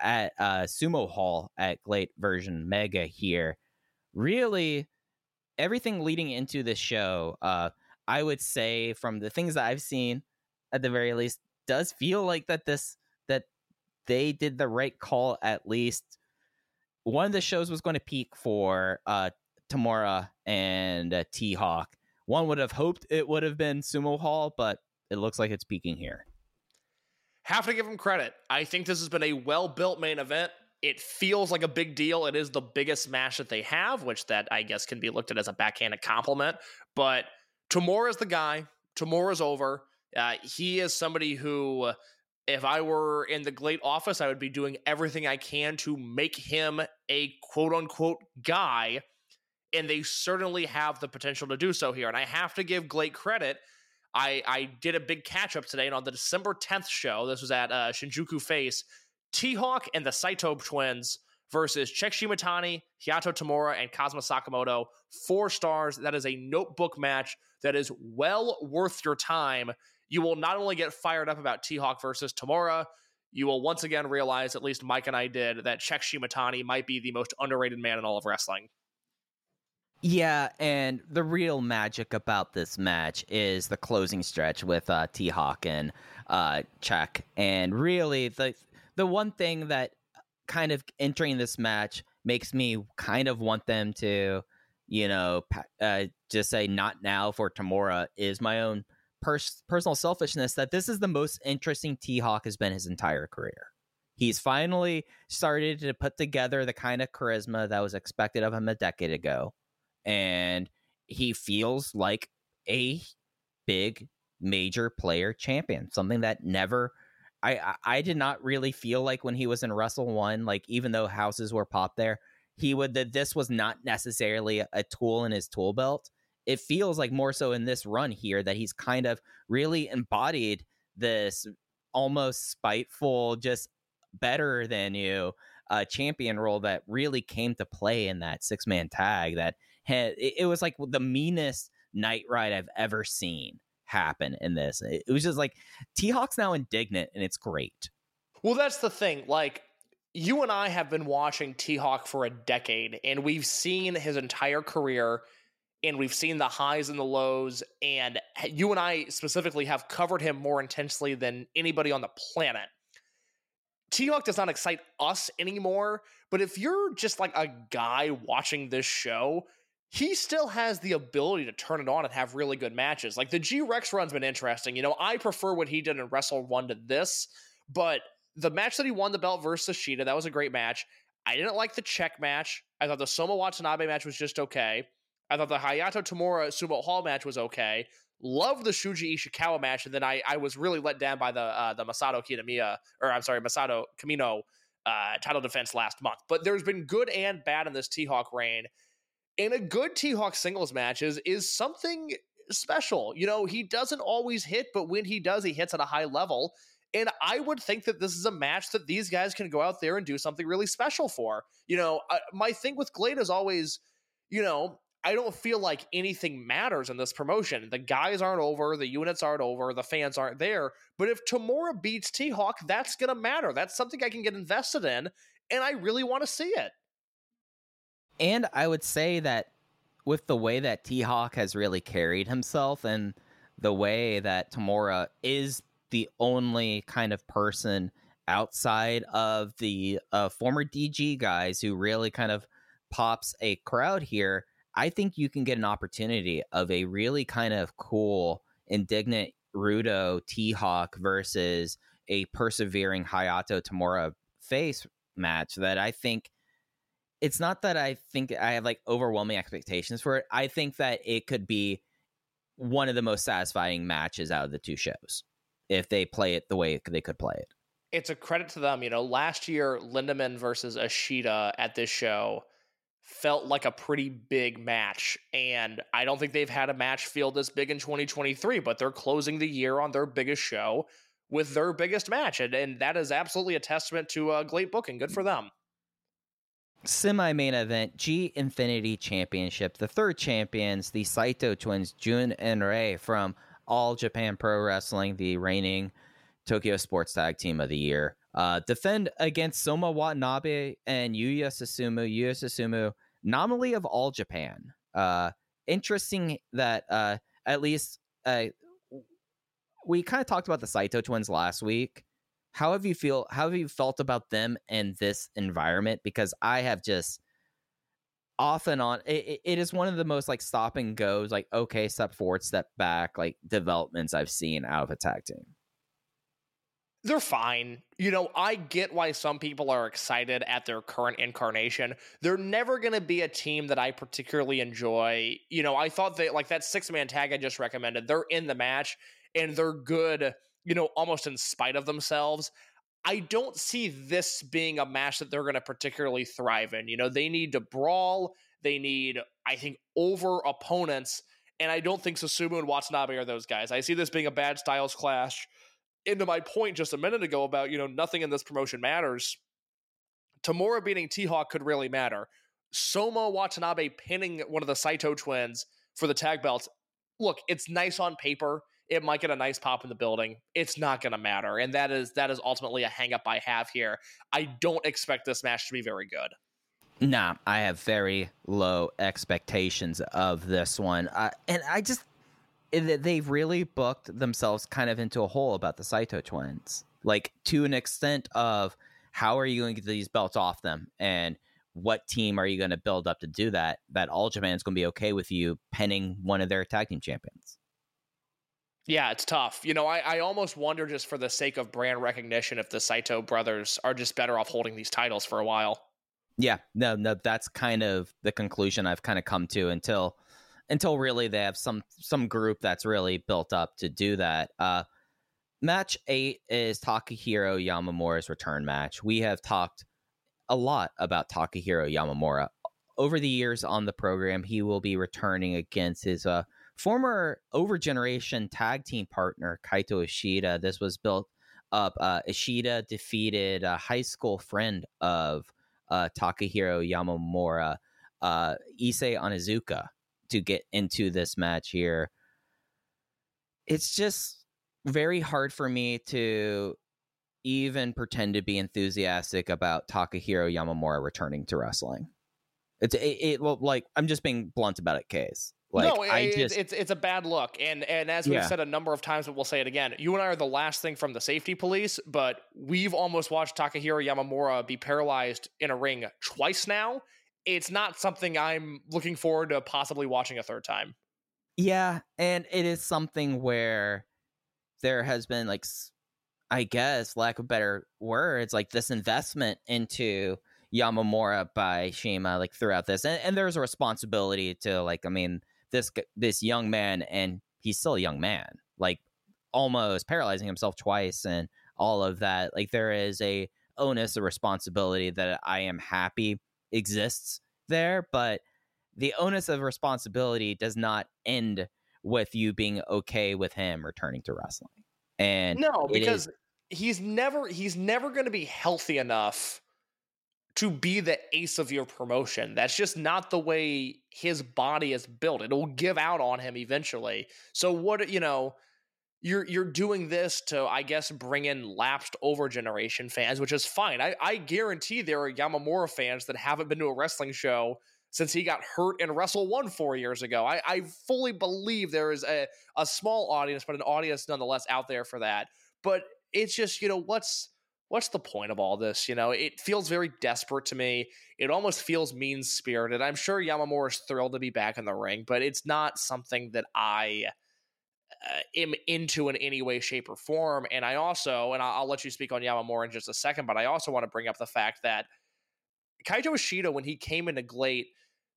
at uh, Sumo Hall at GLEAT version Mega here. Really, everything leading into this show, uh, I would say from the things that I've seen, at the very least, does feel like that this that they did the right call at least. One of the shows was going to peak for uh, Tamura and uh, T Hawk. One would have hoped it would have been Sumo Hall, but it looks like it's peaking here. Have to give him credit. I think this has been a well built main event. It feels like a big deal. It is the biggest match that they have, which that I guess can be looked at as a backhanded compliment. But Tamura's the guy. Tamura's over. Uh, he is somebody who, if I were in the GLEAT office, I would be doing everything I can to make him a quote unquote guy. And they certainly have the potential to do so here. And I have to give GLEAT credit. I, I did a big catch up today, and on the December 10th show, this was at uh, Shinjuku Face, T Hawk and the Saito twins versus Check Shimatani, Hayato Tamura, and Kazuma Sakamoto. Four stars. That is a notebook match that is well worth your time. You will not only get fired up about T Hawk versus Tamura, you will once again realize, at least Mike and I did, that Check Shimatani might be the most underrated man in all of wrestling. Yeah, and the real magic about this match is the closing stretch with uh, T Hawk and uh. And really, the the one thing that kind of entering this match makes me kind of want them to, you know, uh, just say not now for Tamura is my own pers- personal selfishness that this is the most interesting T Hawk has been his entire career. He's finally started to put together the kind of charisma that was expected of him a decade ago and he feels like a big major player champion something that never I, I did not really feel like when he was in wrestle one like even though houses were popped there he would that this was not necessarily a tool in his tool belt. It feels like more so in this run here that he's kind of really embodied this almost spiteful just better than you uh, champion role that really came to play in that six man tag that had it, it was like the meanest night ride I've ever seen happen in this. It, it was just like T Hawk's now indignant and it's great. Well, that's the thing. Like, you and I have been watching T Hawk for a decade, and we've seen his entire career, and we've seen the highs and the lows. And you and I specifically have covered him more intensely than anybody on the planet. T Hawk does not excite us anymore, but if you're just like a guy watching this show, he still has the ability to turn it on and have really good matches. Like the G Rex run's been interesting. You know, I prefer what he did in Wrestle 1 to this, but the match that he won the belt versus Shida, that was a great match. I didn't like the check match. I thought the Soma Watanabe match was just okay. I thought the Hayato Tamura Sumo Hall match was okay. Love the Shuji Ishikawa match, and then I, I was really let down by the uh, the Masato Kitamiya, or I'm sorry, Masato Kamino uh, title defense last month. But there's been good and bad in this T Hawk reign. And a good T Hawk singles match is, something special. You know, he doesn't always hit, but when he does, he hits at a high level. And I would think that this is a match that these guys can go out there and do something really special for. You know, my thing with GLEAT is always, you know, I don't feel like anything matters in this promotion. The guys aren't over, the units aren't over, the fans aren't there. But if Tamura beats T Hawk, that's going to matter. That's something I can get invested in, and I really want to see it. And I would say that with the way that T Hawk has really carried himself and the way that Tamura is the only kind of person outside of the uh, former DG guys who really kind of pops a crowd here, I think you can get an opportunity of a really kind of cool, indignant Rudo T Hawk versus a persevering Hayato Tamura face match that I think it's not that I think I have like overwhelming expectations for it. I think that it could be one of the most satisfying matches out of the two shows if they play it the way they could play it. It's a credit to them. You know, last year, Lindaman versus Ashita at this show felt like a pretty big match. And I don't think they've had a match feel this big in 2023, but they're closing the year on their biggest show with their biggest match. And, and that is absolutely a testament to uh, great booking. Good for them. Semi main event G Infinity Championship. The third champions, the Saito twins, Jun and Rei from All Japan Pro Wrestling, the reigning Tokyo Sports Tag Team of the Year. Uh, defend against Soma Watanabe and Yuya Susumu. Yuya Susumu, nominally of All Japan. Uh, interesting that uh, at least uh, we kind of talked about the Saito twins last week. How have you feel? How have you felt about them and this environment? Because I have just off and on. It, it is one of the most like stop and goes, like okay, step forward, step back, like developments I've seen out of a tag team they're fine. You know, I get why some people are excited at their current incarnation. They're never going to be a team that I particularly enjoy. You know, I thought that like that six man tag I just recommended, they're in the match and they're good, you know, almost in spite of themselves. I don't see this being a match that they're going to particularly thrive in. You know, they need to brawl, they need, I think, over opponents. And I don't think Susumu and Watanabe are those guys. I see this being a bad styles clash into my point just a minute ago about, you know, nothing in this promotion matters. Tamura beating T Hawk could really matter. Soma Watanabe pinning one of the Saito twins for the tag belts. Look, it's nice on paper. It might get a nice pop in the building. It's not going to matter, and that is that is ultimately a hangup I have here. I don't expect this match to be very good. Nah, I have very low expectations of this one, uh, and I just they've really booked themselves kind of into a hole about the Saito twins, like to an extent of how are you going to get these belts off them and what team are you going to build up to do that? That All Japan is going to be okay with you penning one of their tag team champions. Yeah, it's tough. You know, I, I almost wonder just for the sake of brand recognition if the Saito brothers are just better off holding these titles for a while. Yeah, no, no, that's kind of the conclusion I've kind of come to until until really they have some some group that's really built up to do that. Uh, match eight is Takahiro Yamamura's return match. We have talked a lot about Takahiro Yamamura over the years on the program. He will be returning against his uh, former Overgeneration tag team partner Kaito Ishida. This was built up. Uh, Ishida defeated a high school friend of uh, Takahiro Yamamura, uh, Issei Onizuka to get into this match here. It's just very hard for me to even pretend to be enthusiastic about Takahiro Yamamura returning to wrestling. It's it, it well, like I'm just being blunt about it, case. Like, no, I just, it's it's a bad look, and and as we've yeah. said a number of times, but we'll say it again. You and I are the last thing from the safety police, but we've almost watched Takahiro Yamamura be paralyzed in a ring twice now, it's not something I'm looking forward to possibly watching a third time. Yeah, and it is something where there has been like I guess lack of better words like this investment into Yamamura by CIMA like throughout this and, and there's a responsibility to like I mean this this young man and he's still a young man like almost paralyzing himself twice and all of that like there is a onus a responsibility that I am happy exists there, but the onus of responsibility does not end with you being okay with him returning to wrestling. And no, because is, he's never he's never going to be healthy enough to be the ace of your promotion. That's just not the way his body is built. It'll give out on him eventually. So what you know, you're you're doing this to I guess bring in lapsed over generation fans, which is fine. I, I guarantee there are Yamamura fans that haven't been to a wrestling show since he got hurt in Wrestle One four years ago. I, I fully believe there is a, a small audience, but an audience nonetheless out there for that. But it's just, you know, what's what's the point of all this? You know, it feels very desperate to me. It almost feels mean spirited. I'm sure Yamamura is thrilled to be back in the ring, but it's not something that I uh, am into in any way, shape, or form. And I also, and I'll, I'll let you speak on Yamamura in just a second, but I also want to bring up the fact that Kaito Ishida, when he came into GLEAT,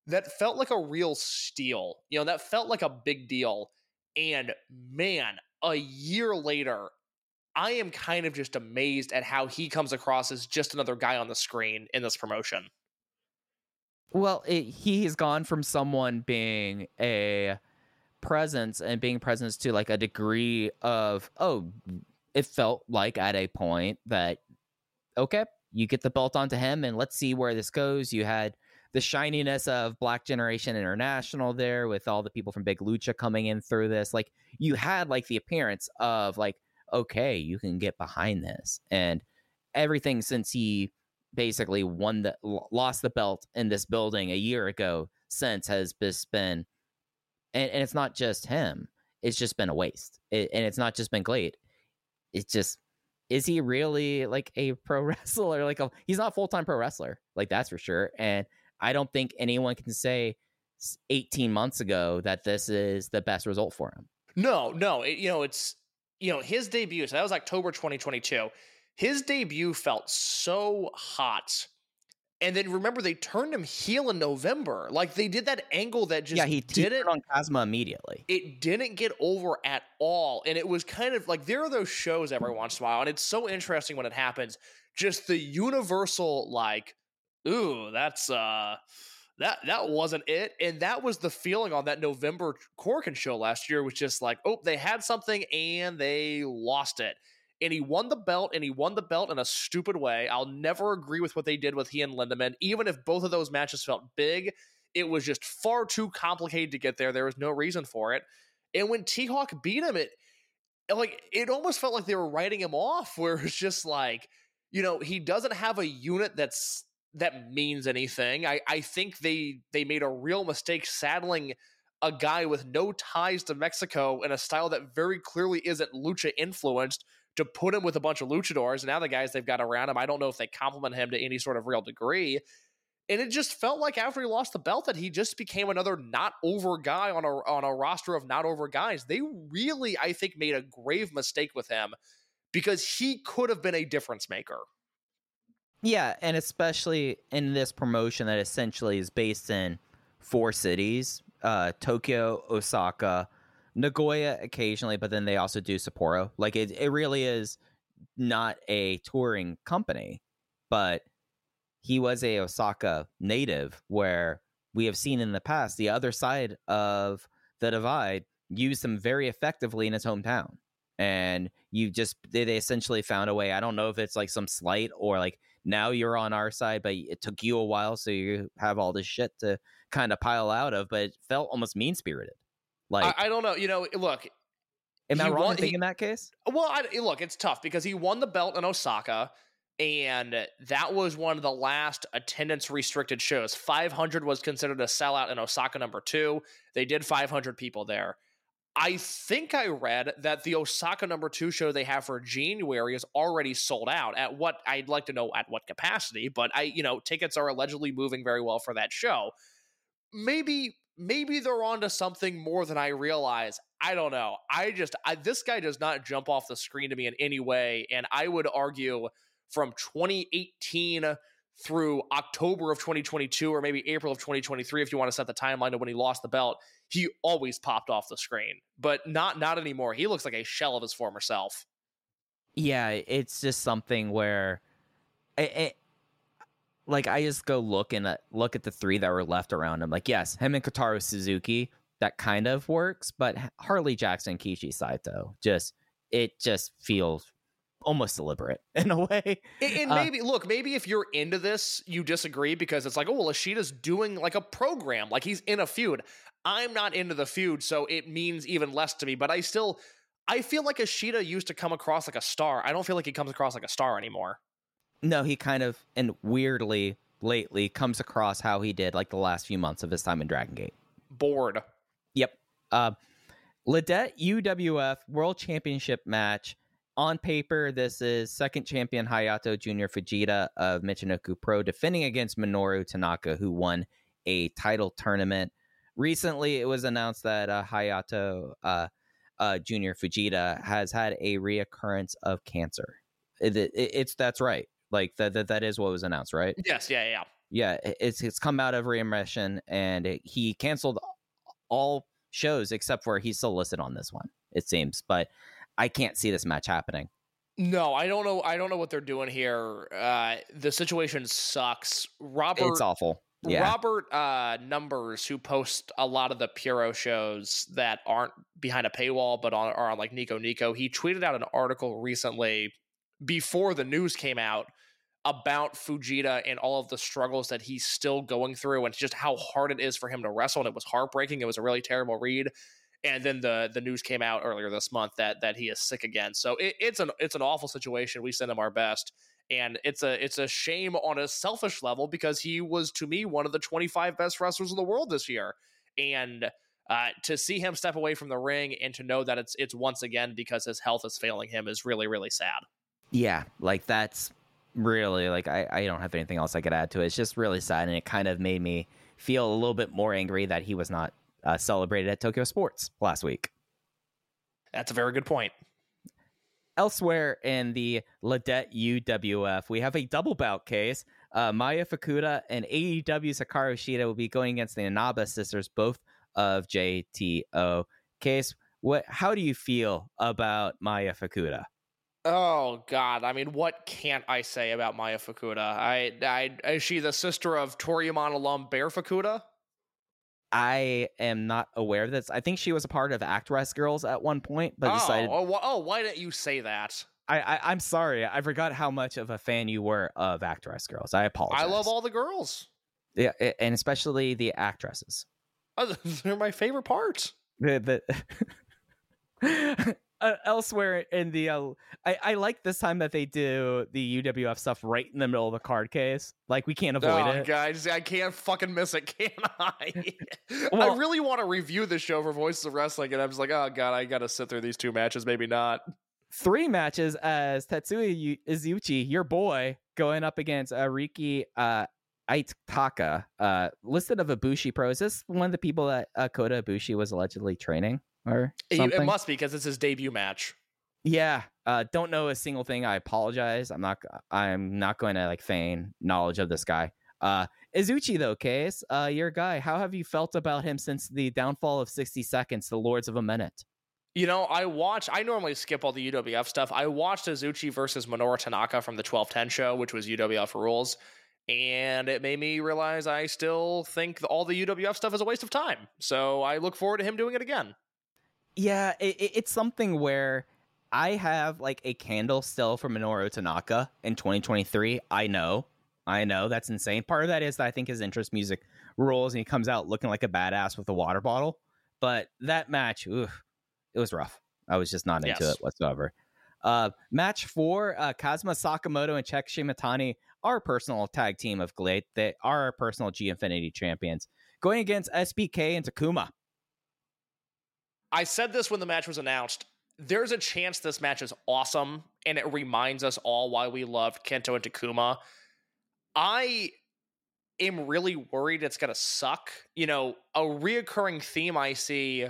that felt like a real steal. You know, that felt like a big deal. And man, a year later, I am kind of just amazed at how he comes across as just another guy on the screen in this promotion. Well, it, he has gone from someone being a presence and being presence to like a degree of oh, it felt like at a point that okay, you get the belt onto him and let's see where this goes. You had the shininess of Black Generation International there with all the people from Big Lucha coming in through this. Like you had like the appearance of like okay, you can get behind this. And everything since he basically won the lost the belt in this building a year ago since has just been and, and it's not just him it's just been a waste it, and it's not just been great it's just is he really like a pro wrestler like a, he's not full-time pro wrestler like that's for sure and i don't think anyone can say 18 months ago that this is the best result for him no no it, you know it's you know, his debut, so that was October 2022. His debut felt so hot. And then remember, they turned him heel in November. Like they did that angle that just yeah, he did it on Kazma immediately. It didn't get over at all, and it was kind of like there are those shows every once in a while, and it's so interesting when it happens. Just the universal like, ooh, that's uh that that wasn't it and that was the feeling on that november Korakuen show last year was just like oh they had something and they lost it. And he won the belt and he won the belt in a stupid way. I'll never agree with what they did with he and lindaman even if both of those matches felt big. It was just far too complicated to get there. There was no reason for it. And when t-hawk beat him it like it almost felt like they were writing him off where it's just like you know he doesn't have a unit that's that means anything. I, I think they they made a real mistake saddling a guy with no ties to Mexico in a style that very clearly isn't lucha influenced to put him with a bunch of luchadors. And now the guys they've got around him, I don't know if they compliment him to any sort of real degree. And it just felt like after he lost the belt that he just became another not over guy on a on a roster of not over guys. They really, I think, made a grave mistake with him because he could have been a difference maker. Yeah, and especially in this promotion that essentially is based in four cities uh, Tokyo, Osaka, Nagoya occasionally, but then they also do Sapporo. Like it, it really is not a touring company, but he was a Osaka native where we have seen in the past the other side of the divide used him very effectively in his hometown. And you just, they, they essentially found a way. I don't know if it's like some slight or like now you're on our side, but it took you a while, so you have all this shit to kind of pile out of. But it felt almost mean spirited. Like I, I, don't know, you know, look. Am I wrong won, he, in that case? Well, I, look, it's tough because he won the belt in Osaka, and that was one of the last attendance restricted shows. 500 was considered a sellout in Osaka number two. They did 500 people there. I think I read that the Osaka number two show they have for January is already sold out. At what I'd like to know at what capacity, but I, you know, tickets are allegedly moving very well for that show. Maybe, maybe they're onto something more than I realize. I don't know. I just, I, this guy does not jump off the screen to me in any way, and I would argue from 2018 through October of 2022 or maybe April of 2023 if you want to set the timeline to when he lost the belt he always popped off the screen but not not anymore. He looks like a shell of his former self. Yeah it's just something where it, it, like I just go look and look at the three that were left around him. Like yes him and Kotaro Suzuki that kind of works but Harley Jackson Kishi Saito just it just feels almost deliberate in a way. And, uh, maybe uh, look, maybe if you're into this, you disagree because it's like, oh well, Ishida's doing like a program, like he's in a feud. I'm not into the feud, so it means even less to me. But I still, I feel like Ishida used to come across like a star. I don't feel like he comes across like a star anymore. No, he kind of and weirdly lately comes across how he did like the last few months of his time in Dragon Gate. Bored. Yep. Uh, Lidet UWF World Championship match on paper, this is second champion Hayato Junior Fujita of Michinoku Pro defending against Minoru Tanaka, who won a title tournament. Recently, it was announced that uh, Hayato uh, uh, Junior Fujita has had a reoccurrence of cancer. It, it, it's that's right. Like that, that that is what was announced, right? Yes, yeah, yeah. Yeah, it's it's come out of remission, and it, he canceled all shows except for he's still listed on this one. It seems, but I can't see this match happening. No, I don't know. I don't know what they're doing here. Uh, the situation sucks. Robert, it's awful. Yeah. Robert uh, Numbers, who post a lot of the Puro shows that aren't behind a paywall but on, are on like Nico Nico, he tweeted out an article recently before the news came out about Fujita and all of the struggles that he's still going through and just how hard it is for him to wrestle. And it was heartbreaking. It was a really terrible read. And then the the news came out earlier this month that that he is sick again. So it, it's an it's an awful situation. We send him our best, and it's a it's a shame on a selfish level because he was to me one of the 25 best wrestlers in the world this year, and uh, to see him step away from the ring and to know that it's it's once again because his health is failing him is really really sad. Yeah, like that's really like I, I don't have anything else I could add to it. It's just really sad, and it kind of made me feel a little bit more angry that he was not uh, celebrated at Tokyo Sports last week. That's a very good point. Elsewhere in the Lidet UWF, we have a double bout case. Uh, Maya Fukuda and AEW Hikaru Shida will be going against the Inaba sisters, both of JTO. Case, what? How do you feel about Maya Fukuda? Oh God! I mean, what can't I say about Maya Fukuda? I, I is she the sister of Toriyama alum Bear Fukuda? I am not aware of this. I think she was a part of Actress Girls at one point, but oh, decided. Oh, oh, oh, why didn't you say that? I, I am sorry. I forgot how much of a fan you were of Actress Girls. I apologize. I love all the girls. Yeah, and especially the actresses. Oh, they're my favorite part. The, the uh, elsewhere in the uh, I, I like this time that they do the UWF stuff right in the middle of the card case. Like we can't avoid oh, it. Guys, I can't fucking miss it, can I? well, I really want to review the show for Voices of Wrestling, and I was like, oh god, I gotta sit through these two matches. Maybe not. Three matches as Tetsuya Izuchi, your boy, going up against Ariki uh, Aitaka, uh, listed of Ibushi Pro. Is this one of the people that uh, Kota Ibushi was allegedly training? Or something? It must be because it's his debut match. Yeah, uh, don't know a single thing. I apologize. I'm not. I'm not going to like feign knowledge of this guy. Uh, Izuchi though, case, uh, your guy. How have you felt about him since the downfall of 60 Seconds, the Lords of a Minute? You know, I watch. I normally skip all the UWF stuff. I watched Izuchi versus Minoru Tanaka from the 1210 show, which was UWF rules, and it made me realize I still think all the UWF stuff is a waste of time. So I look forward to him doing it again. Yeah, it, it's something where I have like a candle still for Minoru Tanaka in 2023. I know, I know that's insane. Part of that is that I think his interest music rules and he comes out looking like a badass with a water bottle. But that match, oof, it was rough. I was just not into yes. it whatsoever. Uh, match four, uh, Kazuma Sakamoto and Check Shimatani, our personal tag team of GLEAT, they are our personal G Infinity champions, going against SBK and Takuma. I said this when the match was announced. There's a chance this match is awesome, and it reminds us all why we loved Kento and Takuma. I am really worried it's going to suck. You know, a reoccurring theme I see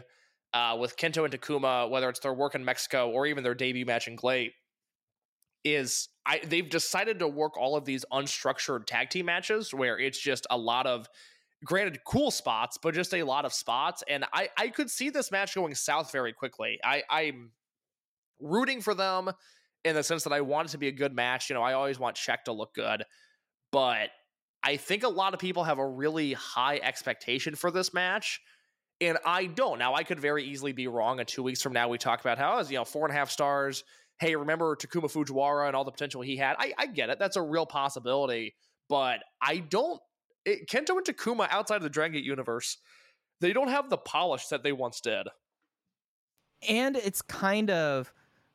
uh, with Kento and Takuma, whether it's their work in Mexico or even their debut match in GLEAT, is I they've decided to work all of these unstructured tag team matches where it's just a lot of granted cool spots, but just a lot of spots. And I, I could see this match going south very quickly. I, I'm rooting for them in the sense that I want it to be a good match. You know, I always want Check to look good, but I think a lot of people have a really high expectation for this match. And I don't. Now, I could very easily be wrong. And two weeks from now, we talk about how, you know, four and a half stars. Hey, remember Takuma Fujiwara and all the potential he had? I, I get it. That's a real possibility. But I don't it, Kento and Takuma outside of the Dragon Gate universe, they don't have the polish that they once did. And it's kind of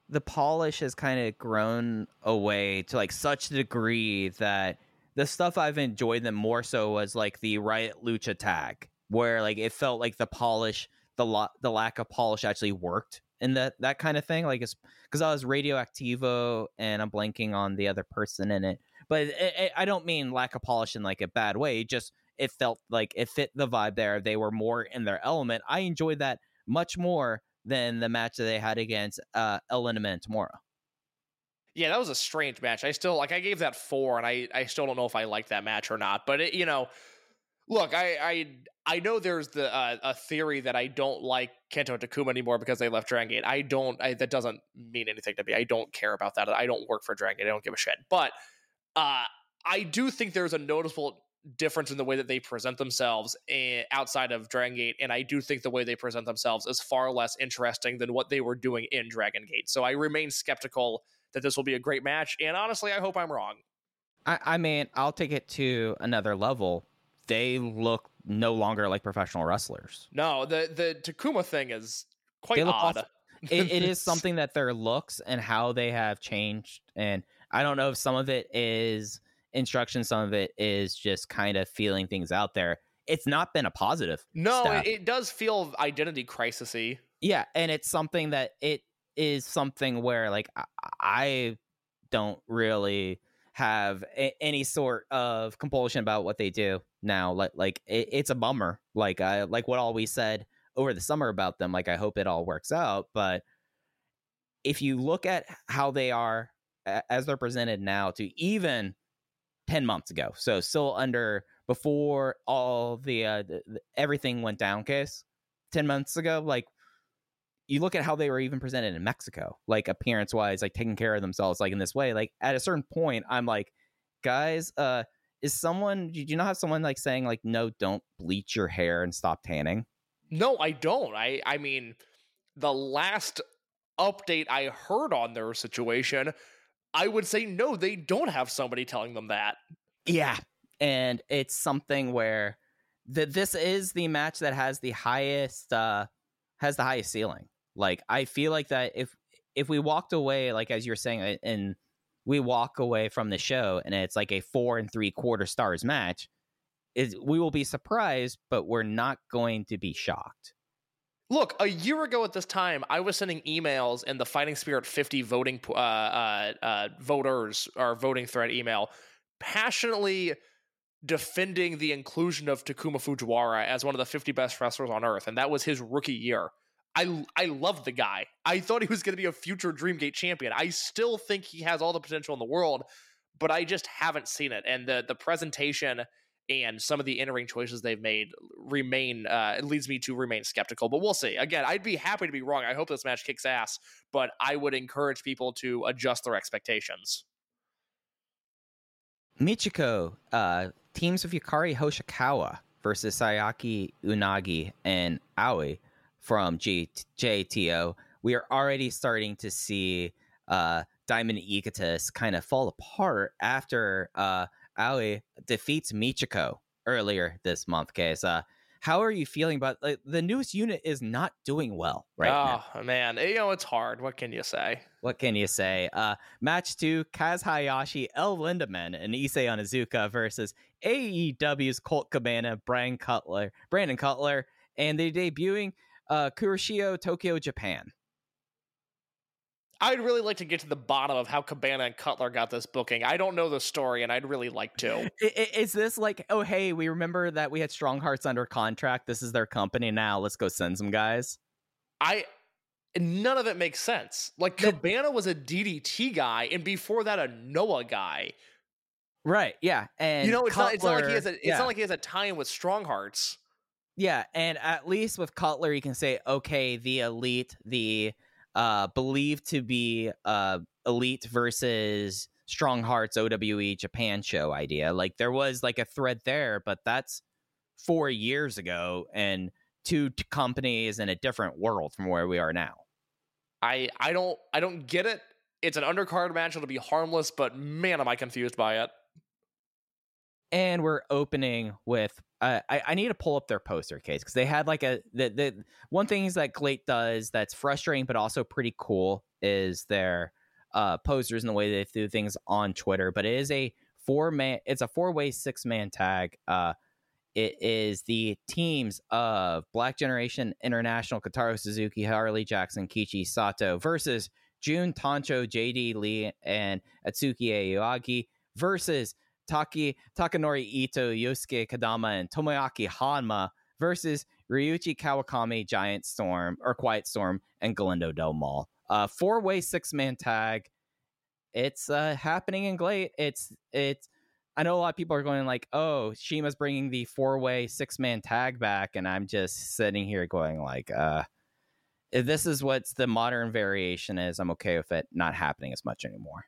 the polish has kind of grown away to like such a degree that the stuff I've enjoyed them more so was like the Riot Lucha tag, where like it felt like the polish, the lo- the lack of polish actually worked in that that kind of thing. Like it's because I was Radioactivo and I'm blanking on the other person in it. But it, it, I don't mean lack of polish in like a bad way. Just it felt like it fit the vibe there. They were more in their element. I enjoyed that much more than the match that they had against uh, El Lindaman and Tamura. Yeah, that was a strange match. I still like. I gave that four, and I I still don't know if I like that match or not. But it, you know, look, I I I know there's the uh, a theory that I don't like Kento and Takuma anymore because they left Dragon Gate. I don't. I, that doesn't mean anything to me. I don't care about that. I don't work for Dragon Gate. I don't give a shit. But uh, I do think there's a noticeable difference in the way that they present themselves eh, outside of Dragon Gate, and I do think the way they present themselves is far less interesting than what they were doing in Dragon Gate. So I remain skeptical that this will be a great match, and honestly, I hope I'm wrong. I, I mean, I'll take it to another level. They look no longer like professional wrestlers. No, the the Takuma thing is quite odd. awful. It, it is something that their looks and how they have changed, and I don't know if some of it is instruction, some of it is just kind of feeling things out there. It's not been a positive. No, it, it does feel identity crisisy. Yeah, and it's something that it is something where like I, I don't really have a, any sort of compulsion about what they do now. Like like it, it's a bummer. Like I like what all we said over the summer about them. Like I hope it all works out, but if you look at how they are as they're presented now to even 10 months ago so still under before all the, uh, the, the everything went down case 10 months ago like you look at how they were even presented in mexico like appearance wise like taking care of themselves like in this way like at a certain point i'm like guys uh is someone did you not have someone like saying like no don't bleach your hair and stop tanning No, I don't. I I mean, the last update I heard on their situation, I would say no, they don't have somebody telling them that. Yeah. And it's something where that this is the match that has the highest uh has the highest ceiling. Like I feel like that if if we walked away like as you're saying and we walk away from the show and it's like a four and three quarter stars match, is we will be surprised, but we're not going to be shocked. Look, a year ago at this time, I was sending emails in the Fighting Spirit 50 voting uh, uh, uh, voters or voting thread email, passionately defending the inclusion of Takuma Fujiwara as one of the 50 best wrestlers on earth, and that was his rookie year. I I love the guy. I thought he was going to be a future Dreamgate champion. I still think he has all the potential in the world, but I just haven't seen it. And the the presentation and some of the in-ring choices they've made remain uh, it leads me to remain skeptical. But we'll see. Again, I'd be happy to be wrong. I hope this match kicks ass, but I would encourage people to adjust their expectations. Michiko uh, teams of Yukari Hoshikawa versus Sayaka Unagi and Aoi from G- JTO. We are already starting to see uh, Diamond Egotus kind of fall apart after uh, Aoi defeats Michiko earlier this month. Case, uh, how are you feeling about like, the newest unit? Is not doing well right now. oh man, you know it's hard. What can you say? What can you say? Uh, match two: Kaz Hayashi, El Lindaman, and Issei Onizuka versus AEW's Colt Cabana, Brian Cutler, Brandon Cutler, and they're debuting uh, Kuroshio, Tokyo, Japan. I'd really like to get to the bottom of how Cabana and Cutler got this booking. I don't know the story, and I'd really like to. Is this like, oh hey, we remember that we had Strong Hearts under contract. This is their company now. Let's go send some guys. I none of it makes sense. Like Cabana was a DDT guy, and before that, a Noah guy. Right? Yeah, and you know, it's not. It's not like he has a. It's yeah. not like he has a tie-in with Strong Hearts. Yeah, and at least with Cutler, you can say, okay, the elite, the uh believed to be uh elite versus Strong Hearts OWE Japan show idea. Like there was like a thread there, but that's four years ago and two t- companies in a different world from where we are now. I I don't I don't get it. It's an undercard match. It'll be harmless, but man, am I confused by it. and we're opening with uh, I, I need to pull up their poster case because they had like a the, the one thing is that GLEAT does that's frustrating but also pretty cool is their uh posters and the way they do things on Twitter. But it is a four man it's a four way six man tag. Uh it is the teams of Black Generation International, Kotaro Suzuki, Harley Jackson, Kichi Sato versus Jun Tonsho, JD Lee, and Atsuki Aoyagi versus Taki Takanori Ito, Yosuke Kadama, and Tomoaki Honma versus Ryuichi Kawakami, Giant Storm or Quiet Storm, and Galeno Del Mal. Uh, four way six man tag. It's uh, happening in GLEAT. It's it's. I know a lot of people are going like, "Oh, CIMA's bringing the four way six man tag back," and I'm just sitting here going like, uh, if this is what's the modern variation is, I'm okay with it not happening as much anymore.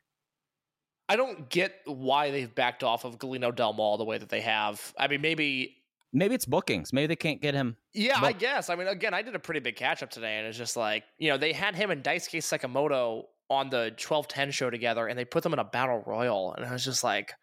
I don't get why they've backed off of Galeno Del Mal the way that they have. I mean, maybe maybe it's bookings. Maybe they can't get him. Yeah, I guess. I mean, again, I did a pretty big catch up today, and it's just like you know they had him and Daisuke Sekimoto on the twelve ten show together, and they put them in a battle royal, and I was just like.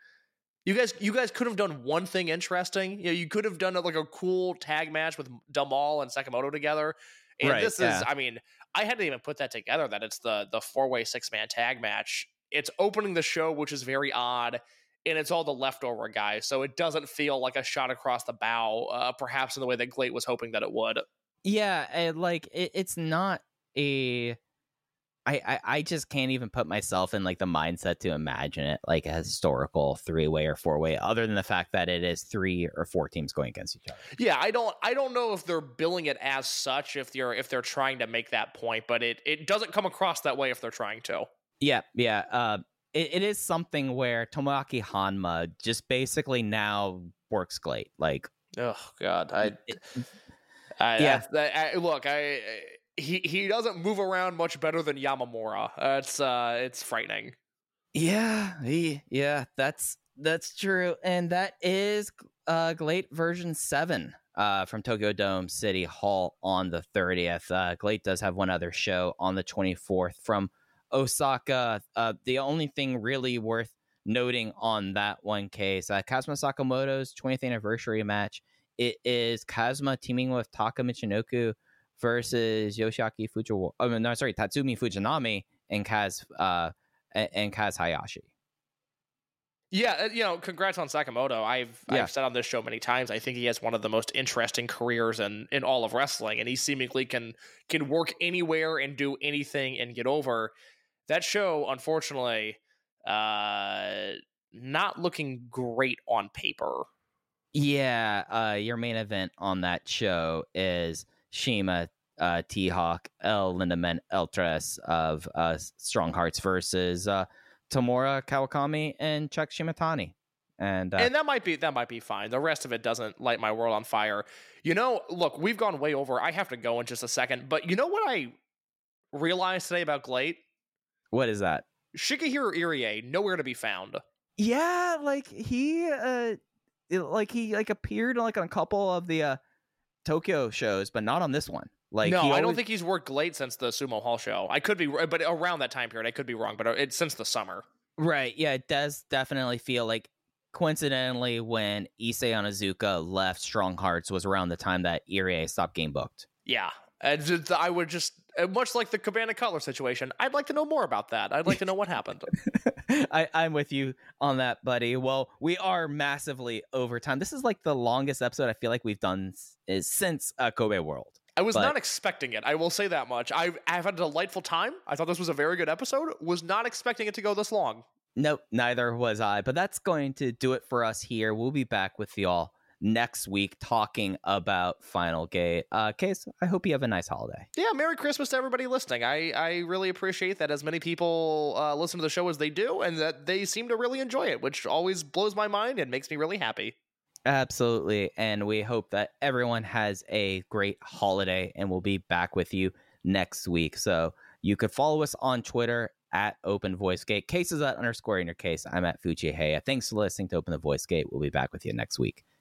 You guys, you guys could have done one thing interesting. You know, you could have done like a cool tag match with Del Mal and Sekimoto together. And Right, this yeah. is, I mean, I hadn't even put that together. That it's the the four way six man tag match. It's opening the show, which is very odd, and it's all the leftover guys, so it doesn't feel like a shot across the bow, uh, perhaps in the way that GLEAT was hoping that it would. Yeah, and like it, it's not a. I, I I just can't even put myself in like the mindset to imagine it like a historical three way or four way, other than the fact that it is three or four teams going against each other. Yeah, I don't I don't know if they're billing it as such if they're if they're trying to make that point, but it it doesn't come across that way if they're trying to. Yeah, yeah. Uh, it, it is something where Tomoaki Honma just basically now works GLEAT. Like, Oh God, I, I Yeah. I, I- look, I he he doesn't move around much better than Yamamura. Uh, it's uh it's frightening. Yeah, he, yeah, that's that's true, and that is uh GLEAT version seven uh from Tokyo Dome City Hall on the thirtieth. Uh, GLEAT does have one other show on the twenty fourth from Osaka. Uh, the only thing really worth noting on that one case, uh, Kazuma Sakamoto's twentieth anniversary match. It is Kazuma teaming with Taka Michinoku versus Yoshiaki Fujiwara. Oh no, sorry, Tatsumi Fujinami and Kaz uh and, and Kaz Hayashi. Yeah, uh, you know, congrats on Sakamoto. I've Yeah. I've said on this show many times. I think he has one of the most interesting careers in in all of wrestling, and he seemingly can can work anywhere and do anything and get over. That show, unfortunately, uh, not looking great on paper. Yeah, uh, your main event on that show is CIMA uh, T Hawk, El Lindaman Eltres of uh, Strong Hearts versus uh, Tamura Kawakami and Check Shimatani. And, uh, and that might be that might be fine. The rest of it doesn't light my world on fire. You know, look, we've gone way over. I have to go in just a second, but you know what I realized today about GLEAT? What is that? Shigehiro Irie nowhere to be found. Yeah, like he uh it- like he like appeared like on a couple of the uh Tokyo shows, but not on this one. Like no, he I don't think he's worked late since the Sumo Hall show. I could be, but around that time period, I could be wrong. But uh, it's since the summer. Right. Yeah, it does definitely feel like coincidentally when Issei Onizuka left Strong Hearts was around the time that Irie stopped game booked. Yeah, and I would just much like the Cabana Cutler situation. I'd like to know more about that. I'd like to know what happened. I, I'm with you on that, buddy. Well, we are massively over time. This is like the longest episode I feel like we've done is since uh, Kobe World. I was But- not expecting it. I will say that much. I've, I've had a delightful time. I thought this was a very good episode. Was not expecting it to go this long. Nope, neither was I. But that's going to do it for us here. We'll be back with y'all next week talking about Final Gate. Uh, Case, I hope you have a nice holiday. Yeah, Merry Christmas to everybody listening. I, I really appreciate that as many people uh, listen to the show as they do, and that they seem to really enjoy it, which always blows my mind and makes me really happy. Absolutely. And we hope that everyone has a great holiday and we'll be back with you next week. So you could follow us on Twitter at Open Voice Gate. Cases at underscore in your case. I'm at Fuji Heya. Thanks for listening to Open the Voice Gate. We'll be back with you next week.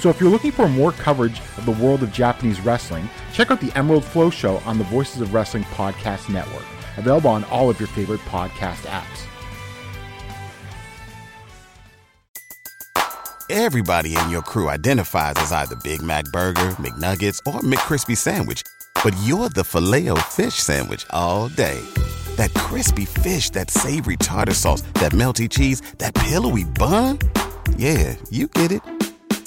So if you're looking for more coverage of the world of Japanese wrestling, check out the Emerald Flow Show on the Voices of Wrestling Podcast Network, available on all of your favorite podcast apps. Everybody in your crew identifies as either Big Mac Burger, McNuggets, or McCrispy Sandwich. But you're the filet fish Sandwich all day. That crispy fish, that savory tartar sauce, that melty cheese, that pillowy bun. Yeah, you get it.